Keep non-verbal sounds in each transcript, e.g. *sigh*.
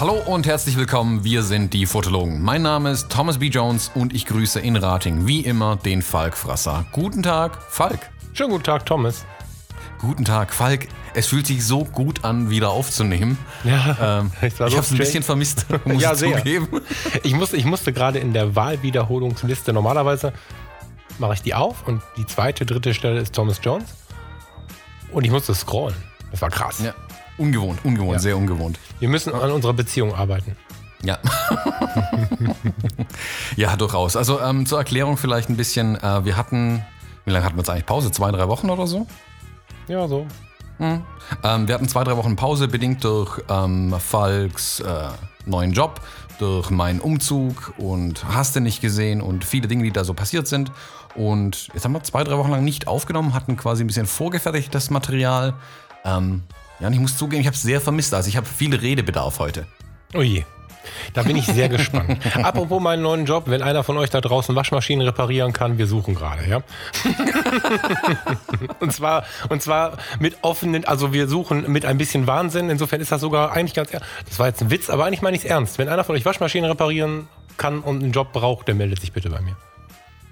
Hallo und herzlich willkommen, wir sind die Fotologen. Mein Name ist Thomas B. Jones und ich grüße in Rating wie immer den Falk-Frasser. Guten Tag, Falk. Schönen guten Tag, Thomas. Guten Tag, Falk. Es fühlt sich so gut an, wieder aufzunehmen. Ja, ähm, *laughs* ich, so habe es ein bisschen vermisst, *laughs* muss ja, ich sehr. zugeben. Ich musste, ich musste gerade in der Wahlwiederholungsliste, normalerweise mache ich die auf und die zweite, dritte Stelle ist Thomas Jones. Und ich musste scrollen. Das war krass. Ja. Ungewohnt, ungewohnt, ja. sehr ungewohnt. Wir müssen an unserer Beziehung arbeiten. Ja. *laughs* ja, durchaus. Also ähm, zur Erklärung vielleicht ein bisschen. Äh, wir hatten, wie lange hatten wir jetzt eigentlich Pause? Zwei, drei Wochen oder so? Ja, so. Mhm. Ähm, wir hatten zwei, drei Wochen Pause, bedingt durch ähm, Falks äh, neuen Job, durch meinen Umzug und hast du nicht gesehen und viele Dinge, die da so passiert sind. Und jetzt haben wir zwei, drei Wochen lang nicht aufgenommen, hatten quasi ein bisschen vorgefertigtes Material. Ähm, ja, und ich muss zugeben, ich habe es sehr vermisst. Also ich habe viel Redebedarf heute. Oh je. Da bin ich sehr gespannt. *laughs* Apropos meinen neuen Job, wenn einer von euch da draußen Waschmaschinen reparieren kann, wir suchen gerade, ja. *laughs* und zwar und zwar mit offenen, also wir suchen mit ein bisschen Wahnsinn. Insofern ist das sogar eigentlich ganz Das war jetzt ein Witz, aber eigentlich meine ich es ernst. Wenn einer von euch Waschmaschinen reparieren kann und einen Job braucht, der meldet sich bitte bei mir.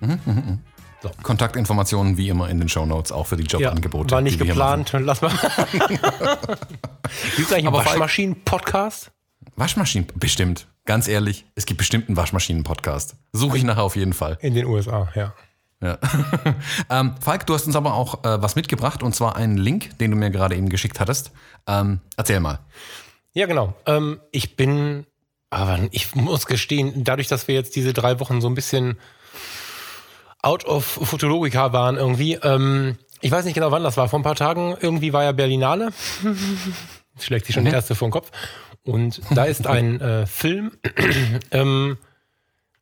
Mhm, mh, mh. So. Kontaktinformationen wie immer in den Show Notes, auch für die Jobangebote. Ja, war nicht geplant. Lass mal. *laughs* Gibt es eigentlich einen Waschmaschinen-Podcast? Waschmaschinen, bestimmt. Ganz ehrlich, es gibt bestimmt einen Waschmaschinen-Podcast. Suche ich nachher auf jeden Fall. In den USA, ja. Ja. *laughs* ähm, Falk, du hast uns aber auch äh, was mitgebracht und zwar einen Link, den du mir gerade eben geschickt hattest. Ähm, erzähl mal. Ja, genau. Ähm, ich bin, aber ich muss gestehen, dadurch, dass wir jetzt diese drei Wochen so ein bisschen out of Fotologika waren irgendwie. Ähm, ich weiß nicht genau, wann das war. Vor ein paar Tagen irgendwie war ja Berlinale. *laughs* Schlägt sich schon mhm. der erste vor den Kopf. Und da ist ein äh, Film *clears throat* ähm,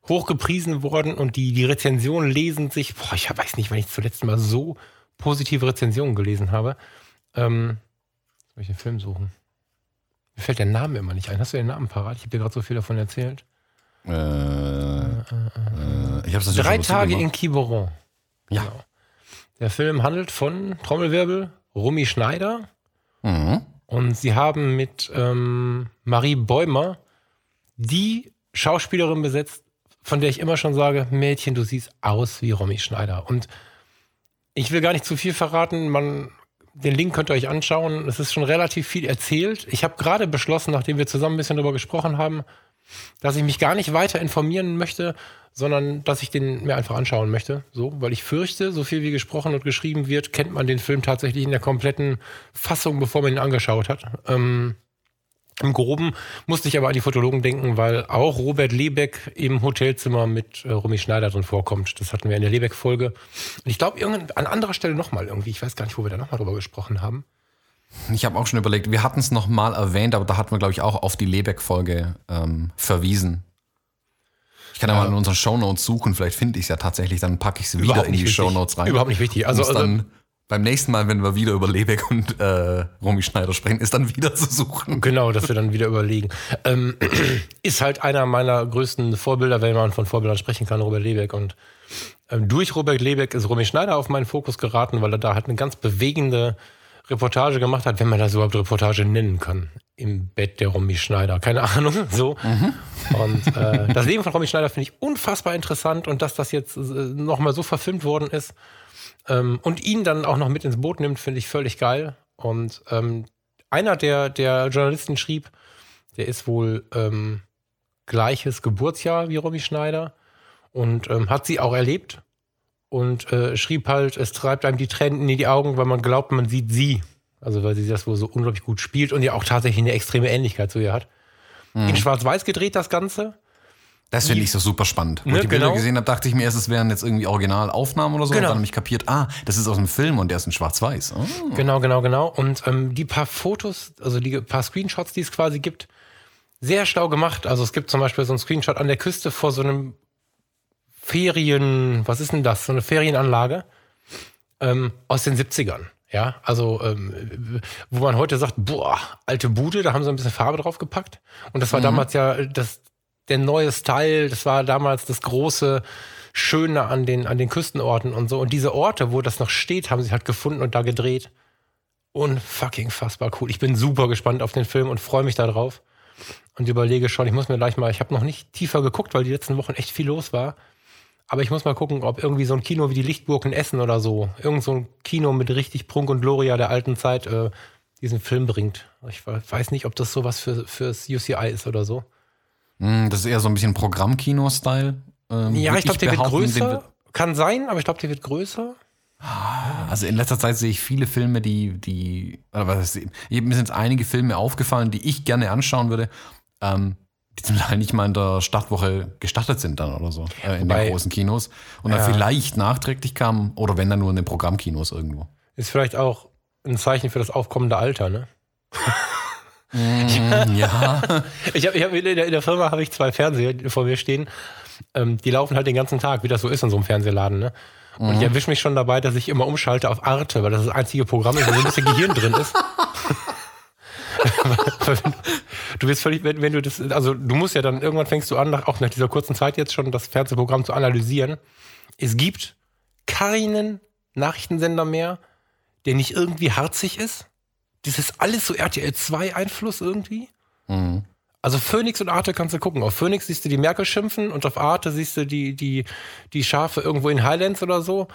hochgepriesen worden und die, die Rezensionen lesen sich. Boah, ich weiß nicht, wann ich zuletzt mal so positive Rezensionen gelesen habe. Ähm, soll ich den Film suchen? Mir fällt der Name immer nicht ein. Hast du den Namen parat? Ich habe dir gerade so viel davon erzählt. Äh, äh, äh, ich hab's Drei Tage in Quiberon. Ja. Genau. Der Film handelt von Trommelwirbel Rumi Schneider. Mhm. Und sie haben mit ähm, Marie Bäumer die Schauspielerin besetzt, von der ich immer schon sage, Mädchen, du siehst aus wie Romy Schneider. Und ich will gar nicht zu viel verraten. Man, den Link könnt ihr euch anschauen. Es ist schon relativ viel erzählt. Ich habe gerade beschlossen, nachdem wir zusammen ein bisschen darüber gesprochen haben, dass ich mich gar nicht weiter informieren möchte, sondern dass ich den mir einfach anschauen möchte. So, weil ich fürchte, so viel wie gesprochen und geschrieben wird, kennt man den Film tatsächlich in der kompletten Fassung, bevor man ihn angeschaut hat. Ähm, Im Groben musste ich aber an die Fotologen denken, weil auch Robert Lebeck im Hotelzimmer mit äh, Romy Schneider drin vorkommt. Das hatten wir in der Lebeck-Folge. Und ich glaube, an anderer Stelle nochmal irgendwie. Ich weiß gar nicht, wo wir da nochmal drüber gesprochen haben. Ich habe auch schon überlegt, wir hatten es nochmal erwähnt, aber da hatten wir, glaube ich, auch auf die Lebeck-Folge ähm, verwiesen. Ich kann ja mal in unseren Shownotes suchen, vielleicht finde ich es ja tatsächlich, dann packe ich es wieder in die Shownotes rein. Überhaupt nicht wichtig. Also, also dann beim nächsten Mal, wenn wir wieder über Lebeck und äh, Romy Schneider sprechen, ist dann wieder zu suchen. Genau, dass wir dann wieder überlegen. Ähm, *clears throat* ist halt einer meiner größten Vorbilder, wenn man von Vorbildern sprechen kann, Robert Lebeck. Und ähm, durch Robert Lebeck ist Romy Schneider auf meinen Fokus geraten, weil er da halt eine ganz bewegende Reportage gemacht hat, wenn man das überhaupt Reportage nennen kann. Im Bett der Romy Schneider. Keine Ahnung. *laughs* So. Mhm. Und äh, das Leben von Romy Schneider finde ich unfassbar interessant und dass das jetzt äh, nochmal so verfilmt worden ist ähm, und ihn dann auch noch mit ins Boot nimmt, finde ich völlig geil. Und ähm, einer der, der Journalisten schrieb, der ist wohl ähm, gleiches Geburtsjahr wie Romy Schneider und ähm, hat sie auch erlebt und äh, schrieb halt, es treibt einem die Tränen in die Augen, weil man glaubt, man sieht sie. Also weil sie das wohl so unglaublich gut spielt und ja auch tatsächlich eine extreme Ähnlichkeit zu ihr hat. Mhm. In Schwarz-Weiß gedreht das Ganze. Das finde ich so super spannend. Wo ne, ich die Bilder genau. gesehen habe, dachte ich mir erst, es wären jetzt irgendwie Originalaufnahmen oder so. Genau. Und dann habe ich kapiert, ah, das ist aus einem Film und der ist in Schwarz-Weiß. Oh. Genau, genau, genau. Und ähm, die paar Fotos, also die paar Screenshots, die es quasi gibt, sehr schlau gemacht. Also es gibt zum Beispiel so einen Screenshot an der Küste vor so einem Ferien, was ist denn das? So eine Ferienanlage ähm, aus den 70ern. Ja, also ähm, wo man heute sagt, boah, alte Bude, da haben sie ein bisschen Farbe drauf gepackt. Und das war Mhm. damals ja das, der neue Style, das war damals das große Schöne an den, an den Küstenorten und so. Und diese Orte, wo das noch steht, haben sie halt gefunden und da gedreht. Unfucking fassbar cool. Ich bin super gespannt auf den Film und freue mich darauf. Und überlege schon, ich muss mir gleich mal, ich habe noch nicht tiefer geguckt, weil die letzten Wochen echt viel los war. Aber ich muss mal gucken, ob irgendwie so ein Kino wie die Lichtburg in Essen oder so, irgend so ein Kino mit richtig Prunk und Gloria der alten Zeit äh, diesen Film bringt. Ich we- weiß nicht, ob das sowas für, fürs UCI ist oder so. Hm, Das ist eher so ein bisschen Programmkino-Style. Ähm, Ja, ich glaube, der wird größer. Kann sein, aber ich glaube, der wird größer. Also in letzter Zeit sehe ich viele Filme, die, die, oder was heißt, mir sind jetzt einige Filme aufgefallen, die ich gerne anschauen würde, ähm, die zum Teil nicht mal in der Startwoche gestartet sind dann oder so, äh, in Wobei- den großen Kinos. Und dann Ja. vielleicht nachträglich kamen, oder wenn dann nur in den Programmkinos irgendwo. Ist vielleicht auch ein Zeichen für das aufkommende Alter, ne? *laughs* ja. Ich habe ich hab in, der, in der Firma habe ich zwei Fernseher vor mir stehen. Ähm, die laufen halt den ganzen Tag, wie das so ist in so einem Fernsehladen. Ne? Und ich erwische mich schon dabei, dass ich immer umschalte auf Arte, weil das das einzige Programm ist, wo so ein bisschen Gehirn drin ist. *laughs* Du bist völlig, wenn, wenn du das, also du musst ja dann irgendwann fängst du an, nach, auch nach dieser kurzen Zeit jetzt schon das Fernsehprogramm zu analysieren. Es gibt keinen Nachrichtensender mehr, der nicht irgendwie harzig ist. Das ist alles so RTL 2 Einfluss irgendwie. Also Phoenix und Arte kannst du gucken. Auf Phoenix siehst du die Merkel schimpfen und auf Arte siehst du die, die, die Schafe irgendwo in Highlands oder so.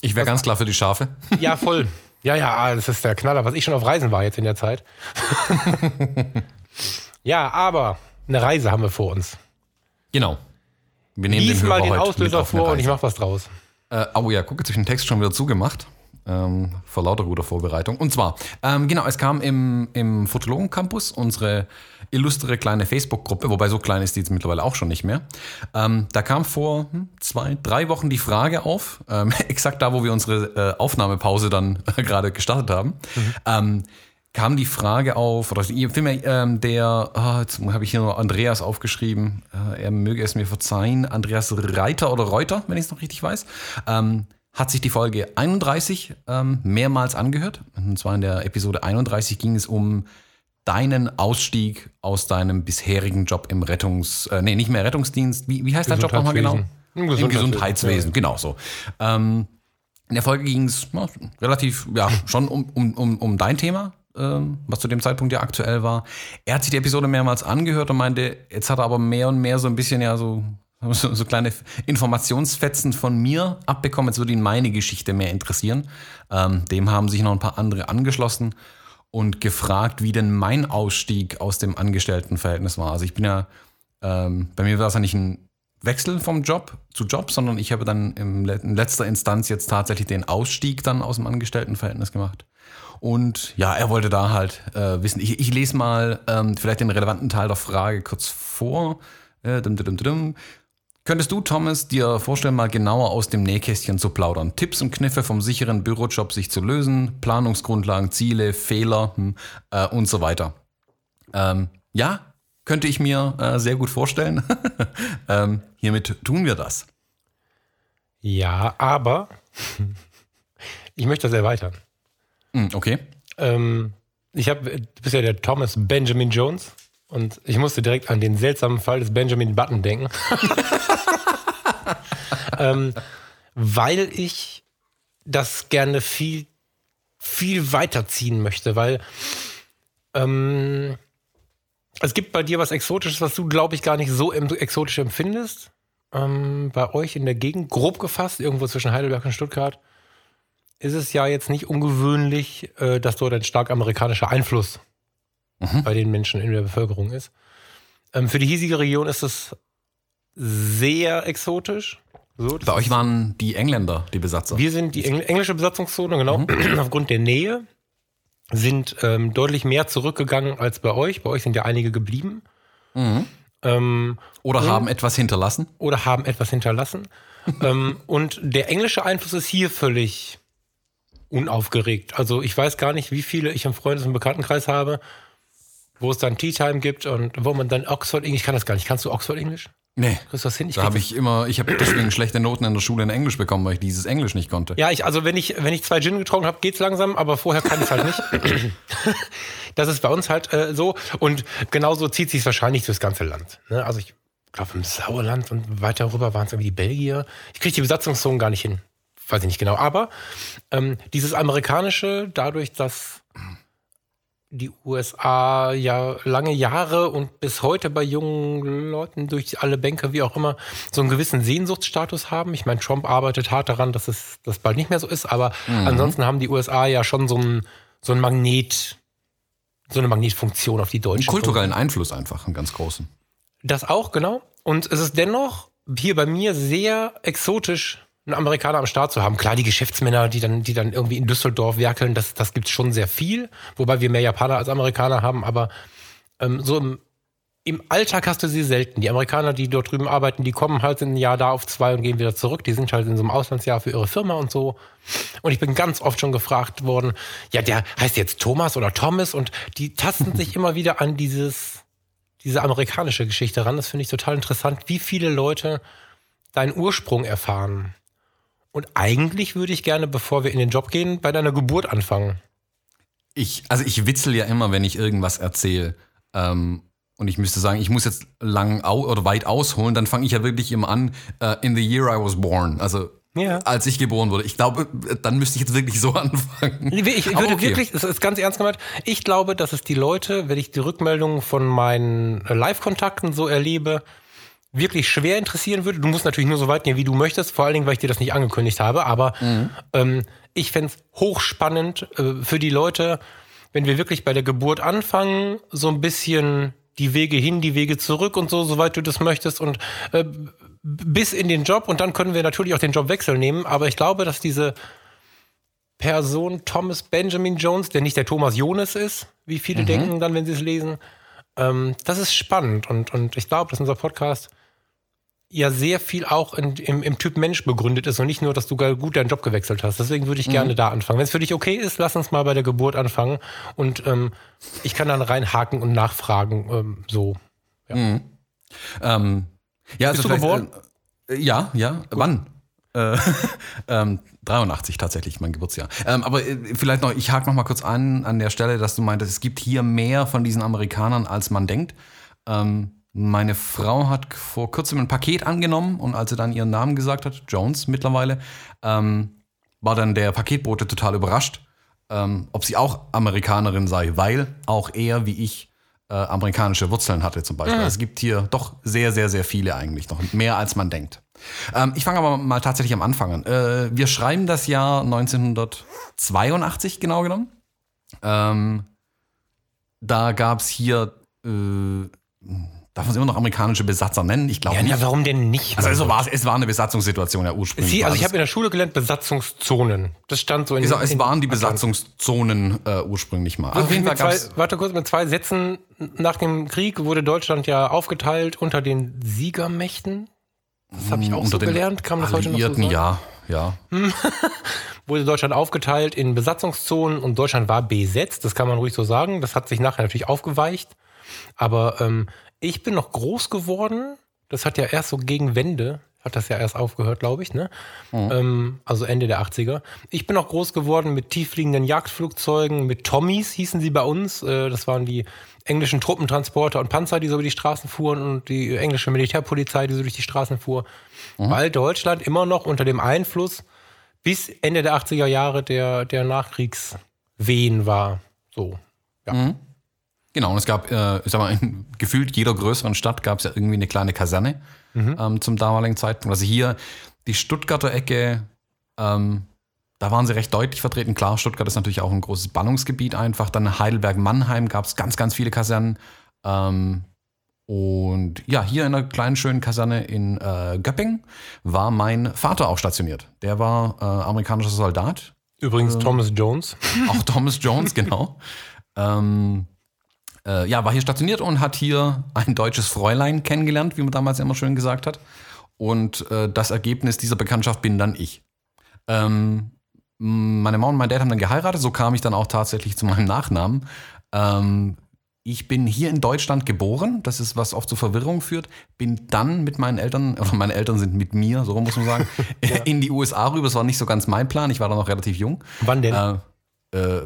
Ich wäre ganz klar für die Schafe. Ja, voll. *laughs* Ja, ja, das ist der Knaller, was ich schon auf Reisen war jetzt in der Zeit. *laughs* ja, aber eine Reise haben wir vor uns. Genau. Wir nehmen Lies den mal den Auslöser vor und ich mach was draus. Äh, oh ja, guck, jetzt habe ich den Text schon wieder zugemacht. Ähm, vor lauter guter Vorbereitung. Und zwar, ähm, genau, es kam im, im Fotologen Campus unsere illustre kleine Facebook-Gruppe, wobei so klein ist die jetzt mittlerweile auch schon nicht mehr. Ähm, da kam vor hm, zwei, drei Wochen die Frage auf, ähm, *laughs* exakt da, wo wir unsere äh, Aufnahmepause dann *laughs* gerade gestartet haben. Ähm, kam die Frage auf, oder vielmehr ähm, der, ah, jetzt habe ich hier nur Andreas aufgeschrieben, äh, er möge es mir verzeihen, Andreas Reiter oder Reuter, wenn ich es noch richtig weiß, ähm, hat sich die Folge 31 ähm, mehrmals angehört. Und zwar in der Episode 31 ging es um deinen Ausstieg aus deinem bisherigen Job im Rettungs-, äh, nee, nicht mehr Rettungsdienst. Wie, wie heißt dein Job nochmal genau? Gesundheitswesen. Im Im Gesundheitswesen, Gesundheitswesen, genau so. Ähm, in der Folge ging es ja, relativ, ja, schon um, um, um, um dein Thema, ähm, was zu dem Zeitpunkt ja aktuell war. Er hat sich die Episode mehrmals angehört und meinte, jetzt hat er aber mehr und mehr so ein bisschen ja so, so, so kleine Informationsfetzen von mir abbekommen. Jetzt würde ihn meine Geschichte mehr interessieren. Ähm, dem haben sich noch ein paar andere angeschlossen und gefragt, wie denn mein Ausstieg aus dem Angestelltenverhältnis war. Also ich bin ja, ähm, bei mir war es ja nicht ein Wechsel vom Job zu Job, sondern ich habe dann in letzter Instanz jetzt tatsächlich den Ausstieg dann aus dem Angestelltenverhältnis gemacht. Und ja, er wollte da halt äh, wissen. Ich, ich lese mal ähm, vielleicht den relevanten Teil der Frage kurz vor. Äh, dum, dum, dum. Könntest du, Thomas, dir vorstellen, mal genauer aus dem Nähkästchen zu plaudern? Tipps und Kniffe vom sicheren Bürojob sich zu lösen, Planungsgrundlagen, Ziele, Fehler hm, äh, und so weiter. Ähm, ja, könnte ich mir äh, sehr gut vorstellen. *laughs* ähm, hiermit tun wir das. Ja, aber *laughs* ich möchte das erweitern. Hm, okay. Ähm, ich habe, du bist ja der Thomas Benjamin Jones und ich musste direkt an den seltsamen Fall des Benjamin Button denken. *laughs* *laughs* ähm, weil ich das gerne viel, viel weiterziehen möchte, weil ähm, es gibt bei dir was Exotisches, was du, glaube ich, gar nicht so exotisch empfindest. Ähm, bei euch in der Gegend, grob gefasst, irgendwo zwischen Heidelberg und Stuttgart, ist es ja jetzt nicht ungewöhnlich, äh, dass dort ein stark amerikanischer Einfluss bei den Menschen in der Bevölkerung ist. Ähm, für die hiesige Region ist es sehr exotisch. So, Bei euch waren die Engländer die Besatzer. wir sind die Engl englische Besatzungszone, genau, *clears throat* aufgrund der Nähe, sind ähm, deutlich mehr zurückgegangen als bei euch. Bei euch sind ja einige geblieben. Ähm, Oder haben etwas hinterlassen. oder haben etwas hinterlassen. *laughs* ähm, und der englische Einfluss ist hier völlig unaufgeregt. Also ich weiß gar nicht, wie viele ich im Freundes- und Bekanntenkreis habe, wo es dann Tea Time gibt und wo man dann Oxford English, ich kann das gar nicht. Kannst du Oxford English? Nee. Kriegst du das hin? Ich Da habe ich immer, ich habe deswegen schlechte Noten in der Schule in Englisch bekommen, weil ich dieses Englisch nicht konnte. Ja, ich, also wenn ich, wenn ich zwei Gin getrunken habe, geht's langsam, aber vorher kann ich halt nicht. *clears throat* das ist bei uns halt äh, so. Und genauso zieht sich wahrscheinlich durchs ganze Land. Ne? Also ich glaube im Sauerland und weiter rüber waren es irgendwie die Belgier. Ich kriege die Besatzungszonen gar nicht hin. Weiß ich nicht genau. Aber ähm, dieses amerikanische, dadurch, dass die USA ja lange Jahre und bis heute bei jungen Leuten durch alle Bänke, wie auch immer, so einen gewissen Sehnsuchtsstatus haben. Ich meine, Trump arbeitet hart daran, dass es das bald nicht mehr so ist, aber ansonsten haben die USA ja schon so ein, so ein Magnet, so eine Magnetfunktion auf die Einen Deutschen. kulturellen Einfluss einfach, einen ganz großen. Das auch, genau. Und es ist dennoch hier bei mir sehr exotisch, einen Amerikaner am Start zu haben. Klar, die Geschäftsmänner, die dann, die dann irgendwie in Düsseldorf werkeln, das, das gibt's schon sehr viel, wobei wir mehr Japaner als Amerikaner haben, aber ähm, so im, im Alltag hast du sie selten. Die Amerikaner, die dort drüben arbeiten, die kommen halt in ein Jahr da auf zwei und gehen wieder zurück. Die sind halt in so einem Auslandsjahr für ihre Firma und so. Und ich bin ganz oft schon gefragt worden, ja, der heißt jetzt Thomas oder Thomas und die tasten sich immer wieder an dieses, diese amerikanische Geschichte ran. Das finde ich total interessant, wie viele Leute deinen Ursprung erfahren. Und eigentlich würde ich gerne, bevor wir in den Job gehen, bei deiner Geburt anfangen. Ich, also ich witzel ja immer, wenn ich irgendwas erzähle. Ähm, und ich müsste sagen, ich muss jetzt lang au oder weit ausholen, dann fange ich ja wirklich immer an, äh, in the year I was born. Also Ja. als ich geboren wurde. Ich glaube, dann müsste ich jetzt wirklich so *laughs* anfangen. Ich, ich würde okay. wirklich, das ist ganz ernst gemeint, ich glaube, dass es die Leute, wenn ich die Rückmeldungen von meinen äh, Live-Kontakten so erlebe, wirklich schwer interessieren würde. Du musst natürlich nur so weit gehen, wie du möchtest, vor allen Dingen, weil ich dir das nicht angekündigt habe, aber ähm, ich fänd's hochspannend äh, für die Leute, wenn wir wirklich bei der Geburt anfangen, so ein bisschen die Wege hin, die Wege zurück und so, soweit du das möchtest und äh, bis in den Job. Und dann können wir natürlich auch den Jobwechsel nehmen, aber ich glaube, dass diese Person Thomas Benjamin Jones, der nicht der Thomas Jonas ist, wie viele denken dann, wenn sie es lesen. Ähm, das ist spannend. Und, und ich glaube, dass unser Podcast ja sehr viel auch in, im, im Typ Mensch begründet ist und nicht nur, dass du gut deinen Job gewechselt hast. Deswegen würde ich gerne da anfangen. Wenn es für dich okay ist, lass uns mal bei der Geburt anfangen und ähm, ich kann dann reinhaken und nachfragen. Ähm, so. Ähm, ja, also du geboren? Äh, ja, ja. Wann? Äh, *laughs* ähm, 83 tatsächlich, mein Geburtsjahr. Ähm, aber äh, vielleicht noch, ich hake noch mal kurz an, an der Stelle, dass du meintest, es gibt hier mehr von diesen Amerikanern, als man denkt. Ähm, meine Frau hat vor kurzem ein Paket angenommen und als sie dann ihren Namen gesagt hat, Jones mittlerweile, ähm, war dann der Paketbote total überrascht, ähm, ob sie auch Amerikanerin sei, weil auch er wie ich äh, amerikanische Wurzeln hatte zum Beispiel. Es gibt hier doch sehr, sehr, sehr viele eigentlich noch, mehr als man denkt. Ähm, ich fange aber mal tatsächlich am Anfang an. Äh, wir schreiben das Jahr 1982 genau genommen. Ähm, da gab es hier, äh, darf man es immer noch amerikanische Besatzer nennen? Ich glaube Ja, nicht. ja, warum denn nicht? Also, also war, es- es war eine Besatzungssituation ja ursprünglich. Sie, also ich habe in der Schule gelernt, Besatzungszonen. Das stand so in Genau, es in- waren die Besatzungszonen äh, ursprünglich mal. Also Auf jeden Fall zwei, warte kurz, mit zwei Sätzen nach dem Krieg wurde Deutschland ja aufgeteilt unter den Siegermächten. Das habe ich auch unter so gelernt. Man das heute noch so sagen? ja, ja. *laughs* Wurde Deutschland aufgeteilt in Besatzungszonen und Deutschland war besetzt. Das kann man ruhig so sagen. Das hat sich nachher natürlich aufgeweicht. Aber ähm, ich bin noch groß geworden. Das hat ja erst so gegen Wende, hat das ja erst aufgehört, glaube ich, ne? Ähm, also Ende der 80er. Ich bin noch groß geworden mit tieffliegenden Jagdflugzeugen, mit Tommys hießen sie bei uns. Äh, das waren die englischen Truppentransporter und Panzer, die so über die Straßen fuhren und die englische Militärpolizei, die so durch die Straßen fuhr. Weil Deutschland immer noch unter dem Einfluss bis Ende der 80er Jahre der, der Nachkriegswehen war. So. Ja. Genau, und es gab, äh, ich sag mal, in *laughs* gefühlt jeder größeren Stadt gab es ja irgendwie eine kleine Kaserne ähm, zum damaligen Zeitpunkt. Also hier die Stuttgarter Ecke, ähm, da waren sie recht deutlich vertreten. Klar, Stuttgart ist natürlich auch ein großes Ballungsgebiet einfach. Dann Heidelberg-Mannheim gab es ganz, ganz viele Kasernen. Ähm, und ja, hier in einer kleinen, schönen Kaserne in äh, Göppingen war mein Vater auch stationiert. Der war äh, amerikanischer Soldat Übrigens Thomas Jones. *laughs* auch Thomas Jones, genau. *laughs* Ähm, äh, ja, war hier stationiert und hat hier ein deutsches Fräulein kennengelernt, wie man damals immer schön gesagt hat. Und äh, das Ergebnis dieser Bekanntschaft bin dann ich. Ähm, meine Mama und mein Dad haben dann geheiratet, so kam ich dann auch tatsächlich zu meinem Nachnamen. Ähm, ich bin hier in Deutschland geboren, das ist was oft zu Verwirrung führt, bin dann mit meinen Eltern, *laughs* oder meine Eltern sind mit mir, so muss man sagen, *laughs* ja. in die USA rüber. Das war nicht so ganz mein Plan, ich war da noch relativ jung. Wann denn? Äh, äh,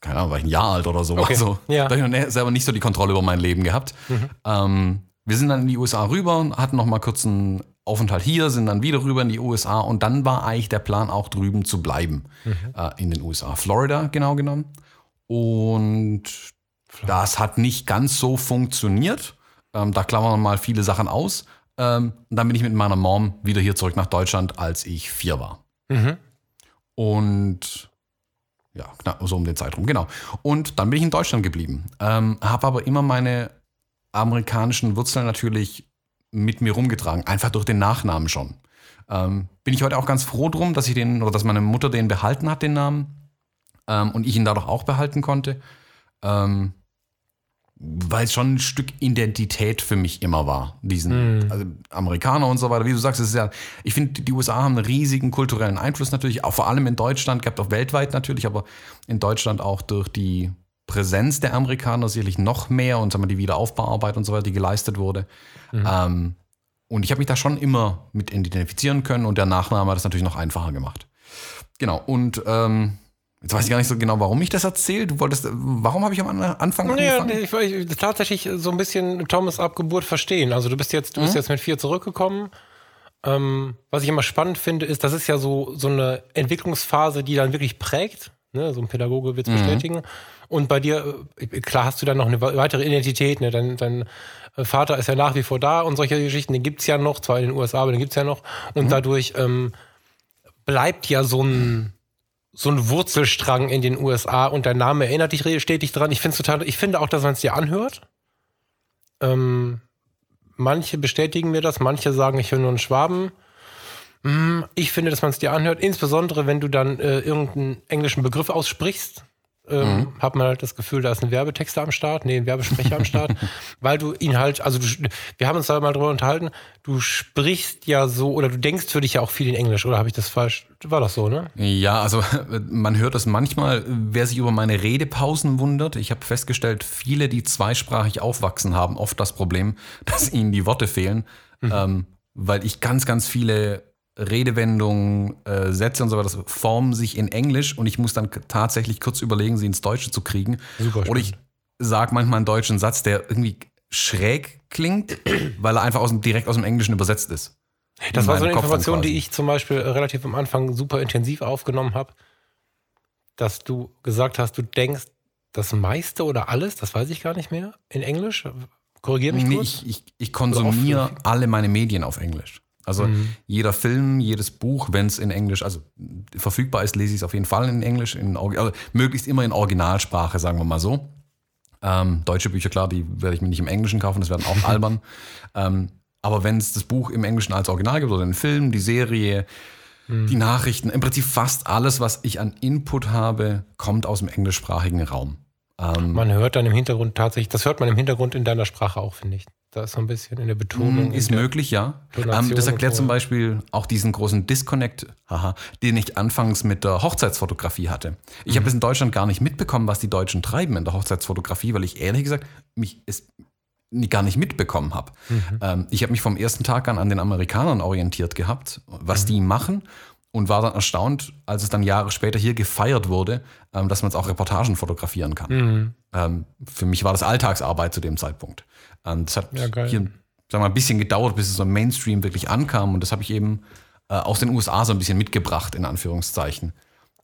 keine Ahnung, war ich ein Jahr alt oder so. Okay. Also, Ja. Da habe ich noch selber nicht so die Kontrolle über mein Leben gehabt. Ähm, wir sind dann in die USA rüber, hatten noch mal kurz einen Aufenthalt hier, sind dann wieder rüber in die USA und dann war eigentlich der Plan auch drüben zu bleiben äh, in den USA. Florida genau genommen. Und das hat nicht ganz so funktioniert. Ähm, da klammern wir mal viele Sachen aus. Ähm, und dann bin ich mit meiner Mom wieder hier zurück nach Deutschland, als ich vier war. Mhm. Und ja, knapp so um den Zeitraum, genau. Und dann bin ich in Deutschland geblieben. Ähm, habe aber immer meine amerikanischen Wurzeln natürlich mit mir rumgetragen, einfach durch den Nachnamen schon. Ähm, bin ich heute auch ganz froh drum, dass ich den, oder dass meine Mutter den behalten hat, den Namen. Ähm, und ich ihn dadurch auch behalten konnte. Ähm, weil es schon ein Stück Identität für mich immer war. Diesen also Amerikaner und so weiter. Wie du sagst, es ist ja, ich finde, die USA haben einen riesigen kulturellen Einfluss natürlich, auch vor allem in Deutschland, gehabt auch weltweit natürlich, aber in Deutschland auch durch die Präsenz der Amerikaner sicherlich noch mehr und sagen wir, die Wiederaufbauarbeit und so weiter, die geleistet wurde. Ähm, und ich habe mich da schon immer mit identifizieren können und der Nachname hat es natürlich noch einfacher gemacht. Genau, und ähm, jetzt weiß ich gar nicht so genau, warum ich das erzähle. Du wolltest, warum habe ich am An- Anfang angefangen? ich, ich tatsächlich so ein bisschen Thomas Abgeburt verstehen. Also du bist jetzt, du bist jetzt mit vier zurückgekommen. Ähm, was ich immer spannend finde, ist, das ist ja so, so eine Entwicklungsphase, die dann wirklich prägt. Ne? So ein Pädagoge wird es bestätigen. Und bei dir, äh, klar hast du dann noch eine weitere Identität. Ne? Dein, dein Vater ist ja nach wie vor da und solche Geschichten, den gibt's ja noch, zwar in den USA, aber den gibt's ja noch. Und dadurch ähm, bleibt ja so ein, so ein Wurzelstrang in den USA und dein Name erinnert dich stetig dran. Ich finde total, ich finde auch, dass man es dir anhört. Ähm, manche bestätigen mir das, manche sagen, ich höre nur einen Schwaben. Mm, Ich finde, dass man es dir anhört, insbesondere wenn du dann äh, irgendeinen englischen Begriff aussprichst. Ähm, Hat man halt das Gefühl, da ist ein Werbetexter am Start, nee, ein Werbesprecher am Start, *laughs* weil du ihn halt, also du, wir haben uns da mal drüber unterhalten, du sprichst ja so oder du denkst für dich ja auch viel in Englisch, oder habe ich das falsch? War das so, ne? Ja, also man hört das manchmal, wer sich über meine Redepausen wundert. Ich habe festgestellt, viele, die zweisprachig aufwachsen, haben oft das Problem, *laughs* dass ihnen die Worte fehlen, ähm, weil ich ganz, ganz viele Redewendungen, äh, Sätze und so weiter, das formen sich in Englisch und ich muss dann tatsächlich kurz überlegen, sie ins Deutsche zu kriegen. Super Oder ich sage manchmal einen deutschen Satz, der irgendwie schräg klingt, weil er einfach aus dem, direkt aus dem Englischen übersetzt ist. Das In war so eine Kopf Information, die ich zum Beispiel äh, relativ am Anfang super intensiv aufgenommen habe, dass du gesagt hast, du denkst das meiste oder alles, das weiß ich gar nicht mehr, in Englisch. Korrigier mich Nee, kurz. ich, ich, ich konsumiere alle meine Medien auf Englisch. Also Mhm. jeder Film, jedes Buch, wenn es in Englisch, also verfügbar ist, lese ich es auf jeden Fall in Englisch, in, also möglichst immer in Originalsprache, sagen wir mal so. Ähm, deutsche Bücher, klar, die werde ich mir nicht im Englischen kaufen, das werden auch *laughs* albern. Ähm, aber wenn es das Buch im Englischen als Original gibt oder den Film, die Serie, Mhm. die Nachrichten, im Prinzip fast alles, was ich an Input habe, kommt aus dem englischsprachigen Raum. Ähm, Man hört dann im Hintergrund tatsächlich, das hört man im Hintergrund in deiner Sprache auch, finde ich. Da ist so ein bisschen in der Betonung. Mm, Ist der, möglich, ja. Ähm, das erklärt zum. Beispiel auch diesen großen Disconnect, haha, den ich anfangs mit der Hochzeitsfotografie hatte. Ich Mhm. habe es in Deutschland gar nicht mitbekommen, was die Deutschen treiben in der Hochzeitsfotografie, weil ich ehrlich gesagt mich es gar nicht mitbekommen habe. Mhm. Ähm, ich habe mich vom ersten Tag an an den Amerikanern orientiert gehabt, Mhm. was die machen. Und war dann erstaunt, als es dann Jahre später hier gefeiert wurde, ähm, dass man jetzt auch Reportagen fotografieren kann. Mhm. Ähm, für mich war das Alltagsarbeit zu dem Zeitpunkt. Ähm, das hat Ja, hier sagen wir mal, ein bisschen gedauert, bis es so im Mainstream wirklich ankam. Und das habe ich eben äh, aus den USA so ein bisschen mitgebracht, in Anführungszeichen.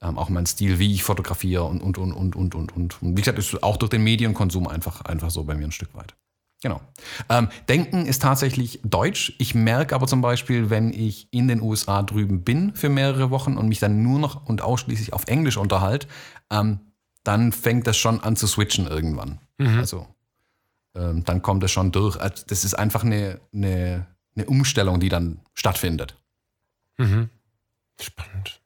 Ähm, auch mein Stil, wie ich fotografiere und, und, und, und, und, und, und. Und wie gesagt, ist auch durch den Medienkonsum einfach, einfach so bei mir ein Stück weit. Genau. Ähm, Denken ist tatsächlich Deutsch. Ich merke aber zum Beispiel, wenn ich in den USA drüben bin für mehrere Wochen und mich dann nur noch und ausschließlich auf Englisch unterhalte, ähm, dann fängt das schon an zu switchen irgendwann. Also ähm, dann kommt es schon durch. Also Das ist einfach eine, eine, eine Umstellung, die dann stattfindet. Mhm. Spannend.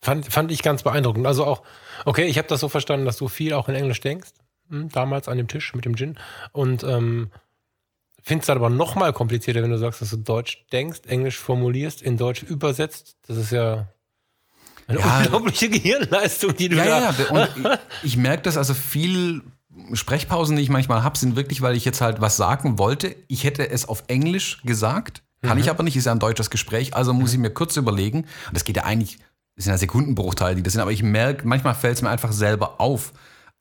Fand, fand ich ganz beeindruckend. Also auch, okay, ich habe das so verstanden, dass du viel auch in Englisch denkst. hm, Damals an dem Tisch mit dem Gin. Und ähm, finde es dann aber noch mal komplizierter, wenn du sagst, dass du Deutsch denkst, Englisch formulierst, in Deutsch übersetzt. Das ist ja eine Ja. unglaubliche *laughs* Gehirnleistung, die du Ja, da. ja, ja. Und *laughs* ich, ich merke das also viel Sprechpausen, die ich manchmal habe, sind wirklich, weil ich jetzt halt was sagen wollte. Ich hätte es auf Englisch gesagt, kann Mhm. ich aber nicht, ist ja ein deutsches Gespräch, also muss ich mir kurz überlegen. Und das geht ja eigentlich, das sind ja Sekundenbruchteile, die das sind, aber ich merke, manchmal fällt es mir einfach selber auf,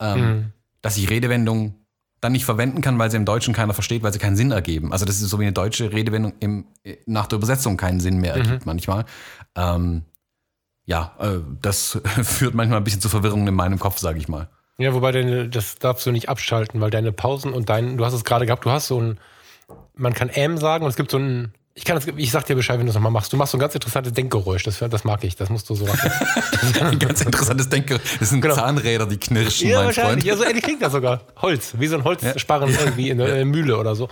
ähm, Mhm. dass ich Redewendungen dann nicht verwenden kann, weil sie im Deutschen keiner versteht, weil sie keinen Sinn ergeben. Also das ist so wie eine deutsche Redewendung im, nach der Übersetzung keinen Sinn mehr ergibt manchmal. Ähm, ja, äh, das *laughs* führt manchmal ein bisschen zu Verwirrung in meinem Kopf, sage ich mal. Ja, wobei deine, das darfst du nicht abschalten, weil deine Pausen und dein, du hast es gerade gehabt, du hast so ein, man kann M sagen und es gibt so ein, ich kann das, ich sag dir Bescheid, wenn du es nochmal machst. Du machst so ein ganz interessantes Denkgeräusch, das, das mag ich, das musst du so machen. *laughs* Ein ganz interessantes Denke. Das sind Genau. Zahnräder, die knirschen, ja, mein wahrscheinlich. Freund. Ja, so ähnlich klingt das sogar. Holz, wie so ein Holzsparren irgendwie in der Mühle oder so.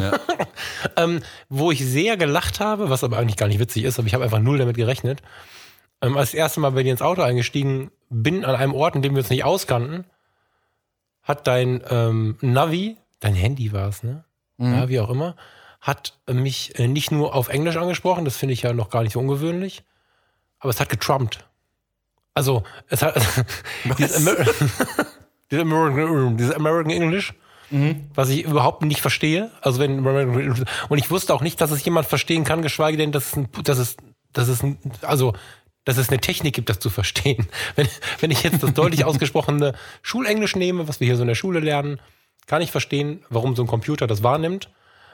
Ja. *laughs* ähm, wo ich sehr gelacht habe, was aber eigentlich gar nicht witzig ist, aber ich habe einfach null damit gerechnet. Ähm, als ich das erste Mal bei dir ins Auto eingestiegen bin, an einem Ort, in dem wir uns nicht auskannten, hat dein ähm, Navi, dein Handy war es, ne? Ja, wie auch immer, hat mich äh, nicht nur auf Englisch angesprochen, das finde ich ja noch gar nicht so ungewöhnlich, aber es hat getrumpt. Also, es hat *laughs* dieses, Amer *laughs* dieses, American, dieses American English, was ich überhaupt nicht verstehe. Also wenn und ich wusste auch nicht, dass es jemand verstehen kann, geschweige denn, dass es, ein, dass es, dass es, ein, also dass es eine Technik gibt, das zu verstehen. *laughs* Wenn, wenn ich jetzt das deutlich ausgesprochene Schulenglisch nehme, was wir hier so in der Schule lernen, kann ich verstehen, warum so ein Computer das wahrnimmt.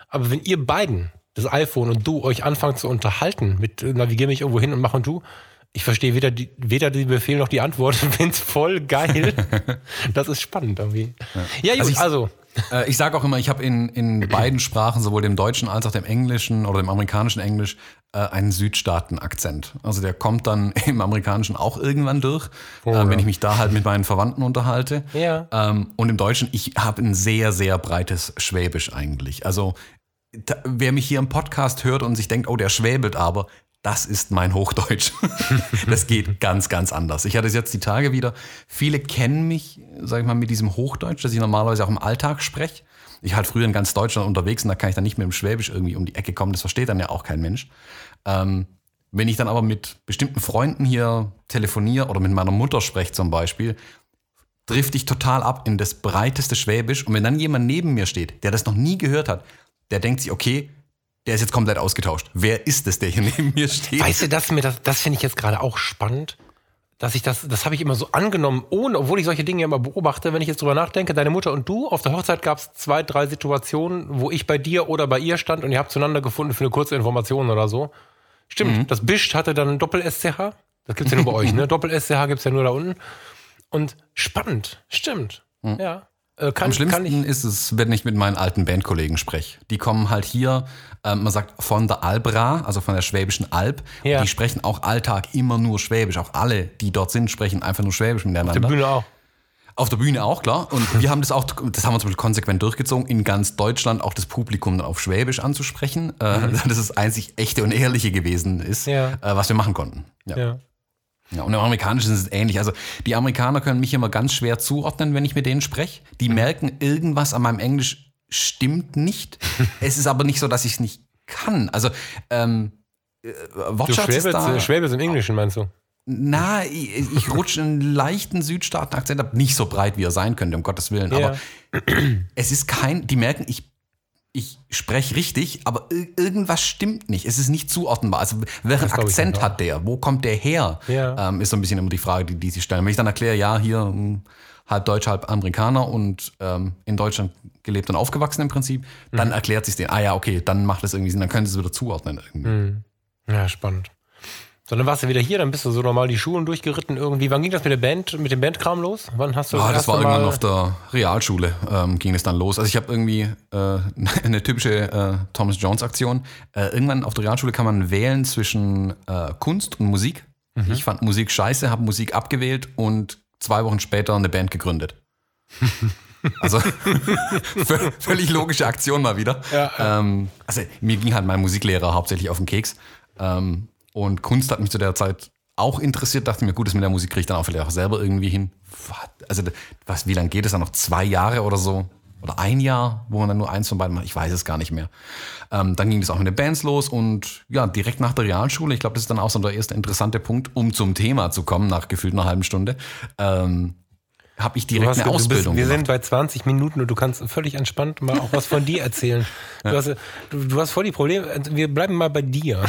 Aber wenn ihr beiden, das iPhone und du, euch anfangt zu unterhalten mit äh, navigier mich irgendwo hin und mach und tu, ich verstehe weder die, weder die Befehl noch die Antwort. *laughs* Ich find's voll geil. *laughs* das ist spannend irgendwie. Ja, gut, ich- also. Äh, ich sage auch immer, ich habe in, in *clears throat* beiden Sprachen, sowohl dem Deutschen als auch dem Englischen oder dem amerikanischen Englisch, äh, einen Südstaaten-Akzent. Also der kommt dann *laughs* im Amerikanischen auch irgendwann durch, äh, ja. wenn ich mich da halt mit meinen Verwandten unterhalte. Ja. Ähm, und im Deutschen, ich habe ein sehr, sehr breites Schwäbisch eigentlich. Also da, wer mich hier im Podcast hört und sich denkt, oh, der schwäbelt aber, das ist mein Hochdeutsch. *laughs* das geht ganz, ganz anders. Ich hatte es jetzt die Tage wieder. Viele kennen mich, sag ich mal, mit diesem Hochdeutsch, das ich normalerweise auch im Alltag spreche. Ich halt früher in ganz Deutschland unterwegs und da kann ich dann nicht mit dem Schwäbisch irgendwie um die Ecke kommen. Das versteht dann ja auch kein Mensch. Ähm, wenn ich dann aber mit bestimmten Freunden hier telefoniere oder mit meiner Mutter spreche zum Beispiel, trifft ich total ab in das breiteste Schwäbisch. Und wenn dann jemand neben mir steht, der das noch nie gehört hat, der denkt sich, okay, der ist jetzt komplett ausgetauscht. Wer ist es, der hier neben mir steht? Weißt du, das, mir das, das finde ich jetzt gerade auch spannend, dass ich das, das habe ich immer so angenommen, ohne, obwohl ich solche Dinge immer beobachte, wenn ich jetzt drüber nachdenke, deine Mutter und du, auf der Hochzeit gab es zwei, drei Situationen, wo ich bei dir oder bei ihr stand und ihr habt zueinander gefunden für eine kurze Information oder so. Stimmt, das Bischt hatte dann ein Doppel-SCH. Das gibt's ja nur bei *laughs* euch, ne? Doppel-SCH gibt's ja nur da unten. Und spannend, stimmt. Ja. Äh, kann, Am schlimmsten kann ist es, wenn ich mit meinen alten Bandkollegen spreche. Die kommen halt hier, ähm, man sagt von der Albra, also von der Schwäbischen Alb. Ja. Die sprechen auch Alltag immer nur Schwäbisch. Auch alle, die dort sind, sprechen einfach nur Schwäbisch miteinander. die Bühne auch. Auf der Bühne auch, klar. Und wir haben das auch, das haben wir zum Beispiel konsequent durchgezogen, in ganz Deutschland auch das Publikum dann auf Schwäbisch anzusprechen. Äh, *laughs* dass es einzig echte und ehrliche gewesen ist, Mhm. Ja. äh, was wir machen konnten. Ja. Ja. Ja, und im Amerikanischen ist es ähnlich. Also die Amerikaner können mich immer ganz schwer zuordnen, wenn ich mit denen spreche. Die Mhm. merken, irgendwas an meinem Englisch stimmt nicht. *laughs* es ist aber nicht so, dass ich es nicht kann. Also ähm, äh, Du Wortschatz ist da. schwäbelst im Englischen, meinst du? Na, ich, ich rutsche einen leichten Südstaaten-Akzent ab. Nicht so breit, wie er sein könnte, um Gottes Willen. Ja. Aber es ist kein, die merken, ich, ich spreche richtig, aber ir- irgendwas stimmt nicht. Es ist nicht zuordnenbar. Also, welchen ich Akzent hat der? Wo kommt der her? Ja. Ähm, ist so ein bisschen immer die Frage, die, die sie stellen. Wenn ich dann erkläre, ja, hier hm, halb Deutsch, halb Amerikaner und ähm, in Deutschland gelebt und aufgewachsen im Prinzip, dann Mhm. erklärt sich denen, ah ja, okay, dann macht das irgendwie Sinn, dann können sie es wieder zuordnen. Irgendwie. Mhm. Ja, spannend. So, dann warst du wieder hier, dann bist du so normal die Schulen durchgeritten irgendwie. Wann ging das mit der Band, mit dem Bandkram los? Wann hast du Ah, das erste war irgendwann Mal- auf der Realschule, ähm, ging es dann los. Also ich habe irgendwie äh, *laughs* eine typische äh, Thomas Jones Aktion. Äh, irgendwann auf der Realschule kann man wählen zwischen äh, Kunst und Musik. Mhm. Ich fand Musik scheiße, habe Musik abgewählt und zwei Wochen später eine Band gegründet. *laughs* Also *laughs* vö- völlig logische Aktion mal wieder. Ja, Ähm, also mir ging halt mein Musiklehrer hauptsächlich auf den Keks. Ähm, und Kunst hat mich zu der Zeit auch interessiert. Dachte mir, gut, das mit der Musik kriege ich dann auch vielleicht auch selber irgendwie hin. Also was, wie lange geht es dann noch? Zwei Jahre oder so? Oder ein Jahr, wo man dann nur eins von beiden macht? Ich weiß es gar nicht mehr. Ähm, dann ging das auch mit den Bands los und ja, direkt nach der Realschule, ich glaube, das ist dann auch so der erste interessante Punkt, um zum Thema zu kommen, nach gefühlt einer halben Stunde. Ähm, habe ich direkt hast, eine du bist, Ausbildung wir sind bei 20 Minuten und du kannst völlig entspannt mal auch was von dir erzählen. *laughs* Du, hast, du, du hast voll die Probleme. Also Wir bleiben mal bei dir.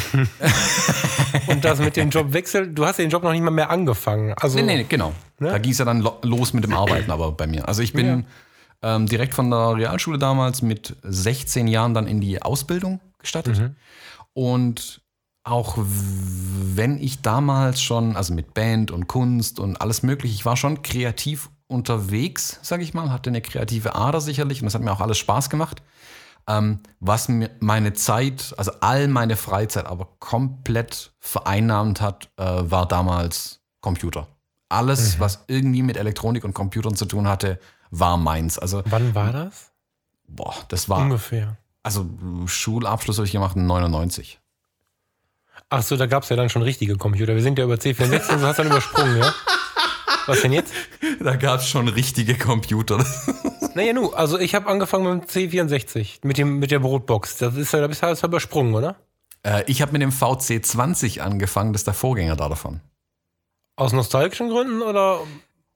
*laughs* und das mit dem Jobwechsel, du hast den Job noch nicht mal mehr angefangen. Also, Nee, nee, genau. Da ging es ja dann lo los mit dem Arbeiten aber bei mir. Also ich bin ähm, direkt von der Realschule damals mit 16 Jahren dann in die Ausbildung gestattet. Und auch wenn ich damals schon, also mit Band und Kunst und alles mögliche, ich war schon kreativ unterwegs, sage ich mal, hatte eine kreative Ader sicherlich und das hat mir auch alles Spaß gemacht. Ähm, was mir meine Zeit, also all meine Freizeit aber komplett vereinnahmt hat, äh, war damals Computer. Alles, was irgendwie mit Elektronik und Computern zu tun hatte, war meins. Also, Wann war das? boah, das war, Ungefähr. also Schulabschluss habe ich gemacht in 99. Ach so, da gab es ja dann schon richtige Computer. Wir sind ja über C64 und so hast du dann übersprungen, ja? *laughs* Was denn jetzt? *laughs* Da gab es schon richtige Computer. *laughs* Naja, nu, also ich habe angefangen mit dem C64, mit, dem, mit der Brotbox. Das ist ja, da bist du alles übersprungen, oder? äh, ich habe mit dem VC20 angefangen, das ist der Vorgänger da davon. Aus nostalgischen Gründen oder?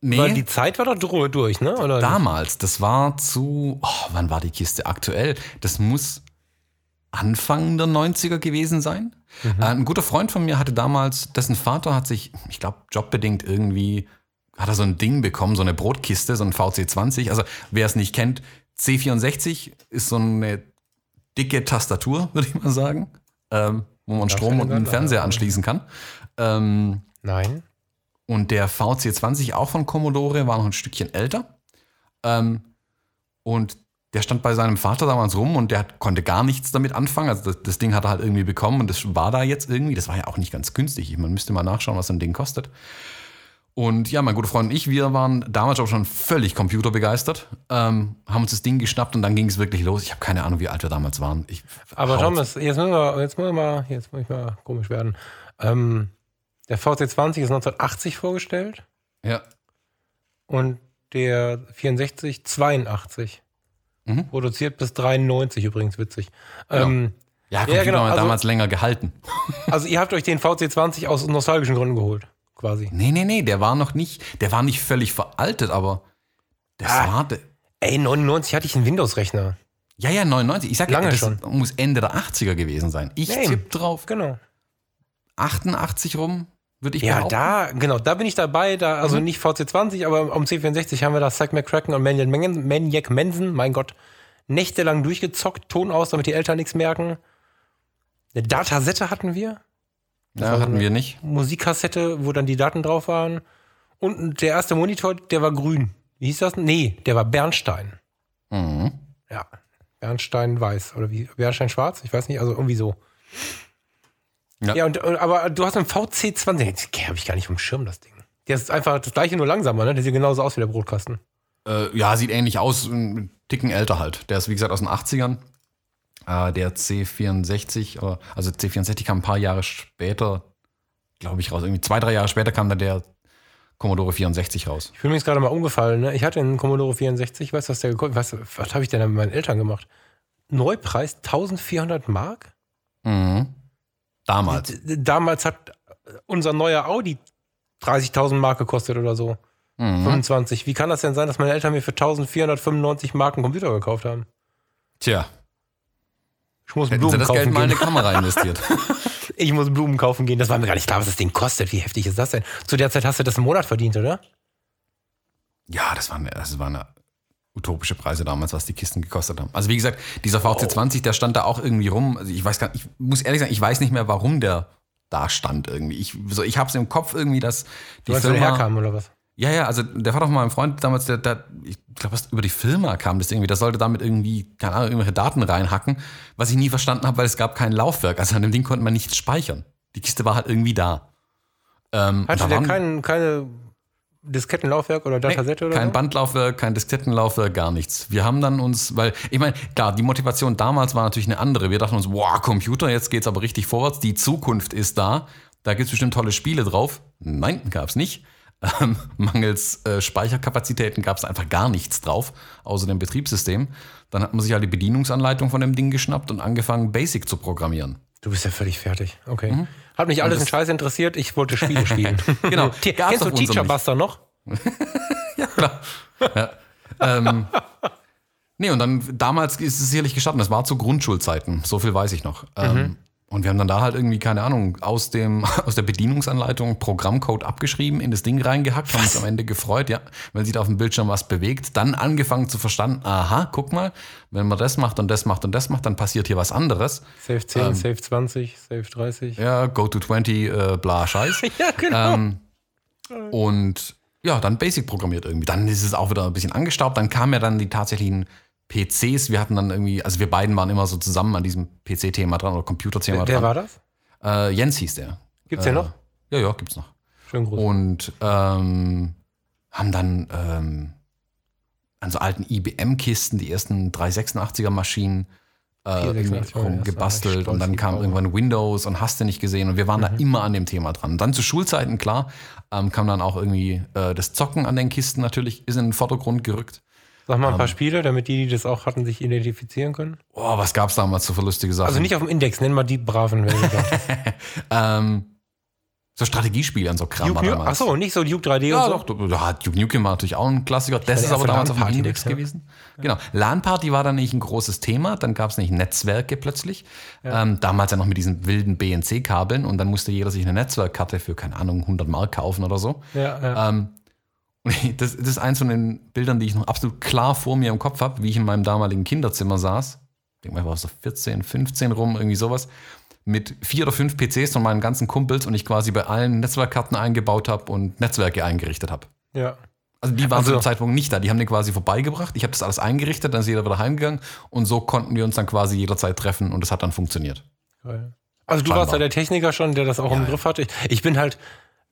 Nee, Weil die Zeit war doch durch, ne? Oder? damals, das war zu, oh, wann war die Kiste aktuell? Das muss Anfang der 90er gewesen sein. Äh, ein guter Freund von mir hatte damals, dessen Vater hat sich, ich glaube, jobbedingt irgendwie, hat er so ein Ding bekommen, so eine Brotkiste, so ein VC20. Also wer es nicht kennt, C64 ist so eine dicke Tastatur, *laughs* würde ich mal sagen, ähm, wo man Strom ja und einen Fernseher anschließen kann. Ähm, Nein. und der VC20 auch von Commodore war noch ein Stückchen älter. Ähm, und der stand bei seinem Vater damals rum und der hat, konnte gar nichts damit anfangen. Also das, das Ding hat er halt irgendwie bekommen und das war da jetzt irgendwie. Das war ja auch nicht ganz günstig. Man müsste mal nachschauen, was so ein Ding kostet. Und ja, mein guter Freund und ich, wir waren damals auch schon völlig computerbegeistert, ähm, haben uns das Ding geschnappt und dann ging es wirklich los. Ich habe keine Ahnung, wie alt wir damals waren. Ich, Aber Thomas, jetzt müssen wir, jetzt müssen wir mal, jetzt muss ich mal komisch werden. Ähm, der VC20 ist 1980 vorgestellt Ja, und der 64 82. Mhm. Produziert bis 93 übrigens, witzig. Ähm, ja Computer genau, haben also- damals länger gehalten. *laughs* also ihr habt euch den VC20 aus nostalgischen Gründen geholt, quasi. Nee, nee, nee, der war noch nicht, der war nicht völlig veraltet, aber das Ah. war, de- Ey, 99 hatte ich einen Windows-Rechner. ja, ja, 99. Ich sag ja, Lange das schon. muss Ende der 80er gewesen sein. Ich Nee. tipp drauf, Genau. 88 rum, würde ich Ja, behaupten. da, genau, da bin ich dabei. Da, also nicht VC20, aber am C64 haben wir da Zack McCracken und Maniac Manson, Maniac Manson, mein Gott, nächtelang durchgezockt, Ton aus, damit die Eltern nichts merken. Eine Datasette hatten wir, ja, hatten wir nicht. Musikkassette, wo dann die Daten drauf waren. Und der erste Monitor, der war grün. Wie hieß das? Nee, der war Bernstein. Mhm. Ja, Bernstein weiß. Oder wie? Bernstein schwarz? Ich weiß nicht, also irgendwie so. Ja. Ja, und, und, aber du hast einen VC20, den habe ich gar nicht vom Schirm, das Ding. Der ist einfach das gleiche, nur langsamer, ne? Der sieht genauso aus wie der Brotkasten. Äh, ja, sieht ähnlich aus, ein Ticken älter halt. Der ist, wie gesagt, aus den 80ern. Äh, der C64, äh, also C64 kam ein paar Jahre später, glaube ich, raus. Irgendwie zwei, drei Jahre später kam dann der Commodore 64 raus. Ich bin mir jetzt gerade mal umgefallen, ne? Ich hatte einen Commodore 64, weißt du, was der gekostet was, was habe ich denn da mit meinen Eltern gemacht? Neupreis 1400 Mark? Mhm. Damals. D- Damals hat unser neuer Audi 30.000 Mark gekostet oder so. Mhm. 25. Wie kann das denn sein, dass meine Eltern mir für 1495 Mark einen Computer gekauft haben? Tja, Ich muss hätten sie Blumen das Geld kaufen mal in gehen. eine Kamera investiert. *laughs* Ich muss Blumen kaufen gehen. Das war mir gar nicht klar, was das Ding kostet. Wie heftig ist das denn? Zu der Zeit hast du das im Monat verdient, oder? Ja, das waren, das waren utopische Preise damals, was die Kisten gekostet haben. Also wie gesagt, dieser VC20, der stand da auch irgendwie rum. Also ich weiß gar nicht, ich muss ehrlich sagen, ich weiß nicht mehr, warum der da stand irgendwie. Ich, so, ich habe es im Kopf irgendwie, dass die Du weißt, wo der Firma... herkam oder was? Ja, ja, also der Vater von meinem Freund damals, der, der ich glaube, über die Firma kam das irgendwie, der sollte damit irgendwie, keine Ahnung, irgendwelche Daten reinhacken, was ich nie verstanden habe, weil es gab kein Laufwerk. Also an dem Ding konnte man nichts speichern. Die Kiste war halt irgendwie da. Ähm, Hatte da der kein, keine Diskettenlaufwerk oder Datasette oder kein so? Bandlaufwerk, kein Diskettenlaufwerk, gar nichts. Wir haben dann uns, weil, ich meine, klar, die Motivation damals war natürlich eine andere. Wir dachten uns, wow, Computer, jetzt geht's aber richtig vorwärts, die Zukunft ist da, da gibt's bestimmt tolle Spiele drauf. Nein, gab's nicht. Ähm, mangels äh, Speicherkapazitäten gab's einfach gar nichts drauf, außer dem Betriebssystem. Dann hat man sich halt die Bedienungsanleitung von dem Ding geschnappt und angefangen, Basic zu programmieren. Du bist ja völlig fertig. Okay. Hat mich alles Mhm. in Scheiß interessiert. Ich wollte Spiele *laughs* spielen. Genau. *laughs* Ti- Gab's Kennst du Teacher Buster noch? *laughs* ja, klar. Ja. Ähm, nee, und dann damals ist es sicherlich gestartet. Das war zu Grundschulzeiten. So viel weiß ich noch. Ähm, und wir haben dann da halt irgendwie, keine Ahnung, aus, dem, *laughs* aus der Bedienungsanleitung Programmcode abgeschrieben, in das Ding reingehackt, haben uns am Ende gefreut, ja, wenn sich da auf dem Bildschirm was bewegt. Dann angefangen zu verstanden, aha, guck mal, wenn man das macht und das macht und das macht, dann passiert hier was anderes. Safe 10, Safe 20, Safe 30. Ja, go to 20, äh, bla, Scheiß. *laughs* Ja, genau. Ähm, und ja, dann Basic programmiert irgendwie. Dann ist es auch wieder ein bisschen angestaubt. Dann kamen ja dann die tatsächlichen PCs. Wir hatten dann irgendwie, also wir beiden waren immer so zusammen an diesem PC-Thema dran oder Computerthema wer, wer dran. war das? Äh, Jens hieß der. Gibt's den noch? Ja, ja, gibt's noch. Schön groß. Und ähm, haben dann ähm, an so alten IBM-Kisten die ersten 386er Maschinen äh, 486er, irgendwie ja, das war rumgebastelt und dann kam irgendwann Windows und hast du nicht gesehen und wir waren da immer an dem Thema dran. Dann zu Schulzeiten, klar, ähm, kam dann auch irgendwie äh, das Zocken an den Kisten natürlich, ist in den Vordergrund gerückt. Sag mal ein paar Spiele, damit die, die das auch hatten, sich identifizieren können. Oh, was gab's damals so für lustige Sachen? Also nicht auf dem Index, nenn mal die braven. Wenn *laughs* ähm, so Strategiespiele und so Kram war Duke, damals. Achso, nicht so Duke 3D Ja, und so. doch, da hat Duke Nukem war natürlich auch ein Klassiker. Das ist aber damals auf dem Index ne? gewesen. Genau. LAN-Party war dann nicht ein großes Thema. Dann gab es nicht Netzwerke plötzlich. Ähm, damals ja noch mit diesen wilden BNC-Kabeln. Und dann musste jeder sich eine Netzwerkkarte für, keine Ahnung, 100 Mark kaufen oder so. Ja, ja. Ähm, *laughs* das, das ist eins von den Bildern, die ich noch absolut klar vor mir im Kopf habe, wie ich in meinem damaligen Kinderzimmer saß. Ich denke mal, ich war so 14, 15 rum, irgendwie sowas. Mit vier oder fünf PCs von meinen ganzen Kumpels und ich quasi bei allen Netzwerkkarten eingebaut habe und Netzwerke eingerichtet habe. ja. Also die waren Also- zu dem Zeitpunkt nicht da. Die haben den quasi vorbeigebracht. Ich habe das alles eingerichtet, dann ist jeder wieder heimgegangen und so konnten wir uns dann quasi jederzeit treffen und es hat dann funktioniert. Geil. Also du Scheinbar. warst ja der Techniker schon, der das auch im Ja. Griff hatte. Ich, ich bin halt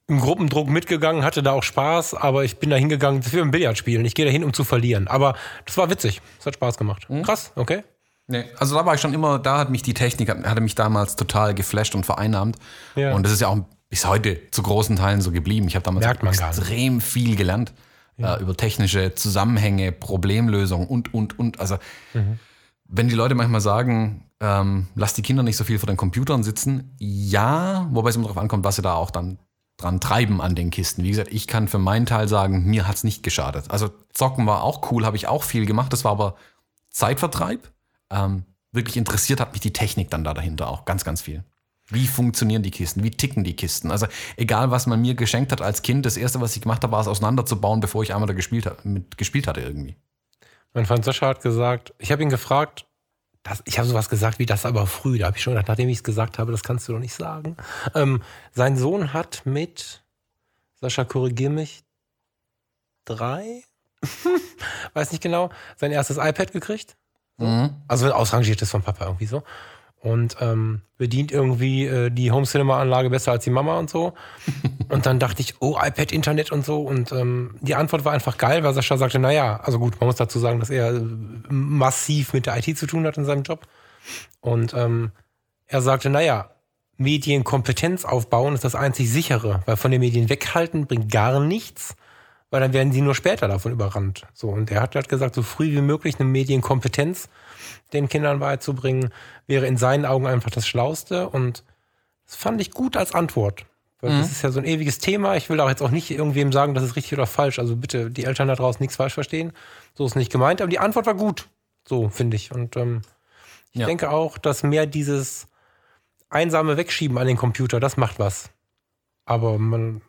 im Gruppendruck mitgegangen, hatte da auch Spaß, aber ich bin da hingegangen für ein Billard spielen. Ich gehe da hin, um zu verlieren. Aber das war witzig. Das hat Spaß gemacht. Hm? Krass, okay. Nee, also da war ich schon immer, da hat mich die Technik, hat- hatte mich damals total geflasht und vereinnahmt. Ja. Und das ist ja auch bis heute zu großen Teilen so geblieben. Ich habe damals extrem viel gelernt äh, über technische Zusammenhänge, Problemlösung und, und, und. Also Mhm. wenn die Leute manchmal sagen, ähm, lass die Kinder nicht so viel vor den Computern sitzen, ja, wobei es immer darauf ankommt, was sie da auch dann dran treiben an den Kisten. Wie gesagt, ich kann für meinen Teil sagen, mir hat's nicht geschadet. Also Zocken war auch cool, habe ich auch viel gemacht. Das war aber Zeitvertreib. Ähm, wirklich interessiert hat mich die Technik dann da dahinter auch ganz, ganz viel. Wie funktionieren die Kisten? Wie ticken die Kisten? Also egal, was man mir geschenkt hat als Kind, das erste, was ich gemacht habe, war es auseinanderzubauen, bevor ich einmal da gespielt, mit, gespielt hatte irgendwie. Mein Freund Sascha hat gesagt, ich habe ihn gefragt, das, ich habe sowas gesagt wie das aber früh. Da habe ich schon gedacht, nachdem ich es gesagt habe, das kannst du doch nicht sagen. Ähm, sein Sohn hat mit, Sascha, korrigier mich, drei, *laughs* weiß nicht genau, sein erstes iPad gekriegt. Mhm. Also ein ausrangiertes von Papa irgendwie so. Und ähm, bedient irgendwie äh, die Home Cinema Anlage besser als die Mama und so. *laughs* Und dann dachte ich, oh, iPad, Internet und so. Und ähm, die Antwort war einfach geil, weil Sascha sagte, naja, also gut, man muss dazu sagen, dass er äh, massiv mit der IT zu tun hat in seinem Job. Und ähm, er sagte, naja, Medienkompetenz aufbauen ist das einzig sichere, weil von den Medien weghalten bringt gar nichts, weil dann werden sie nur später davon überrannt. So, und er hat halt gesagt, so früh wie möglich eine Medienkompetenz den Kindern beizubringen, wäre in seinen Augen einfach das Schlauste. Und das fand ich gut als Antwort. Weil das ist ja so ein ewiges Thema. Ich will auch jetzt auch nicht irgendwem sagen, das ist richtig oder falsch. Also bitte, die Eltern da draußen nichts falsch verstehen. So ist nicht gemeint, aber die Antwort war gut. So, finde ich. Und ähm, ich Ja. denke auch, dass mehr dieses einsame Wegschieben an den Computer, das macht was. Aber man,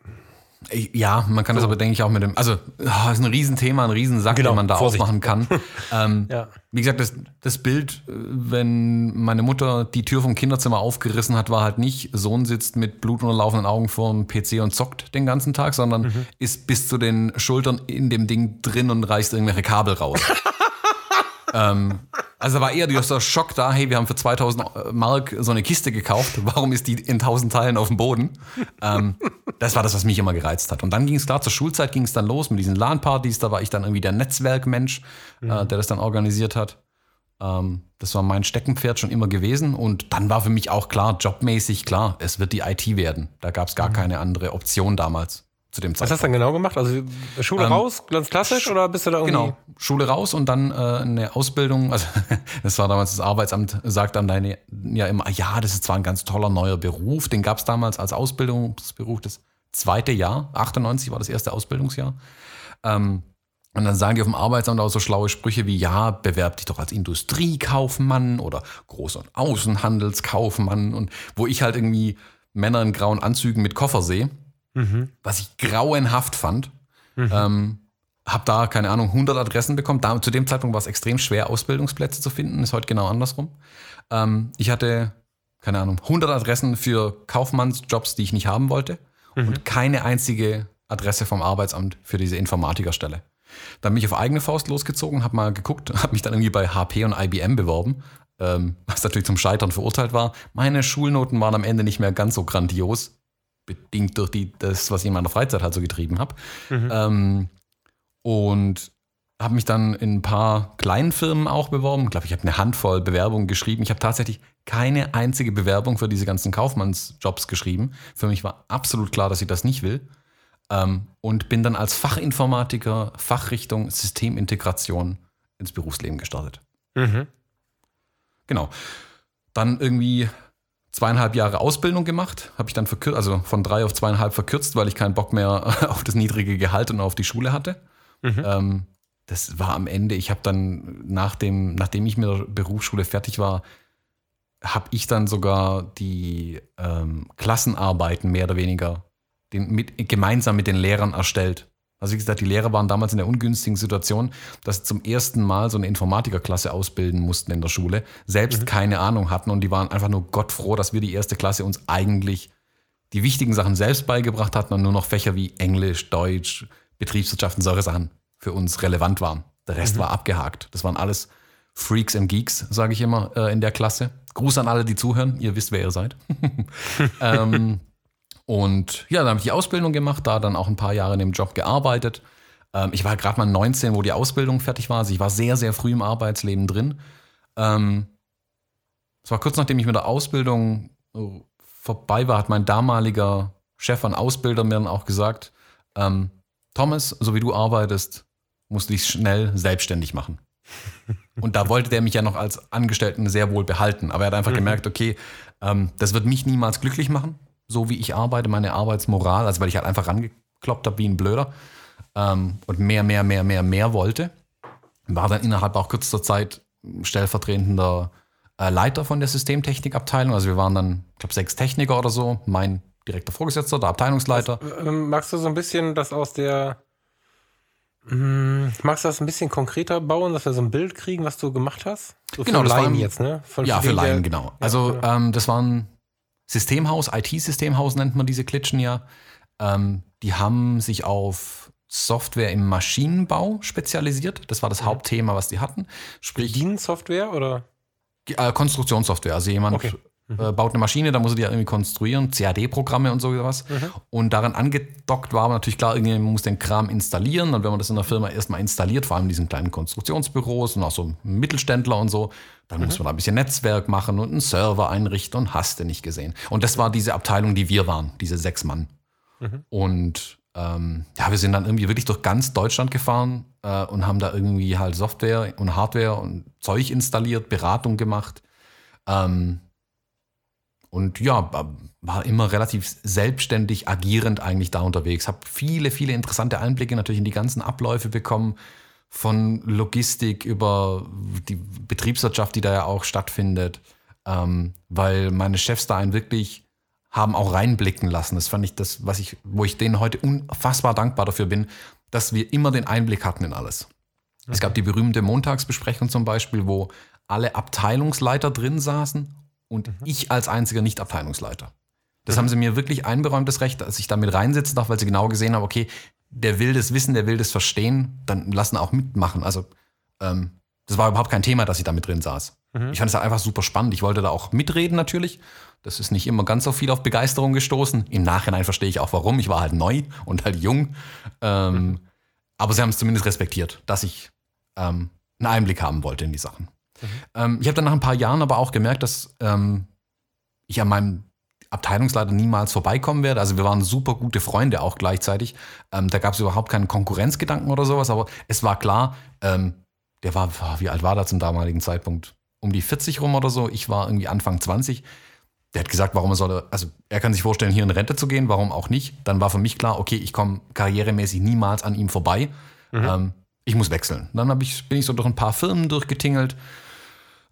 Ja, man kann das aber, denke ich, auch mit dem, also, ah, ist ein Riesenthema, ein Riesensack, Genau, den man da Vorsicht. aufmachen kann. ähm, ja. Wie gesagt, das, das Bild, äh, wenn meine Mutter die Tür vom Kinderzimmer aufgerissen hat, war halt nicht, Sohn sitzt mit blutunterlaufenden Augen vor dem PC und zockt den ganzen Tag, sondern Mhm. ist bis zu den Schultern in dem Ding drin und reißt irgendwelche Kabel raus. *laughs* ähm, also da war eher dieser Schock da, hey, wir haben für 2000 Mark so eine Kiste gekauft, warum ist die in 1000 Teilen auf dem Boden? Ähm, das war das, was mich immer gereizt hat. Und dann ging es klar, zur Schulzeit ging es dann los mit diesen LAN-Partys, da war ich dann irgendwie der Netzwerkmensch, äh, der das dann organisiert hat. Ähm, das war mein Steckenpferd schon immer gewesen. Und dann war für mich auch klar, jobmäßig klar, es wird die IT werden. Da gab es gar keine andere Option damals zu dem Was hast Zeitpunkt. du dann genau gemacht? Also Schule Ähm, raus, ganz klassisch, oder bist du da irgendwie? Genau, Schule raus und dann äh, eine Ausbildung. Also *laughs* das war damals das Arbeitsamt, sagt dann deine ja immer, ja, das ist zwar ein ganz toller neuer Beruf, den gab es damals als Ausbildungsberuf, das zweite Jahr, 98 war das erste Ausbildungsjahr. Ähm, und dann sagen die auf dem Arbeitsamt auch so schlaue Sprüche wie, ja, bewerb dich doch als Industriekaufmann oder Groß- und Außenhandelskaufmann. Und wo ich halt irgendwie Männer in grauen Anzügen mit Koffer sehe, mhm. was ich grauenhaft fand. Mhm. Ähm, hab da, keine Ahnung, 100 Adressen bekommen. Da, zu dem Zeitpunkt war es extrem schwer, Ausbildungsplätze zu finden. Ist heute genau andersrum. Ähm, ich hatte, keine Ahnung, 100 Adressen für Kaufmannsjobs, die ich nicht haben wollte. Mhm. Und keine einzige Adresse vom Arbeitsamt für diese Informatikerstelle. Dann bin ich auf eigene Faust losgezogen, habe mal geguckt, *laughs* habe mich dann irgendwie bei HP und IBM beworben, ähm, was natürlich zum Scheitern verurteilt war. Meine Schulnoten waren am Ende nicht mehr ganz so grandios, bedingt durch die, das, was ich in meiner Freizeit halt so getrieben habe. Mhm. Ähm, und habe mich dann in ein paar kleinen Firmen auch beworben. Ich glaube, ich habe eine Handvoll Bewerbungen geschrieben. Ich habe tatsächlich keine einzige Bewerbung für diese ganzen Kaufmannsjobs geschrieben. Für mich war absolut klar, dass ich das nicht will. Ähm, und bin dann als Fachinformatiker Fachrichtung Systemintegration ins Berufsleben gestartet. Mhm. Genau. Dann irgendwie zweieinhalb Jahre Ausbildung gemacht, habe ich dann verkürzt, also von drei auf zweieinhalb verkürzt, weil ich keinen Bock mehr *laughs* auf das niedrige Gehalt und auf die Schule hatte. Mhm. Ähm, das war am Ende, ich habe dann, nach dem, nachdem ich mit der Berufsschule fertig war, habe ich dann sogar die ähm, Klassenarbeiten mehr oder weniger den, mit, gemeinsam mit den Lehrern erstellt. Also wie gesagt, die Lehrer waren damals in der ungünstigen Situation, dass sie zum ersten Mal so eine Informatikerklasse ausbilden mussten in der Schule, selbst mhm. keine Ahnung hatten und die waren einfach nur gottfroh, dass wir die erste Klasse uns eigentlich die wichtigen Sachen selbst beigebracht hatten und nur noch Fächer wie Englisch, Deutsch, Betriebswirtschaft und solche Sachen für uns relevant waren. Der Rest mhm. war abgehakt. Das waren alles Freaks and Geeks, sage ich immer, äh, in der Klasse. Gruß an alle, die zuhören. Ihr wisst, wer ihr seid. *laughs* ähm, und ja, dann habe ich die Ausbildung gemacht, da dann auch ein paar Jahre in dem Job gearbeitet. Ähm, ich war gerade mal 19, wo die Ausbildung fertig war. Also ich war sehr, sehr früh im Arbeitsleben drin. Ähm, es war kurz nachdem ich mit der Ausbildung äh, vorbei war, hat mein damaliger Chef an Ausbilder mir dann auch gesagt, ähm, Thomas, so wie du arbeitest, musst du dich schnell selbstständig machen. *laughs* Und da wollte der mich ja noch als Angestellten sehr wohl behalten. Aber er hat einfach mhm. *laughs* gemerkt, okay, ähm, das wird mich niemals glücklich machen so wie ich arbeite, meine Arbeitsmoral, also weil ich halt einfach rangekloppt habe wie ein Blöder ähm, und mehr, mehr, mehr, mehr, mehr wollte. War dann innerhalb auch kürzester Zeit stellvertretender äh, Leiter von der Systemtechnikabteilung. Also wir waren dann, ich glaube, sechs Techniker oder so. Mein direkter Vorgesetzter, der Abteilungsleiter. Was, äh, magst du so ein bisschen das aus der hm, Magst du das ein bisschen konkreter bauen, dass wir so ein Bild kriegen, was du gemacht hast? So genau, für Laien jetzt, ne? Von ja, für Laien, genau. Also ja, ähm, das waren Systemhaus, IT-Systemhaus nennt man diese Klitschen ja. Ähm, die haben sich auf Software im Maschinenbau spezialisiert. Das war das mhm. Hauptthema, was die hatten. Sprich, Bediensoftware oder? Äh, Konstruktionssoftware. Also jemand okay. Mhm. baut eine Maschine, da muss er die ja irgendwie konstruieren, CAD-Programme und so was. Mhm. Und daran angedockt war natürlich klar, irgendjemand muss den Kram installieren. Und wenn man das in der Firma erstmal installiert, vor allem in diesen kleinen Konstruktionsbüros und auch so Mittelständler und so, dann mhm. muss man da ein bisschen Netzwerk machen und einen Server einrichten und hast du nicht gesehen. Und das war diese Abteilung, die wir waren, diese sechs Mann. Und ähm, ja, wir sind dann irgendwie wirklich durch ganz Deutschland gefahren äh, und haben da irgendwie halt Software und Hardware und Zeug installiert, Beratung gemacht. Ähm, und ja, war immer relativ selbstständig agierend eigentlich da unterwegs. Habe viele, viele interessante Einblicke natürlich in die ganzen Abläufe bekommen von Logistik über die Betriebswirtschaft, die da ja auch stattfindet, ähm, weil meine Chefs da einen wirklich haben auch reinblicken lassen. Das fand ich das, was ich, wo ich denen heute unfassbar dankbar dafür bin, dass wir immer den Einblick hatten in alles. Okay. Es gab die berühmte Montagsbesprechung zum Beispiel, wo alle Abteilungsleiter drin saßen und mhm. ich als einziger Nicht-Abteilungsleiter. Das mhm. haben sie mir wirklich einberäumt, das Recht, dass ich da mit reinsitzen darf, weil sie genau gesehen haben, okay, der will das wissen, der will das verstehen, dann lassen auch mitmachen. Also ähm, das war überhaupt kein Thema, dass ich da mit drin saß. Mhm. Ich fand es halt einfach super spannend. Ich wollte da auch mitreden natürlich. Das ist nicht immer ganz so viel auf Begeisterung gestoßen. Im Nachhinein verstehe ich auch warum. Ich war halt neu und halt jung. Ähm, mhm. Aber sie haben es zumindest respektiert, dass ich ähm, einen Einblick haben wollte in die Sachen. Mhm. Ähm, ich habe dann nach ein paar Jahren aber auch gemerkt, dass ähm, ich an meinem Abteilungsleiter niemals vorbeikommen werde. Also wir waren super gute Freunde auch gleichzeitig. Ähm, da gab es überhaupt keinen Konkurrenzgedanken oder sowas, aber es war klar, ähm, der war, wie alt war der zum damaligen Zeitpunkt? Um die 40 rum oder so. Ich war irgendwie Anfang 20. der hat gesagt, warum er soll, also er kann sich vorstellen, hier in Rente zu gehen, warum auch nicht. Dann war für mich klar, okay, ich komme karrieremäßig niemals an ihm vorbei. Ähm, ich muss wechseln. Dann ich, bin ich so durch ein paar Firmen durchgetingelt,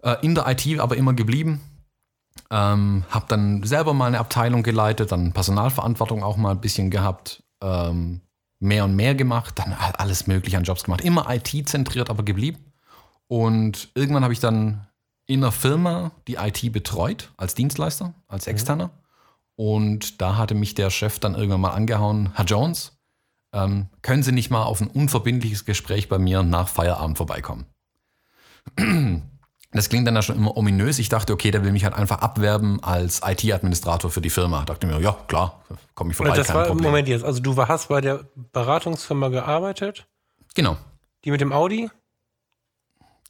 äh, in der IT aber immer geblieben. Ähm, habe dann selber mal eine Abteilung geleitet, dann Personalverantwortung auch mal ein bisschen gehabt, ähm, mehr und mehr gemacht, dann alles mögliche an Jobs gemacht. Immer IT-zentriert, aber geblieben. Und irgendwann habe ich dann in einer Firma die IT betreut, als Dienstleister, als Externer. Und da hatte mich der Chef dann irgendwann mal angehauen, Herr Jones, ähm, können Sie nicht mal auf ein unverbindliches Gespräch bei mir nach Feierabend vorbeikommen? *clears throat* Das klingt dann ja schon immer ominös. Ich dachte, okay, der will mich halt einfach abwerben als IT-Administrator für die Firma. Dachte mir, ja, klar, komme ich vorbei, das kein war, Problem. Moment jetzt, also du hast bei der Beratungsfirma gearbeitet, Genau. die mit dem Audi.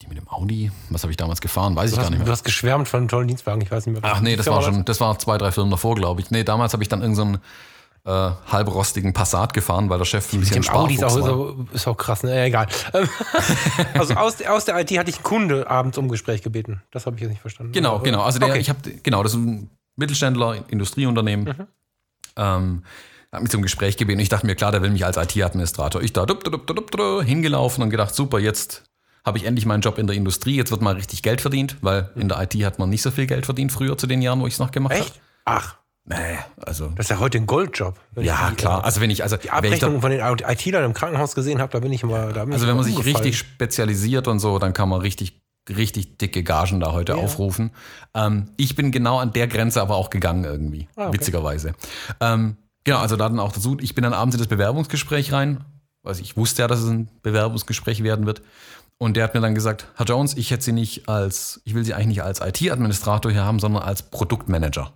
Die mit dem Audi, was habe ich damals gefahren? Weiß ich Du gar hast, nicht du mehr. hast geschwärmt von einem tollen Dienstwagen, ich weiß nicht mehr. Ach nee, das war schon, das war zwei, drei Firmen davor, glaube ich. Nee, damals habe ich dann irgendeinen so äh, halbrostigen Passat gefahren, weil der Chef ein bisschen Audi ist auch, ist, auch, ist auch krass, ne? Egal. *laughs* Also aus, aus der IT hatte ich einen Kunde abends um Gespräch gebeten. Das habe ich jetzt nicht verstanden. Genau, Aber- genau. Also der, okay. ich habe, genau, das ist ein Mittelständler, Industrieunternehmen. Mhm. Ähm, hat mich zum Gespräch gebeten. Ich dachte mir, klar, der will mich als IT-Administrator. Ich da dup, dup, dup, dup, dup, hingelaufen und gedacht, super, jetzt habe ich endlich meinen Job in der Industrie. Jetzt wird mal richtig Geld verdient, weil in der IT hat man nicht so viel Geld verdient früher zu den Jahren, wo ich es noch gemacht habe. Echt? Ach, Nee, also. das ist ja heute ein Goldjob. Ja, klar. Also wenn ich, also Die wenn ich da, Abrechnung von den IT-Lern im Krankenhaus gesehen habe, da bin ich immer. Da bin Also ich wenn man sich richtig spezialisiert und so, dann kann man richtig, richtig dicke Gagen da heute Ja. aufrufen. Ähm, ich bin genau an der Grenze aber auch gegangen irgendwie, Ah, okay. witzigerweise. Ähm, genau, also da dann auch dazu, ich bin dann abends in das Bewerbungsgespräch rein, also ich wusste ja, dass es ein Bewerbungsgespräch werden wird. Und der hat mir dann gesagt, Herr Jones, ich hätte Sie nicht als, ich will Sie eigentlich nicht als IT-Administrator hier haben, sondern als Produktmanager.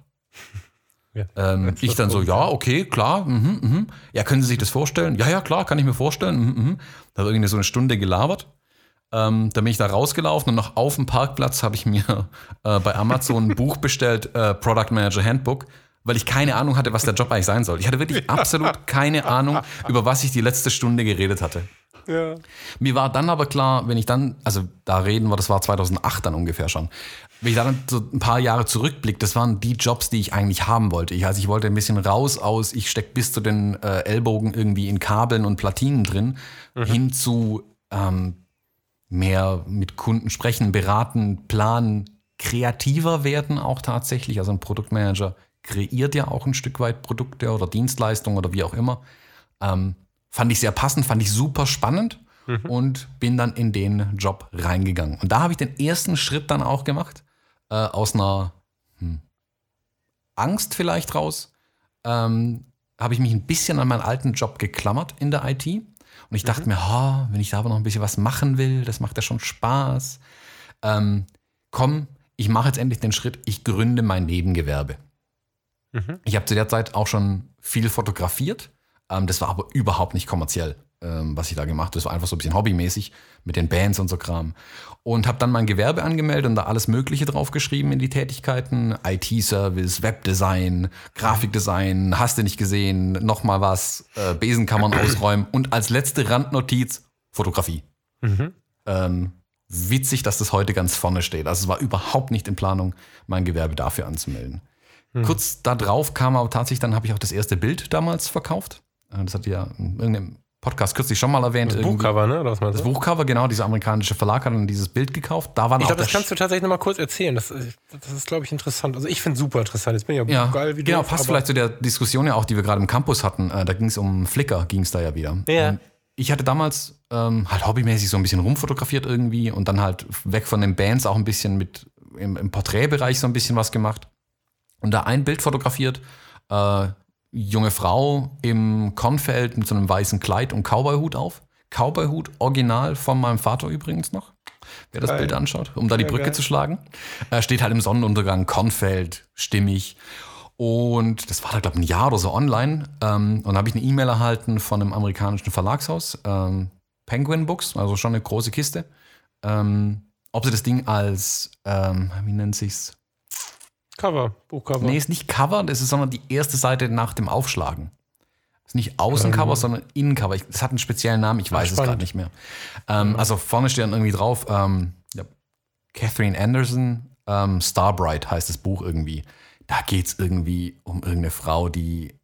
Ja. Ähm, ich dann so, ja, okay, klar. Mhm, mhm. Ja, können Sie sich das vorstellen? Ja, ja, klar, kann ich mir vorstellen. Mhm, mhm. Da hat irgendwie so eine Stunde gelabert. Ähm, dann bin ich da rausgelaufen und noch auf dem Parkplatz habe ich mir *laughs* äh, bei Amazon ein Buch bestellt, äh, Product Manager Handbook, weil ich keine Ahnung hatte, was der Job eigentlich sein soll. Ich hatte wirklich absolut keine Ahnung, über was ich die letzte Stunde geredet hatte. Ja. Mir war dann aber klar, wenn ich dann, also da reden wir, das war 2008 dann ungefähr schon, wenn ich dann so ein paar Jahre zurückblicke, das waren die Jobs, die ich eigentlich haben wollte. Ich, also ich wollte ein bisschen raus aus, ich stecke bis zu den äh, Ellbogen irgendwie in Kabeln und Platinen drin, hin zu ähm, mehr mit Kunden sprechen, beraten, planen, kreativer werden auch tatsächlich. Also ein Produktmanager kreiert ja auch ein Stück weit Produkte oder Dienstleistungen oder wie auch immer. Ähm, fand ich sehr passend, fand ich super spannend und bin dann in den Job reingegangen. Und da habe ich den ersten Schritt dann auch gemacht, äh, aus einer hm, Angst vielleicht raus, ähm, habe ich mich ein bisschen an meinen alten Job geklammert in der IT. Und ich dachte mir, ha, wenn ich da aber noch ein bisschen was machen will, das macht ja schon Spaß. Ähm, komm, ich mache jetzt endlich den Schritt, ich gründe mein Nebengewerbe. Ich habe zu der Zeit auch schon viel fotografiert. Ähm, das war aber überhaupt nicht kommerziell, ähm, was ich da gemacht habe. Das war einfach so ein bisschen hobbymäßig mit den Bands und so Kram. Und habe dann mein Gewerbe angemeldet und da alles Mögliche draufgeschrieben in die Tätigkeiten. IT-Service, Webdesign, Grafikdesign, hast du nicht gesehen, nochmal was, äh, Besenkammern ausräumen und als letzte Randnotiz Fotografie. Ähm, witzig, dass das heute ganz vorne steht. Also es war überhaupt nicht in Planung, mein Gewerbe dafür anzumelden. Kurz darauf kam aber tatsächlich, dann habe ich auch das erste Bild damals verkauft. Äh, Das hat ja in irgendeinem Podcast kürzlich schon mal erwähnt. Das. Buchcover, ne? Oder was meinst Das du? Buchcover, genau, dieser amerikanische Verlag hat dann dieses Bild gekauft. Da waren Ich glaube, das kannst du tatsächlich noch mal kurz erzählen. Das, das ist, glaube ich, interessant. Also ich finde es super interessant. Jetzt bin ich ja, ja, geil wie genau, doof, passt vielleicht zu der Diskussion ja auch, die wir gerade im Campus hatten. Äh, da ging es um Flickr, ging es da ja wieder. Ja. Und ich hatte damals ähm, halt hobbymäßig so ein bisschen rumfotografiert irgendwie und dann halt weg von den Bands auch ein bisschen mit im, im Porträtbereich so ein bisschen was gemacht. Und da ein Bild fotografiert, äh, junge Frau im Kornfeld mit so einem weißen Kleid und Cowboyhut auf. Cowboyhut, original von meinem Vater übrigens noch. Wer das Geil. Bild anschaut, um da die Ja, Brücke geil. zu schlagen. Äh, steht halt im Sonnenuntergang, Kornfeld, stimmig. Und das war da, glaube ich, ein Jahr oder so online. Ähm, und da habe ich eine E-Mail erhalten von einem amerikanischen Verlagshaus, ähm, Penguin Books, also schon eine große Kiste. Ähm, ob sie das Ding als, ähm, wie nennt sich's? Cover, Buchcover. Nee, ist nicht Cover, das ist sondern die erste Seite nach dem Aufschlagen. Ist nicht Außencover, sondern Innencover. Das hat einen speziellen Namen, ich weiß es spannend. gerade nicht mehr. Ähm, Also vorne steht dann irgendwie drauf, ähm, ja, Catherine Anderson, ähm, Starbright heißt das Buch irgendwie. da geht es irgendwie um irgendeine Frau, die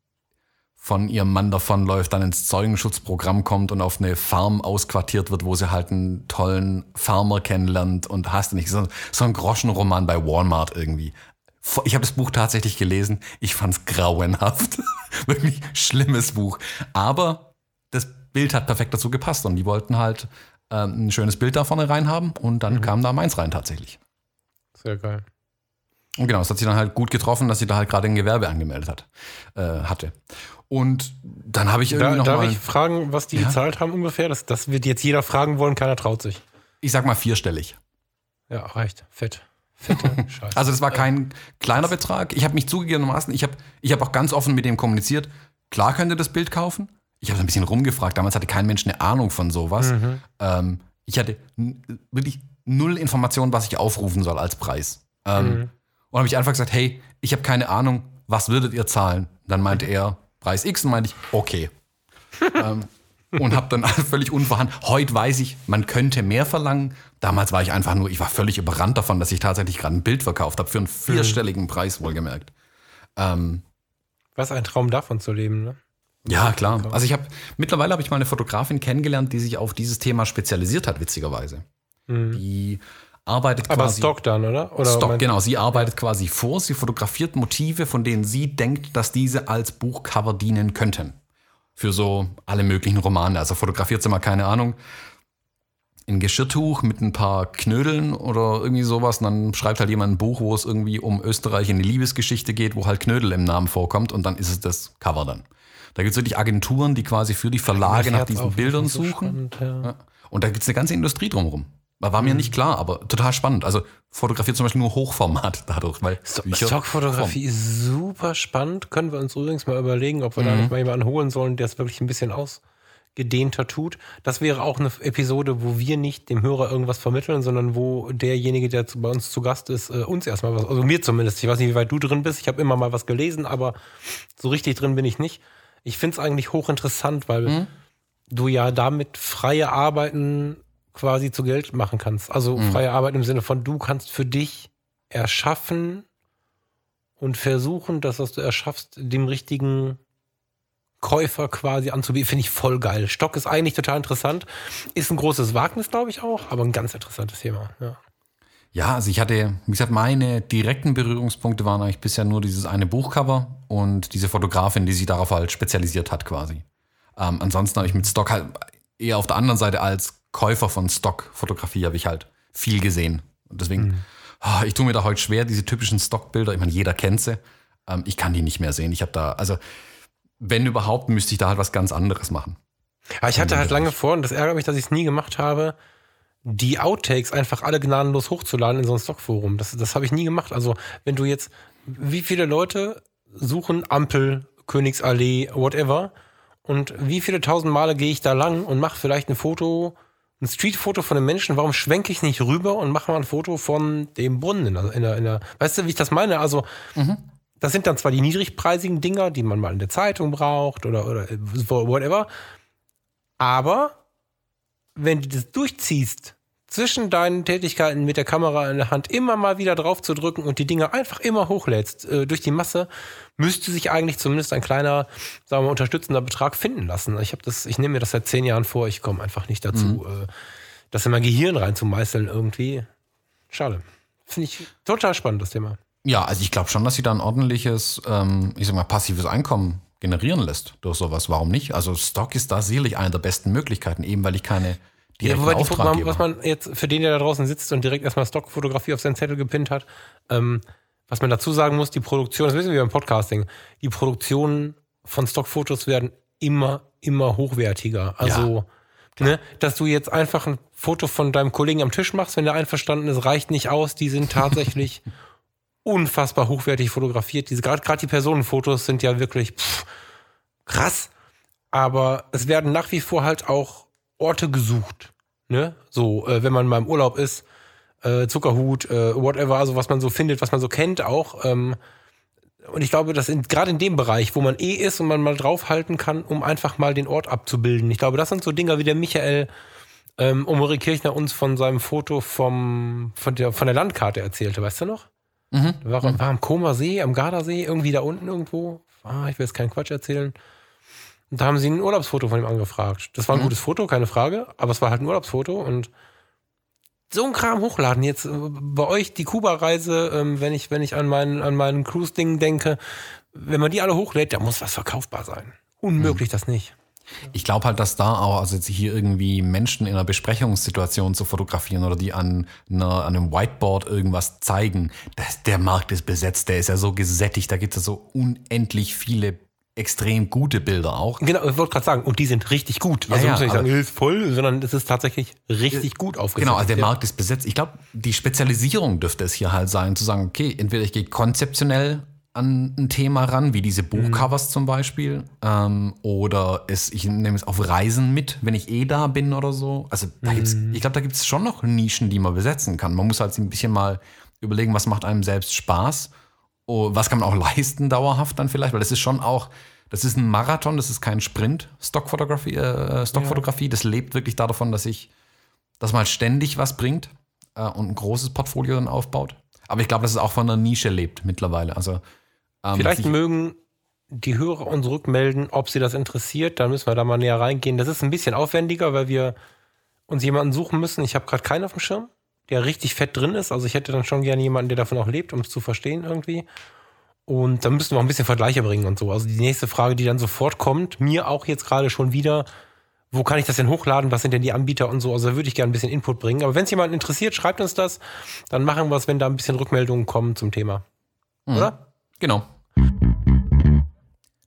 von ihrem Mann davonläuft, dann ins Zeugenschutzprogramm kommt und auf eine Farm ausquartiert wird, wo sie halt einen tollen Farmer kennenlernt und hast nicht. So, so ein Groschenroman bei Walmart irgendwie. Ich habe das Buch tatsächlich gelesen. Ich fand es grauenhaft. *laughs* Wirklich schlimmes Buch. Aber das Bild hat perfekt dazu gepasst und die wollten halt ähm, ein schönes Bild da vorne reinhaben und dann mhm. kam da meins rein tatsächlich. Sehr geil. Und genau, es hat sich dann halt gut getroffen, dass sie da halt gerade ein Gewerbe angemeldet hat, äh, hatte. Und dann habe ich irgendwie da, noch Darf mal, ich fragen, was die ja? gezahlt haben ungefähr? Das, das wird jetzt jeder fragen wollen, keiner traut sich. Ich sag mal vierstellig. Ja, reicht. Fett. Fette *laughs* Scheiße. also das war kein kleiner Betrag. Ich habe mich zugegebenermaßen, ich habe ich hab auch ganz offen mit dem kommuniziert, klar könnt ihr das Bild kaufen. Ich habe ein bisschen rumgefragt. Damals hatte kein Mensch eine Ahnung von sowas. Mhm. Ähm, ich hatte wirklich null Informationen, was ich aufrufen soll als Preis. Ähm, mhm. Und habe ich einfach gesagt, hey, ich habe keine Ahnung, was würdet ihr zahlen? Dann meinte er, Preis X und meinte ich, okay. *laughs* ähm, und habe dann *laughs* völlig unverhandelt. Heute weiß ich, man könnte mehr verlangen. Damals war ich einfach nur, ich war völlig überrannt davon, dass ich tatsächlich gerade ein Bild verkauft habe für einen vierstelligen mhm. Preis, wohlgemerkt. Ähm, Was ein Traum davon zu leben, ne? Ja, klar. Also ich habe mittlerweile habe ich mal eine Fotografin kennengelernt, die sich auf dieses Thema spezialisiert hat, witzigerweise. Mhm. Die arbeitet quasi. Aber Stock dann, oder? oder Stock, genau. Sie arbeitet quasi vor. Sie fotografiert Motive, von denen sie denkt, dass diese als Buchcover dienen könnten. Für so alle möglichen Romane. Also fotografiert sie mal, keine Ahnung, ein Geschirrtuch mit ein paar Knödeln oder irgendwie sowas. Und dann schreibt halt jemand ein Buch, wo es irgendwie um Österreich in die Liebesgeschichte geht, wo halt Knödel im Namen vorkommt. Und dann ist es das Cover dann. Da gibt es wirklich Agenturen, die quasi für die Verlage nach diesen Bildern suchen. Spannend, ja. Und da gibt es eine ganze Industrie drumherum. War mir mhm. nicht klar, aber total spannend. Also fotografiert zum Beispiel nur Hochformat *laughs* dadurch, weil Stockfotografie ist super spannend. Können wir uns übrigens mal überlegen, ob wir mhm. da nicht mal jemanden holen sollen, der es wirklich ein bisschen ausgedehnter tut. Das wäre auch eine Episode, wo wir nicht dem Hörer irgendwas vermitteln, sondern wo derjenige, der bei uns zu Gast ist, äh, uns erstmal was, also mir zumindest. Ich weiß nicht, wie weit du drin bist. Ich habe immer mal was gelesen, aber so richtig drin bin ich nicht. Ich finde es eigentlich hochinteressant, weil mhm. du ja damit freie Arbeiten quasi zu Geld machen kannst. Also mhm. freie Arbeit im Sinne von, du kannst für dich erschaffen und versuchen, das, was du erschaffst, dem richtigen Käufer quasi anzubieten, finde ich voll geil. Stock ist eigentlich total interessant. Ist ein großes Wagnis, glaube ich auch, aber ein ganz interessantes Thema. Ja. Ja, also ich hatte, wie gesagt, meine direkten Berührungspunkte waren eigentlich bisher nur dieses eine Buchcover und diese Fotografin, die sich darauf halt spezialisiert hat quasi. Ähm, ansonsten habe ich mit Stock halt eher auf der anderen Seite als Käufer von Stockfotografie habe ich halt viel gesehen. Und deswegen, mhm. oh, ich tue mir da heute schwer, diese typischen Stockbilder, ich meine, jeder kennt sie. Ähm, ich kann die nicht mehr sehen. Ich habe da, also, wenn überhaupt, müsste ich da halt was ganz anderes machen. Ja, ich hatte halt lange vor, und das ärgert mich, dass ich es nie gemacht habe, die Outtakes einfach alle gnadenlos hochzuladen in so ein Stockforum. Das, das habe ich nie gemacht. Also, wenn du jetzt, wie viele Leute suchen Ampel, Königsallee, whatever, und wie viele tausend Male gehe ich da lang und mache vielleicht ein Foto ein Streetfoto von einem Menschen, warum schwenke ich nicht rüber und mache mal ein Foto von dem Brunnen? Also in der, in der, weißt du, wie ich das meine? Also, mhm. das sind dann zwar die niedrigpreisigen Dinger, die man mal in der Zeitung braucht oder, oder whatever, aber wenn du das durchziehst, zwischen deinen Tätigkeiten mit der Kamera in der Hand immer mal wieder drauf zu drücken und die Dinge einfach immer hochlädst äh, durch die Masse, müsste sich eigentlich zumindest ein kleiner, sagen wir, unterstützender Betrag finden lassen. Ich habe das, ich nehme mir das seit zehn Jahren vor, ich komme einfach nicht dazu, mhm. äh, das in mein Gehirn reinzumeißeln irgendwie. Schade. Finde ich total spannend, das Thema. Ja, also ich glaube schon, dass sie da ein ordentliches, ähm, ich sag mal, passives Einkommen generieren lässt durch sowas. Warum nicht? Also Stock ist da sicherlich eine der besten Möglichkeiten, eben weil ich keine ja, wobei die mal, was man jetzt für den, der da draußen sitzt und direkt erstmal Stockfotografie auf seinen Zettel gepinnt hat, ähm, was man dazu sagen muss, die Produktion, das wissen wir beim Podcasting, die Produktionen von Stockfotos werden immer, immer hochwertiger. Also, ja. ne, dass du jetzt einfach ein Foto von deinem Kollegen am Tisch machst, wenn der einverstanden ist, reicht nicht aus. Die sind tatsächlich *laughs* unfassbar hochwertig fotografiert. Diese gerade die Personenfotos sind ja wirklich pff, krass. Aber es werden nach wie vor halt auch Orte gesucht. Ne? So, äh, wenn man mal im Urlaub ist, äh, Zuckerhut, äh, whatever, also was man so findet, was man so kennt auch. Ähm, und ich glaube, dass gerade in dem Bereich, wo man eh ist und man mal draufhalten kann, um einfach mal den Ort abzubilden. Ich glaube, das sind so Dinger, wie der Michael ähm, Omori Kirchner uns von seinem Foto vom, von, der, von der Landkarte erzählte, weißt du noch? Mhm. War, war am Koma See, am Gardasee, irgendwie da unten irgendwo. Ah, ich will jetzt keinen Quatsch erzählen. Und da haben sie ein Urlaubsfoto von ihm angefragt. Das war ein mhm. gutes Foto, keine Frage, aber es war halt ein Urlaubsfoto und so ein Kram hochladen. Jetzt äh, bei euch die Kuba-Reise, ähm, wenn ich, wenn ich an meinen, an meinen Cruise-Ding denke, wenn man die alle hochlädt, da muss was verkaufbar sein. Unmöglich mhm. das nicht. Ich glaube halt, dass da auch, also jetzt hier irgendwie Menschen in einer Besprechungssituation zu fotografieren oder die an, einer, an einem Whiteboard irgendwas zeigen, das, der Markt ist besetzt, der ist ja so gesättigt, da gibt es ja so unendlich viele extrem gute Bilder auch. Genau, ich wollte gerade sagen, und die sind richtig gut. Also ja, muss ich sagen, ist voll, sondern es ist tatsächlich richtig gut aufgesetzt. Genau, also der Markt ist besetzt. Ich glaube, die Spezialisierung dürfte es hier halt sein, zu sagen, okay, entweder ich gehe konzeptionell an ein Thema ran, wie diese Buchcovers mhm. zum Beispiel. Ähm, oder es, ich nehme es auf Reisen mit, wenn ich eh da bin oder so. Also da gibt's, mhm. ich glaube, da gibt es schon noch Nischen, die man besetzen kann. Man muss halt ein bisschen mal überlegen, was macht einem selbst Spaß. Oh, was kann man auch leisten dauerhaft dann vielleicht, weil das ist schon auch, das ist ein Marathon, das ist kein Sprint, Stockfotografie, äh, Stockfotografie. Ja. Das lebt wirklich davon, dass ich, dass man halt ständig was bringt äh, und ein großes Portfolio dann aufbaut. Aber ich glaube, dass es auch von einer Nische lebt mittlerweile. Also ähm, Vielleicht mögen die Hörer uns rückmelden, ob sie das interessiert. Dann müssen wir da mal näher reingehen. Das ist ein bisschen aufwendiger, weil wir uns jemanden suchen müssen. Ich habe gerade keinen auf dem Schirm, der richtig fett drin ist. Also ich hätte dann schon gerne jemanden, der davon auch lebt, um es zu verstehen irgendwie. Und dann müssten wir auch ein bisschen Vergleiche bringen und so. Also die nächste Frage, die dann sofort kommt, mir auch jetzt gerade schon wieder, wo kann ich das denn hochladen? Was sind denn die Anbieter und so? Also da würde ich gerne ein bisschen Input bringen. Aber wenn es jemanden interessiert, schreibt uns das. Dann machen wir es, wenn da ein bisschen Rückmeldungen kommen zum Thema. Mhm. Oder? Genau.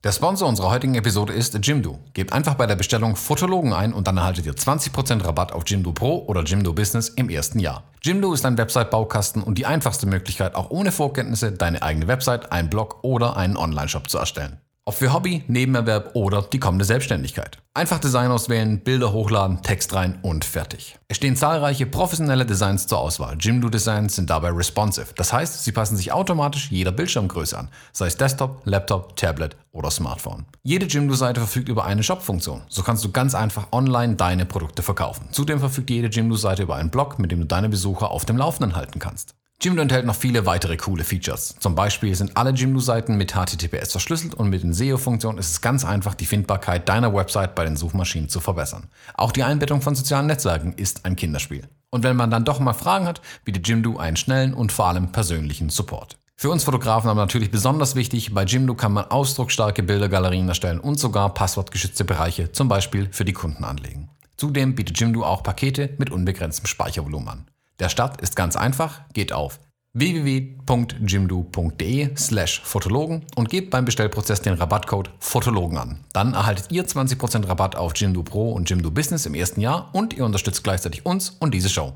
Der Sponsor unserer heutigen Episode ist Jimdo. Gebt einfach bei der Bestellung Fotologen ein und dann erhaltet ihr 20% Rabatt auf Jimdo Pro oder Jimdo Business im ersten Jahr. Jimdo ist ein Website-Baukasten und die einfachste Möglichkeit, auch ohne Vorkenntnisse deine eigene Website, einen Blog oder einen Online-Shop zu erstellen. Ob für Hobby, Nebenerwerb oder die kommende Selbstständigkeit. Einfach Design auswählen, Bilder hochladen, Text rein und fertig. Es stehen zahlreiche professionelle Designs zur Auswahl. Jimdo Designs sind dabei responsive. Das heißt, sie passen sich automatisch jeder Bildschirmgröße an, sei es Desktop, Laptop, Tablet oder Smartphone. Jede Jimdo-Seite verfügt über eine Shop-Funktion. So kannst du ganz einfach online deine Produkte verkaufen. Zudem verfügt jede Jimdo-Seite über einen Blog, mit dem du deine Besucher auf dem Laufenden halten kannst. Jimdo enthält noch viele weitere coole Features. Zum Beispiel sind alle Jimdo-Seiten mit HTTPS verschlüsselt und mit den SEO-Funktionen ist es ganz einfach, die Findbarkeit deiner Website bei den Suchmaschinen zu verbessern. Auch die Einbettung von sozialen Netzwerken ist ein Kinderspiel. Und wenn man dann doch mal Fragen hat, bietet Jimdo einen schnellen und vor allem persönlichen Support. Für uns Fotografen aber natürlich besonders wichtig, bei Jimdo kann man ausdrucksstarke Bildergalerien erstellen und sogar passwortgeschützte Bereiche, zum Beispiel für die Kunden anlegen. Zudem bietet Jimdo auch Pakete mit unbegrenztem Speichervolumen an. Der Start ist ganz einfach, geht auf www.jimdo.de slash Fotologen und gebt beim Bestellprozess den Rabattcode Fotologen an. Dann erhaltet ihr 20% Rabatt auf Jimdo Pro und Jimdo Business im ersten Jahr und ihr unterstützt gleichzeitig uns und diese Show.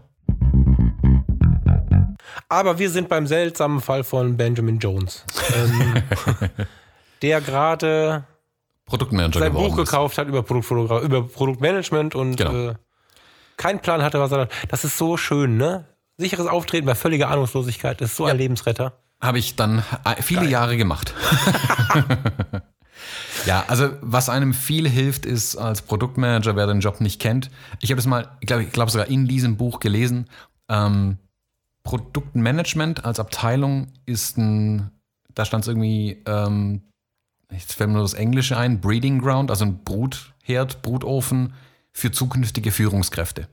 Aber wir sind beim seltsamen Fall von Benjamin Jones, ähm, *laughs* der gerade Produktmanager sein Buch gekauft hat über, über Produktmanagement und genau. äh, keinen Plan hatte, was er. Das ist so schön, ne? Sicheres Auftreten bei völliger Ahnungslosigkeit, das ist so ja. ein Lebensretter. Habe ich dann äh, viele Geil. Jahre gemacht. *laughs* ja, also was einem viel hilft, ist als Produktmanager, wer den Job nicht kennt. Ich habe es mal, ich glaube ich glaub sogar in diesem Buch gelesen. Ähm, Produktmanagement als Abteilung ist ein, da stand es irgendwie, ähm, jetzt fällt mir nur das Englische ein, Breeding Ground, also ein Brutherd, Brutofen für zukünftige Führungskräfte.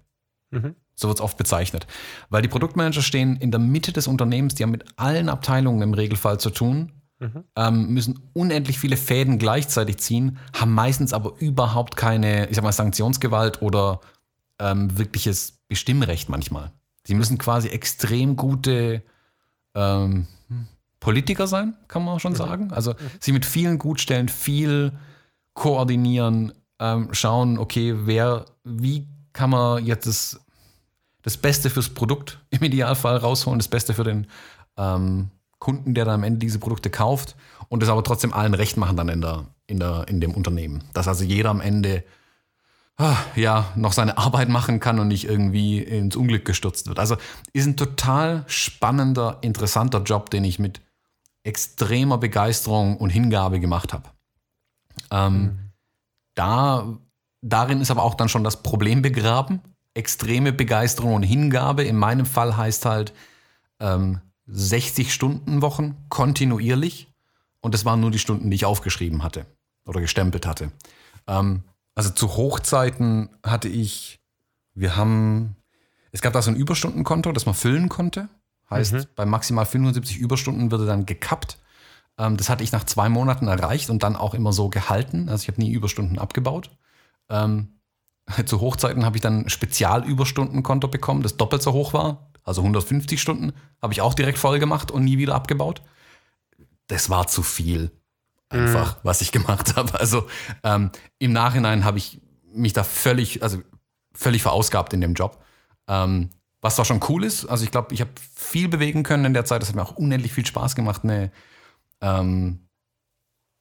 Mhm. So wird es oft bezeichnet. Weil die Produktmanager stehen in der Mitte des Unternehmens, die haben mit allen Abteilungen im Regelfall zu tun, mhm. ähm, müssen unendlich viele Fäden gleichzeitig ziehen, haben meistens aber überhaupt keine, ich sag mal, Sanktionsgewalt oder ähm, wirkliches Bestimmrecht manchmal. Sie müssen quasi extrem gute ähm, Politiker sein, kann man schon mhm. sagen. Also mhm. sie mit vielen Gutstellen viel koordinieren, ähm, schauen, okay, wer, wie kann man jetzt das, das Beste fürs Produkt *laughs* im Idealfall rausholen, das Beste für den ähm, Kunden, der dann am Ende diese Produkte kauft und das aber trotzdem allen recht machen dann in, der, in, der, in dem Unternehmen. Dass also jeder am Ende ah, ja, noch seine Arbeit machen kann und nicht irgendwie ins Unglück gestürzt wird. Also ist ein total spannender, interessanter Job, den ich mit extremer Begeisterung und Hingabe gemacht habe. Ähm, mhm da, darin ist aber auch dann schon das Problem begraben. Extreme Begeisterung und Hingabe. In meinem Fall heißt halt, ähm, 60-Stunden-Wochen kontinuierlich und das waren nur die Stunden, die ich aufgeschrieben hatte oder gestempelt hatte. Ähm, also zu Hochzeiten hatte ich, wir haben, es gab da so ein Überstundenkonto, das man füllen konnte. Heißt, mhm. bei maximal 75 Überstunden würde dann gekappt. Ähm, das hatte ich nach zwei Monaten erreicht und dann auch immer so gehalten. Also ich habe nie Überstunden abgebaut. Ähm, *laughs* zu Hochzeiten habe ich dann ein Spezialüberstundenkonto bekommen, das doppelt so hoch war. Also 150 Stunden habe ich auch direkt voll gemacht und nie wieder abgebaut. Das war zu viel einfach, mhm. was ich gemacht *laughs* habe. Also ähm, im Nachhinein habe ich mich da völlig, also völlig verausgabt in dem Job. Ähm, was zwar schon cool ist, also ich glaube, ich habe viel bewegen können in der Zeit. Das hat mir auch unendlich viel Spaß gemacht, eine, ähm,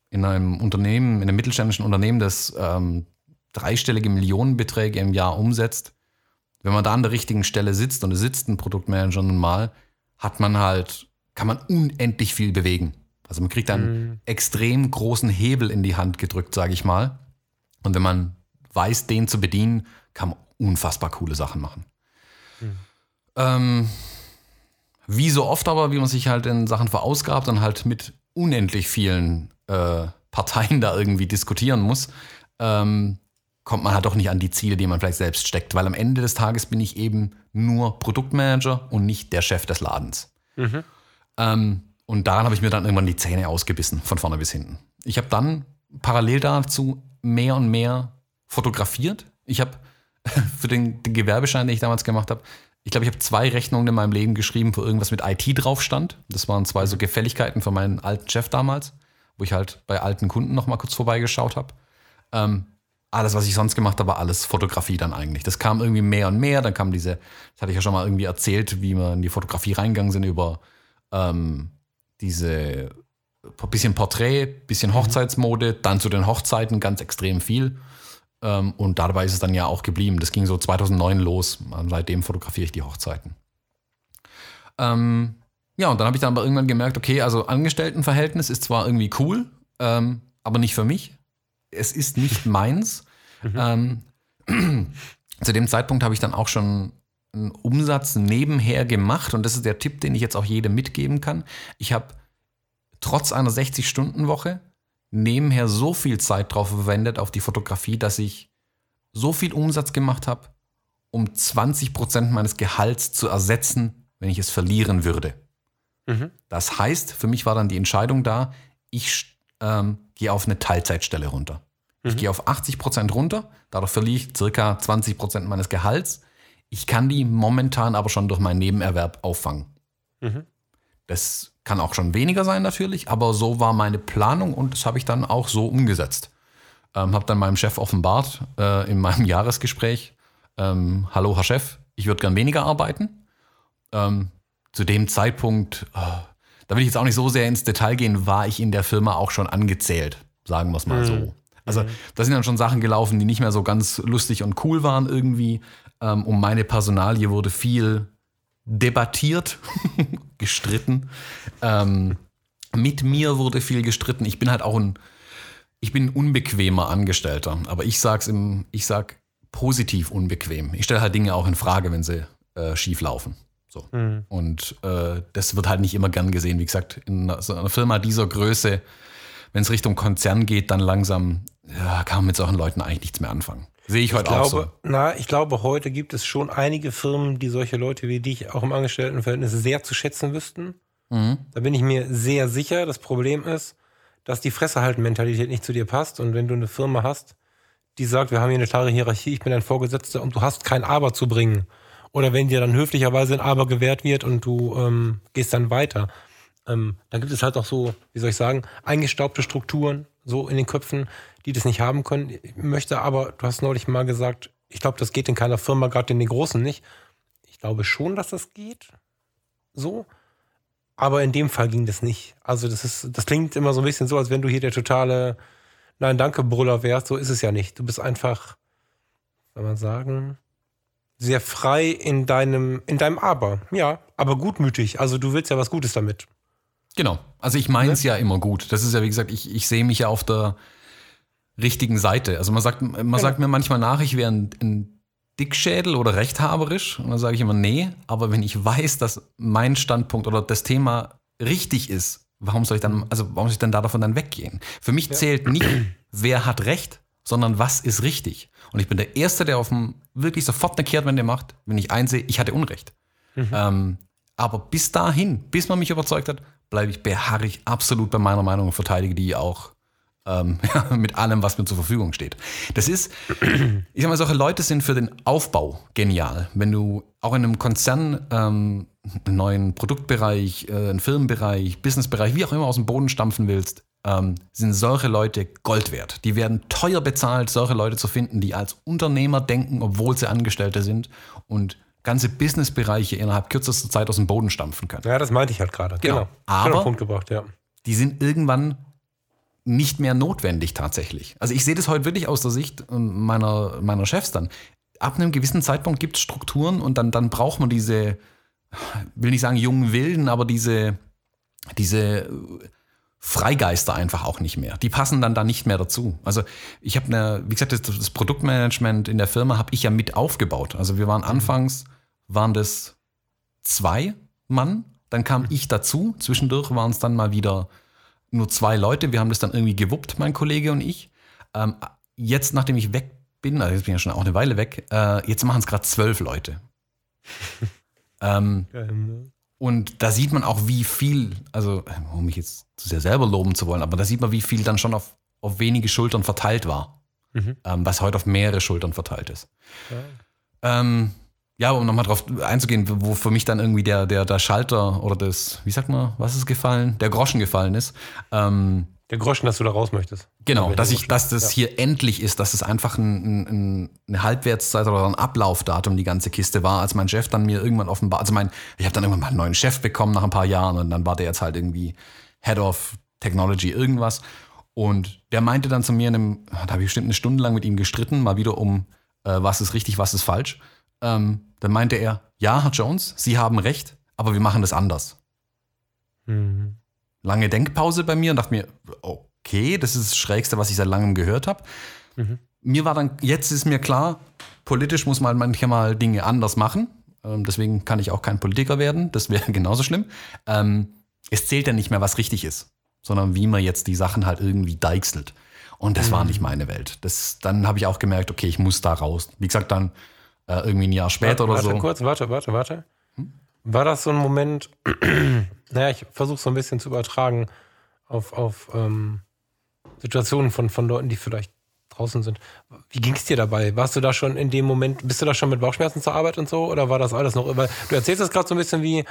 in einem Unternehmen, in einem mittelständischen Unternehmen, das ähm, dreistellige Millionenbeträge im Jahr umsetzt. Wenn man da an der richtigen Stelle sitzt und es sitzt ein Produktmanager nun mal, hat man halt, kann man unendlich viel bewegen. Also man kriegt einen mhm. extrem großen Hebel in die Hand gedrückt, sage ich mal. Und wenn man weiß, den zu bedienen, kann man unfassbar coole Sachen machen. Mhm. Ähm, wie so oft aber, wie man sich halt in Sachen verausgabt und halt mit unendlich vielen äh, Parteien da irgendwie diskutieren muss, ähm, kommt man halt doch nicht an die Ziele, die man vielleicht selbst steckt. Weil am Ende des Tages bin ich eben nur Produktmanager und nicht der Chef des Ladens. Mhm. Ähm, und daran habe ich mir dann irgendwann die Zähne ausgebissen, von vorne bis hinten. Ich habe dann parallel dazu mehr und mehr fotografiert. Ich habe *laughs* für den, den, Gewerbeschein, den ich damals gemacht habe, ich glaube, ich habe zwei Rechnungen in meinem Leben geschrieben, wo irgendwas mit IT drauf stand. Das waren zwei so Gefälligkeiten von meinem alten Chef damals, wo ich halt bei alten Kunden noch mal kurz vorbeigeschaut habe. Ähm, alles, was ich sonst gemacht habe, war alles Fotografie dann eigentlich. Das kam irgendwie mehr und mehr. Dann kam diese, das hatte ich ja schon mal irgendwie erzählt, wie wir in die Fotografie reingegangen sind über ähm, diese bisschen Porträt, bisschen Hochzeitsmode, dann zu den Hochzeiten ganz extrem viel. Ähm, und dabei ist es dann ja auch geblieben. Das ging so 2009 los. Seitdem fotografiere ich die Hochzeiten. Ähm, ja, und dann habe ich dann aber irgendwann gemerkt, okay, also Angestelltenverhältnis ist zwar irgendwie cool, ähm, aber nicht für mich. Es ist nicht *laughs* meins. Mhm. Ähm, *clears throat* zu dem Zeitpunkt habe ich dann auch schon einen Umsatz nebenher gemacht und das ist der Tipp, den ich jetzt auch jedem mitgeben kann. Ich habe trotz einer 60-Stunden-Woche nebenher so viel Zeit drauf verwendet auf die Fotografie, dass ich so viel Umsatz gemacht habe, um 20 Prozent meines Gehalts zu ersetzen, wenn ich es verlieren würde. Mhm. Das heißt, für mich war dann die Entscheidung da, ich ähm, gehe auf eine Teilzeitstelle runter. Mhm. Ich gehe auf 80 Prozent runter, dadurch verliere ich circa 20 Prozent meines Gehalts ich kann die momentan aber schon durch meinen Nebenerwerb auffangen. Mhm. Das kann auch schon weniger sein natürlich, aber so war meine Planung und das habe ich dann auch so umgesetzt. Ähm, habe dann meinem Chef offenbart äh, in meinem *laughs* Jahresgespräch, ähm, hallo Herr Chef, ich würde gern weniger arbeiten. Ähm, zu dem Zeitpunkt, äh, da will ich jetzt auch nicht so sehr ins Detail gehen, war ich in der Firma auch schon angezählt, sagen wir es mal mhm. so. Also da sind dann schon Sachen gelaufen, die nicht mehr so ganz lustig und cool waren irgendwie ähm, um meine Personalie wurde viel debattiert, *laughs* gestritten. Ähm, mit mir wurde viel gestritten. Ich bin halt auch ein, ich bin ein unbequemer Angestellter, aber ich sag's im, ich sag positiv unbequem. Ich stelle halt Dinge auch in Frage, wenn sie äh, schief laufen. So. Mhm. Und äh, das wird halt nicht immer gern gesehen. Wie gesagt, in so einer Firma dieser Größe, wenn es Richtung Konzern geht, dann langsam ja, kann man mit solchen Leuten eigentlich nichts mehr anfangen. Sehe ich heute ich glaube, auch so. Na, ich glaube, heute gibt es schon einige Firmen, die solche Leute wie dich auch im Angestelltenverhältnis sehr zu schätzen wüssten. Mhm. Da bin ich mir sehr sicher. Das Problem ist, dass die Fressehalten-Mentalität nicht zu dir passt. Und wenn du eine Firma hast, die sagt, wir haben hier eine klare Hierarchie, ich bin dein Vorgesetzter und du hast kein Aber zu bringen. Oder wenn dir dann höflicherweise ein Aber gewährt wird und du ähm, gehst dann weiter. Ähm, dann gibt es halt auch so, wie soll ich sagen, eingestaubte Strukturen so in den Köpfen, die das nicht haben können. Ich möchte aber, du hast neulich mal gesagt, ich glaube, das geht in keiner Firma, gerade in den Großen nicht. Ich glaube schon, dass das geht. So. Aber in dem Fall ging das nicht. Also, das ist, das klingt immer so ein bisschen so, als wenn du hier der totale Nein, danke, Brüller wärst. So ist es ja nicht. Du bist einfach, soll man sagen, sehr frei in deinem, in deinem Aber. Ja, aber gutmütig. Also, du willst ja was Gutes damit. Genau. Also, ich meine es ne? ja immer gut. Das ist ja, wie gesagt, ich, ich sehe mich ja auf der, richtigen Seite. Also man sagt, man sagt mir manchmal nach, ich wäre ein, ein Dickschädel oder rechthaberisch? Und dann sage ich immer, nee, aber wenn ich weiß, dass mein Standpunkt oder das Thema richtig ist, warum soll ich dann, also warum soll ich dann davon dann weggehen? Für mich zählt nicht, wer hat Recht, sondern was ist richtig. Und ich bin der Erste, der auf dem wirklich sofort eine Kehrtwende macht, wenn ich einsehe, ich hatte Unrecht. Ähm, aber bis dahin, bis man mich überzeugt hat, bleibe ich beharrig absolut bei meiner Meinung und verteidige die auch ähm, *laughs* mit allem, was mir zur Verfügung steht. Das ist, *clears throat* ich sag mal, solche Leute sind für den Aufbau genial. Wenn du auch in einem Konzern ähm, einen neuen Produktbereich, äh, einen Firmenbereich, Businessbereich, wie auch immer aus dem Boden stampfen willst, ähm, sind solche Leute Gold wert. Die werden teuer bezahlt, solche Leute zu finden, die als Unternehmer denken, obwohl sie Angestellte sind und ganze Businessbereiche innerhalb kürzester Zeit aus dem Boden stampfen können. Ja, das meinte ich halt gerade. Genau. Genau. Aber- Punkt gebracht, ja. die sind irgendwann nicht mehr notwendig tatsächlich. Also ich sehe das heute wirklich aus der Sicht ähm, meiner, meiner Chefs dann. Ab einem gewissen Zeitpunkt gibt es Strukturen und dann, dann braucht man diese, will nicht sagen jungen Wilden, aber diese, diese äh, Freigeister einfach auch nicht mehr. Die passen dann da nicht mehr dazu. Also ich habe eine, wie gesagt, das, das Produktmanagement in der Firma habe ich ja mit aufgebaut. Also wir waren anfangs, waren das zwei Mann, dann kam ich dazu, zwischendurch waren es dann mal wieder nur zwei Leute. Wir haben das dann irgendwie gewuppt, mein Kollege und ich. Ähm, jetzt, nachdem ich weg bin, also jetzt bin ich ja schon auch eine Weile weg, äh, jetzt machen es gerade zwölf Leute. *laughs* ähm, Ähm, und da sieht man auch, wie viel, also um mich jetzt zu sehr selber loben zu wollen, aber da sieht man, wie viel dann schon auf, auf wenige Schultern verteilt war. Mhm. Ähm, was heute auf mehrere Schultern verteilt ist. Ähm, ja, um nochmal drauf einzugehen, wo für mich dann irgendwie der, der, der Schalter oder das, wie sagt man, was ist gefallen? Der Groschen gefallen ist. Ähm, Der Groschen, dass du da raus möchtest. Genau, Ja, dass, ich, dass das Groschen. hier endlich ist, dass es einfach ein, ein, eine Halbwertszeit oder ein Ablaufdatum die ganze Kiste war, als mein Chef dann mir irgendwann offenbar, also mein, ich habe dann irgendwann mal einen neuen Chef bekommen nach ein paar Jahren und dann war der jetzt halt irgendwie Head of Technology irgendwas und der meinte dann zu mir, in einem, da habe ich bestimmt eine Stunde lang mit ihm gestritten, mal wieder um, äh, was ist richtig, was ist falsch. Ähm, dann meinte er, ja, Herr Jones, Sie haben recht, aber wir machen das anders Mhm. lange Denkpause bei mir und dachte mir, okay, das ist das Schrägste, was ich seit langem gehört habe. Mir war dann, jetzt ist mir klar, politisch muss man manchmal Dinge anders machen. Ähm, deswegen kann ich auch kein Politiker werden. Das wäre *laughs* genauso schlimm. Ähm, es zählt ja nicht mehr, was richtig ist, sondern wie man jetzt die Sachen halt irgendwie deichselt. Und das war nicht meine Welt. Das, dann habe ich auch gemerkt, okay, ich muss da raus. Wie gesagt, dann äh, irgendwie ein Jahr später warte, oder warte so. kurz, warte, warte, warte. War das so ein Moment, *clears throat* naja, ich versuche so ein bisschen zu übertragen auf, auf ähm, Situationen von, von Leuten, die vielleicht draußen sind. Wie ging es dir dabei? Warst du da schon in dem Moment, bist du da schon mit Bauchschmerzen zur Arbeit und so? Oder war das alles noch? Weil du erzählst das gerade so ein bisschen wie,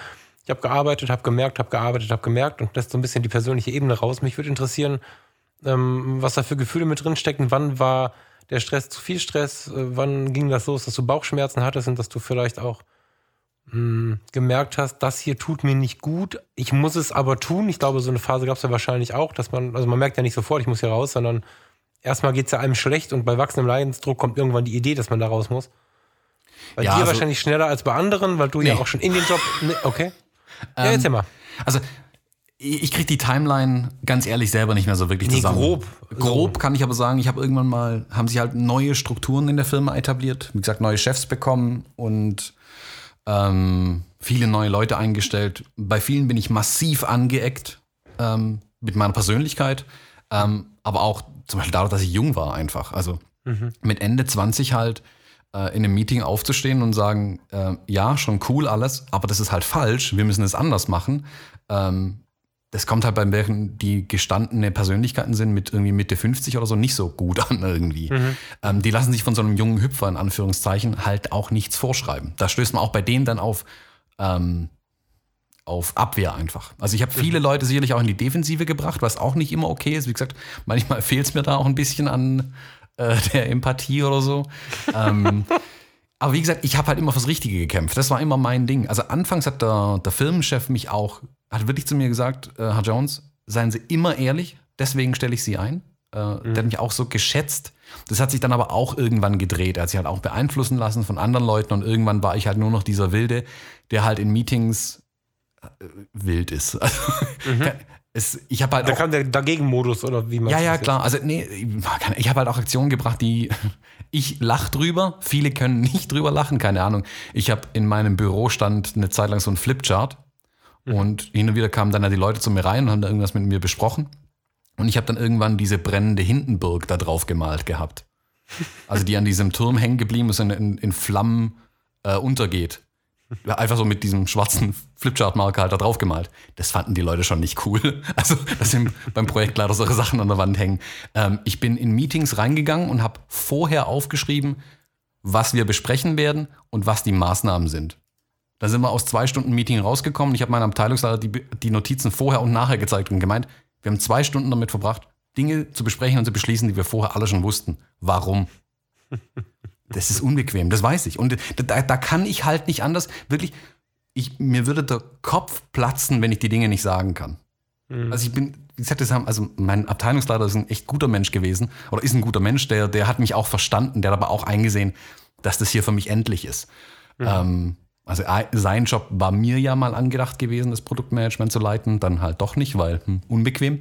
ich habe gearbeitet, habe gemerkt, habe gearbeitet, habe gemerkt und lässt so ein bisschen die persönliche Ebene raus. Mich würde interessieren, ähm, was da für Gefühle mit drin stecken. Wann war der Stress zu viel Stress? Äh, wann ging das los, dass du Bauchschmerzen hattest und dass du vielleicht auch mh, gemerkt hast, das hier tut mir nicht gut. Ich muss es aber tun. Ich glaube, so eine Phase gab es ja wahrscheinlich auch, dass man, also man merkt ja nicht sofort, ich muss hier raus, sondern erstmal geht es ja einem schlecht und bei wachsendem Leidensdruck kommt irgendwann die Idee, dass man da raus muss. Bei Ja, dir also- wahrscheinlich schneller als bei anderen, weil du ja Nee. auch schon in den Job. Nee, okay. Ja, Ähm, erzähl mal. Also ich kriege die Timeline ganz ehrlich selber nicht mehr so wirklich Nee, zusammen. grob. Grob kann ich aber sagen, ich habe irgendwann mal, haben sich halt neue Strukturen in der Firma etabliert, wie gesagt, neue Chefs bekommen und ähm, viele neue Leute eingestellt. Bei vielen bin ich massiv angeeckt ähm, mit meiner Persönlichkeit, ähm, aber auch zum Beispiel dadurch, dass ich jung war einfach. Also mit Ende 20 halt äh, in einem Meeting aufzustehen und sagen, äh, ja, schon cool alles, aber das ist halt falsch, wir müssen es anders machen. Das kommt halt bei welchen, die gestandene Persönlichkeiten sind, mit irgendwie Mitte 50 oder so, nicht so gut *laughs* an irgendwie. Ähm, die lassen sich von so einem jungen Hüpfer in Anführungszeichen halt auch nichts vorschreiben. Da stößt man auch bei denen dann auf, ähm, auf Abwehr einfach. Also ich habe viele Leute sicherlich auch in die Defensive gebracht, was auch nicht immer okay ist. Wie gesagt, manchmal *laughs* fehlt es mir da auch ein bisschen an äh, *laughs* der Empathie oder so. ähm, aber wie gesagt, ich habe halt immer fürs Richtige gekämpft. Das war immer mein Ding. Also anfangs hat der, der Firmenchef mich auch, hat wirklich zu mir gesagt, äh, Herr Jones, seien Sie immer ehrlich, deswegen stelle ich Sie ein. Äh, Der hat mich auch so geschätzt. Das hat sich dann aber auch irgendwann gedreht. Er hat sich halt auch beeinflussen lassen von anderen Leuten und irgendwann war ich halt nur noch dieser Wilde, der halt in Meetings äh, wild ist. *laughs* Also, es, ich habe halt Da auch, kam der Dagegen-Modus oder wie man ja, ja, klar. Also nee, ich habe halt auch Aktionen gebracht, die *laughs* ich lach drüber. Viele können nicht drüber lachen, keine Ahnung. Ich habe in meinem Büro stand eine Zeit lang so ein Flipchart und hin und wieder kamen dann ja die Leute zu mir rein und haben da irgendwas mit mir besprochen. Und ich habe dann irgendwann diese brennende Hindenburg da drauf gemalt gehabt. Also die an diesem Turm hängen geblieben ist und in, in Flammen äh, untergeht. Einfach so mit diesem schwarzen Flipchart-Marker halt da drauf gemalt. Das fanden die Leute schon nicht cool. *laughs* Also, das sind beim Projekt leider solche Sachen an der Wand hängen. Ähm, ich bin in Meetings reingegangen und habe vorher aufgeschrieben, was wir besprechen werden und was die Maßnahmen sind. Da sind wir aus zwei Stunden Meeting rausgekommen. Ich habe meinem Abteilungsleiter die, die Notizen vorher und nachher gezeigt und gemeint, wir haben zwei Stunden damit verbracht, Dinge zu besprechen und zu beschließen, die wir vorher alle schon wussten. Warum? *laughs* Das ist unbequem, das weiß ich. Und da, da kann ich halt nicht anders. Wirklich, ich, mir würde der Kopf platzen, wenn ich die Dinge nicht sagen kann. Also ich bin, wie gesagt, das haben, also mein Abteilungsleiter ist ein echt guter Mensch gewesen oder ist ein guter Mensch, der, der hat mich auch verstanden, der hat aber auch eingesehen, dass das hier für mich endlich ist. Ähm, also ei- sein Job war mir ja mal angedacht gewesen, das Produktmanagement zu leiten, dann halt doch nicht, weil hm, unbequem.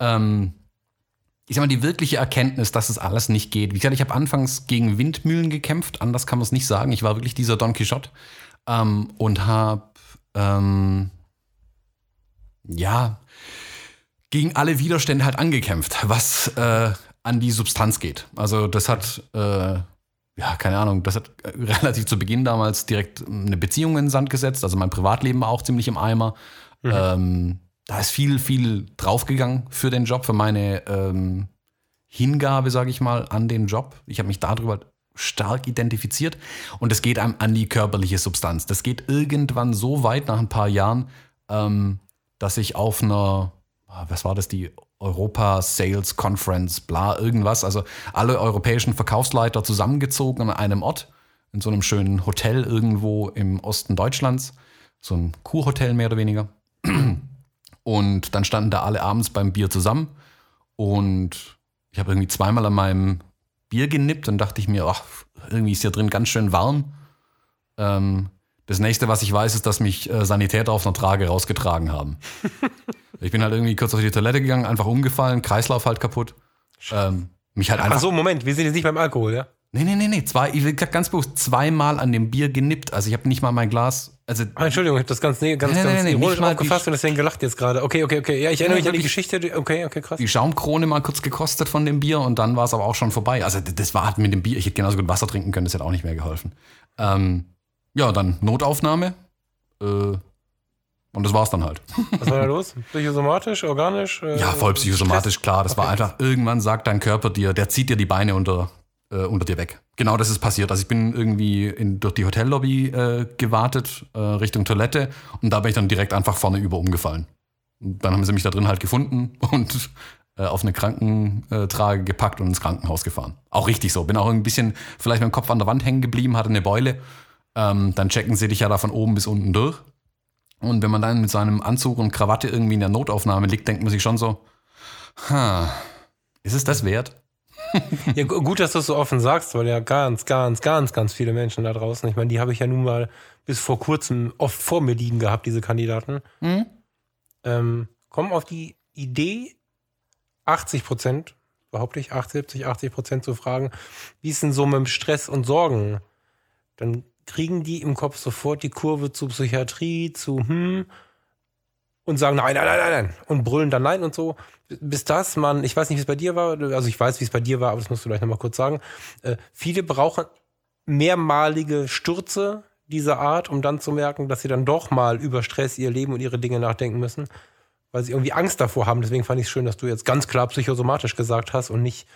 Ähm, ich sag mal, die wirkliche Erkenntnis, dass es alles nicht geht. Wie gesagt, ich habe anfangs gegen Windmühlen gekämpft, anders kann man es nicht sagen. Ich war wirklich dieser Don Quixote ähm, und habe ähm, ja gegen alle Widerstände halt angekämpft, was äh, an die Substanz geht. Also das hat äh, ja, keine Ahnung, das hat äh, relativ zu Beginn damals direkt eine Beziehung in den Sand gesetzt. Also mein Privatleben war auch ziemlich im Eimer. Ähm, da ist viel, viel draufgegangen für den Job, für meine ähm, Hingabe, sage ich mal, an den Job. Ich habe mich darüber stark identifiziert und es geht einem an die körperliche Substanz. Das geht irgendwann so weit nach ein paar Jahren, ähm, dass ich auf einer, ah, was war das, die Europa Sales Conference, bla, irgendwas, also alle europäischen Verkaufsleiter zusammengezogen an einem Ort, in so einem schönen Hotel irgendwo im Osten Deutschlands, so ein Kurhotel mehr oder weniger. Und dann standen da alle abends beim Bier zusammen und ich habe irgendwie zweimal an meinem Bier genippt und dachte ich mir, ach, irgendwie ist hier drin ganz schön warm. Ähm, das nächste, was ich weiß, ist, dass mich äh, Sanitäter auf einer Trage rausgetragen haben. *laughs* ich bin halt irgendwie kurz auf die Toilette gegangen, einfach umgefallen, Kreislauf halt kaputt. Ähm, mich halt einfach. Ach so, Moment, wir sind jetzt nicht beim Alkohol, ja? Nee, nee, nee, nee. Zwei, ich will ganz bewusst zweimal an dem Bier genippt. Also ich habe nicht mal mein Glas. Also Ah, Entschuldigung, ich habe das ganz, nee, ganz, Nee, nee, ganz nee, nee, ironisch mal aufgefasst und deswegen gelacht jetzt gerade. Okay, okay, okay. Ja, ich erinnere mich an die. Geschichte. Okay, okay, krass. die Schaumkrone mal kurz gekostet von dem Bier und dann war es aber auch schon vorbei. Also das war halt mit dem Bier, ich hätte genauso gut Wasser trinken können, das hätte auch nicht mehr geholfen. Ähm, ja, dann Notaufnahme. Äh, und das war's dann halt. Was war da los? Psychosomatisch, organisch? Äh, Ja, voll psychosomatisch, Stress? klar. Das war Okay. einfach, irgendwann sagt dein Körper dir, der zieht dir die Beine unter, äh, unter dir weg. Genau das ist passiert. Also ich bin irgendwie in, durch die Hotellobby äh, gewartet, äh, Richtung Toilette und da bin ich dann direkt einfach vorne über umgefallen. Und dann haben sie mich da drin halt gefunden *laughs* und äh, auf eine Krankentrage gepackt und ins Krankenhaus gefahren. Auch richtig so. Bin auch ein bisschen vielleicht mit dem Kopf an der Wand hängen geblieben, hatte eine Beule. Ähm, dann checken sie dich ja da von oben bis unten durch. Und wenn man dann mit seinem Anzug und Krawatte irgendwie in der Notaufnahme liegt, denkt man sich schon so, ha, ist es das wert? *laughs* Ja, gu- gut, dass du es so offen sagst, weil ja ganz, ganz, ganz, ganz viele Menschen da draußen, ich meine, die habe ich ja nun mal bis vor kurzem oft vor mir liegen gehabt, diese Kandidaten, ähm, kommen auf die Idee, 80 Prozent, behaupte ich, 80, 70, 80 Prozent zu fragen, wie ist denn so mit dem Stress und Sorgen? Dann kriegen die im Kopf sofort die Kurve zu Psychiatrie, zu hm, und sagen nein, nein, nein, nein, nein und brüllen dann nein und so. Bis das man, ich weiß nicht, wie es bei dir war, also ich weiß, wie es bei dir war, aber das musst du gleich nochmal kurz sagen. Äh, viele brauchen mehrmalige Stürze dieser Art, um dann zu merken, dass sie dann doch mal über Stress, ihr Leben und ihre Dinge nachdenken müssen, weil sie irgendwie Angst davor haben. Deswegen fand ich es schön, dass du jetzt ganz klar psychosomatisch gesagt hast und nicht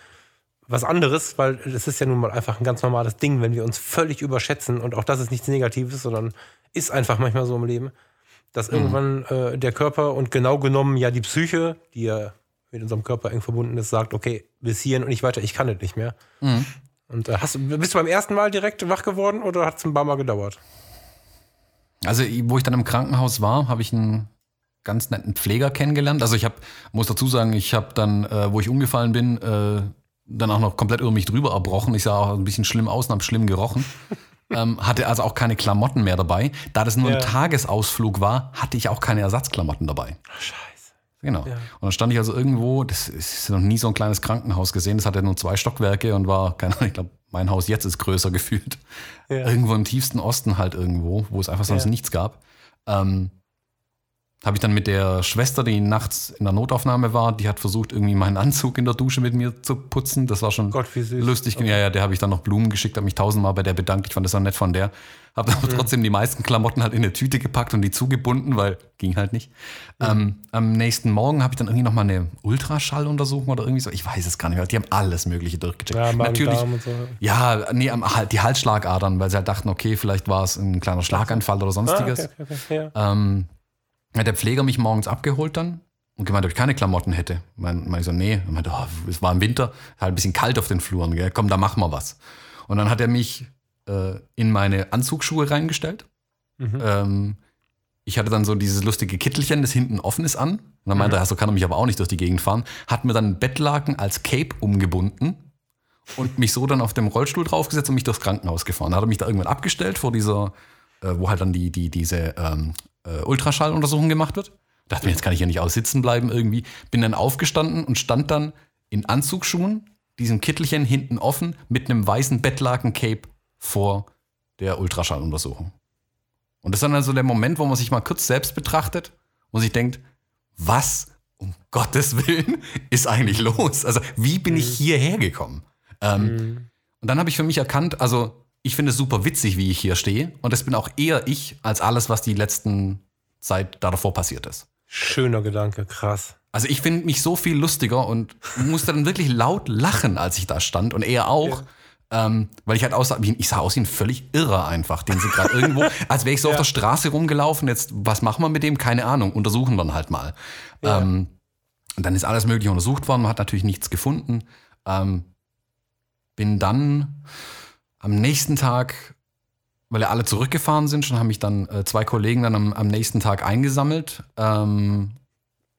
was anderes, weil es ist ja nun mal einfach ein ganz normales Ding, wenn wir uns völlig überschätzen und auch das ist nichts Negatives, sondern ist einfach manchmal so im Leben, dass irgendwann äh, der Körper und genau genommen ja die Psyche, die ja mit unserem Körper eng verbunden ist, sagt, okay, bis hierhin und nicht weiter, ich kann das nicht mehr. Und äh, hast, du- bist du beim ersten Mal direkt wach geworden oder hat es ein paar Mal gedauert? Also, wo ich dann im Krankenhaus war, habe ich einen ganz netten Pfleger kennengelernt. Also ich habe, muss dazu sagen, ich habe dann, äh, wo ich umgefallen bin, äh, dann auch noch komplett über mich drüber erbrochen. Ich sah auch ein bisschen schlimm aus und habe schlimm gerochen. *laughs* ähm, hatte also auch keine Klamotten mehr dabei. Da das nur Ja. ein Tagesausflug war, hatte ich auch keine Ersatzklamotten dabei. Scheiße. Genau. Und dann stand ich also irgendwo, das ist noch nie so ein kleines Krankenhaus gesehen, das hatte nur zwei Stockwerke und war, keine Ahnung, ich glaube, mein Haus jetzt ist größer *laughs* gefühlt. Ja. Irgendwo im tiefsten Osten halt irgendwo, wo es einfach sonst Ja. nichts gab. Ähm, habe ich dann mit der Schwester, die nachts in der Notaufnahme war, die hat versucht, irgendwie meinen Anzug in der Dusche mit mir zu putzen. Das war schon Gott, lustig. Ja, ja, der habe ich dann noch Blumen geschickt, habe mich tausendmal bei der bedankt. Ich fand das auch nett von der. Habe Mhm. aber trotzdem die meisten Klamotten halt in eine Tüte gepackt und die zugebunden, weil ging halt nicht. Mhm. Ähm, am nächsten Morgen habe ich dann irgendwie noch mal eine Ultraschalluntersuchung oder irgendwie so. Ich weiß es gar nicht mehr. Die haben alles Mögliche durchgecheckt. Ja, Natürlich. So. Ja, nee, am, halt die Halsschlagadern, weil sie halt dachten, okay, vielleicht war es ein kleiner Schlaganfall oder Ah, sonstiges. okay, okay, okay. Ja. Ähm, hat der Pfleger mich morgens abgeholt dann und gemeint, ob ich keine Klamotten hätte. Mein, mein ich so, nee. Er meinte, oh, es war im Winter, halt ein bisschen kalt auf den Fluren, gell? komm, da machen wir was. Und dann hat er mich äh, in meine Anzugsschuhe reingestellt. Mhm. Ähm, ich hatte dann so dieses lustige Kittelchen, das hinten offen ist an. Und dann meinte er, so kann er mich aber auch nicht durch die Gegend fahren. Hat mir dann einen Bettlaken als Cape umgebunden und mich so dann auf dem Rollstuhl draufgesetzt und mich durchs Krankenhaus gefahren. Dann hat er mich da irgendwann abgestellt vor dieser, äh, wo halt dann die, die, diese ähm, äh, Ultraschalluntersuchung gemacht wird. Dachte mir, jetzt kann ich hier nicht aussitzen bleiben irgendwie. Bin dann aufgestanden und stand dann in Anzugsschuhen, diesem Kittelchen hinten offen, mit einem weißen Bettlaken-Cape vor der Ultraschalluntersuchung. Und das ist dann also der Moment, wo man sich mal kurz selbst betrachtet und sich denkt, was um Gottes Willen *laughs* ist eigentlich los? Also wie bin ich hierher gekommen? Ähm, Und dann habe ich für mich erkannt, also ich finde es super witzig, wie ich hier stehe und das bin auch eher ich als alles, was die letzten Zeit da davor passiert ist. Schöner Gedanke, krass. Also ich finde mich so viel lustiger und musste dann wirklich laut lachen, als ich da stand und er auch. Ähm, weil ich halt aussah, ich sah aus wie ein völlig Irrer einfach, den sie gerade irgendwo, *laughs* als wäre ich so auf der Straße rumgelaufen, jetzt, was machen wir mit dem? Keine Ahnung, untersuchen wir ihn halt mal. Ähm, und dann ist alles mögliche untersucht worden, man hat natürlich nichts gefunden. Ähm, bin dann am nächsten Tag, weil ja alle zurückgefahren sind, schon haben mich dann äh, zwei Kollegen dann am, am nächsten Tag eingesammelt ähm,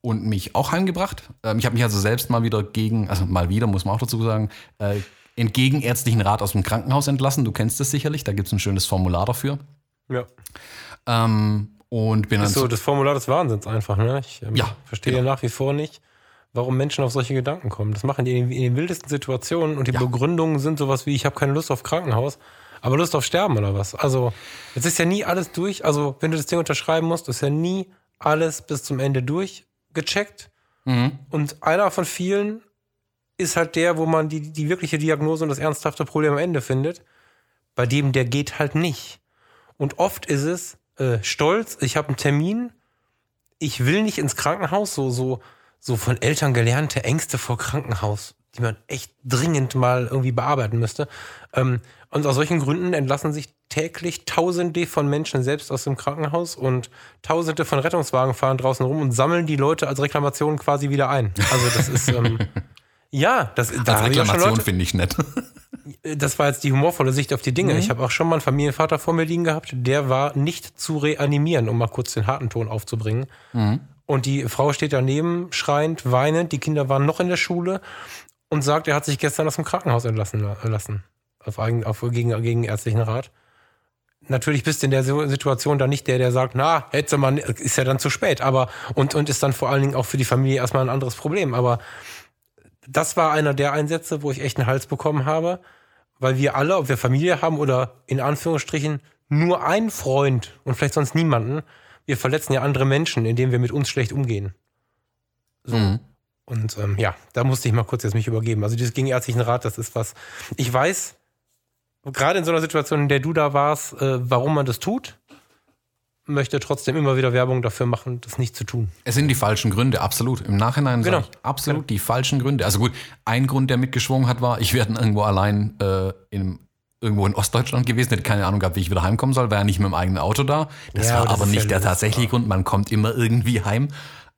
und mich auch heimgebracht. Ähm, ich habe mich also selbst mal wieder gegen, also mal wieder, muss man auch dazu sagen, äh, entgegen ärztlichen Rat aus dem Krankenhaus entlassen. Du kennst es sicherlich, da gibt es ein schönes Formular dafür. Ja. Ähm, und bin dann Ist so das Formular des Wahnsinns einfach, ne? Ich ähm, Ja, verstehe genau. nach wie vor nicht, warum Menschen auf solche Gedanken kommen. Das machen die in, den wildesten Situationen und die Ja. Begründungen sind sowas wie, ich habe keine Lust auf Krankenhaus, aber Lust auf Sterben oder was. Also, es ist ja nie alles durch. Also, wenn du das Ding unterschreiben musst, ist ja nie alles bis zum Ende durchgecheckt. Mhm. Und einer von vielen ist halt der, wo man die, die wirkliche Diagnose und das ernsthafte Problem am Ende findet. Bei dem, der geht halt nicht. Und oft ist es äh, Stolz, ich habe einen Termin, ich will nicht ins Krankenhaus, so, so, so von Eltern gelernte Ängste vor Krankenhaus, die man echt dringend mal irgendwie bearbeiten müsste. Ähm, und aus solchen Gründen entlassen sich täglich Tausende von Menschen selbst aus dem Krankenhaus und Tausende von Rettungswagen fahren draußen rum und sammeln die Leute als Reklamation quasi wieder ein. Also das ist ähm, *laughs* ja, das, da Als hab ich auch schon Reklamation finde ich nett. das war jetzt die humorvolle Sicht auf die Dinge. Mhm. Ich habe auch schon mal einen Familienvater vor mir liegen gehabt, der war nicht zu reanimieren, um mal kurz den harten Ton aufzubringen. Mhm. Und die Frau steht daneben, schreiend, weinend. Die Kinder waren noch in der Schule und sagt, er hat sich gestern aus dem Krankenhaus entlassen lassen. Auf, eigen, auf gegen, gegen ärztlichen Rat. Natürlich bist du in der Situation dann nicht der, der sagt, na, hätte man, ist ja dann zu spät, aber und, und ist dann vor allen Dingen auch für die Familie erstmal ein anderes Problem. Aber das war einer der Einsätze, wo ich echt einen Hals bekommen habe, weil wir alle, ob wir Familie haben oder in Anführungsstrichen nur einen Freund und vielleicht sonst niemanden, wir verletzen ja andere Menschen, indem wir mit uns schlecht umgehen. So. Mhm. Und ähm, ja, da musste ich mal kurz jetzt mich übergeben. Also dieses gegenärztlichen Rat, das ist was. Ich weiß, gerade in so einer Situation, in der du da warst, äh, warum man das tut, möchte trotzdem immer wieder Werbung dafür machen, das nicht zu tun. Es sind die falschen Gründe, absolut. Im Nachhinein Genau. sag ich absolut die falschen Gründe. Also gut, ein Grund, der mitgeschwungen hat, war, ich dann irgendwo allein äh, in, irgendwo in Ostdeutschland gewesen, hätte keine Ahnung gehabt, wie ich wieder heimkommen soll, wäre ja nicht mit dem eigenen Auto da. Das Ja, war aber das aber nicht ja der tatsächliche Grund, man kommt immer irgendwie heim.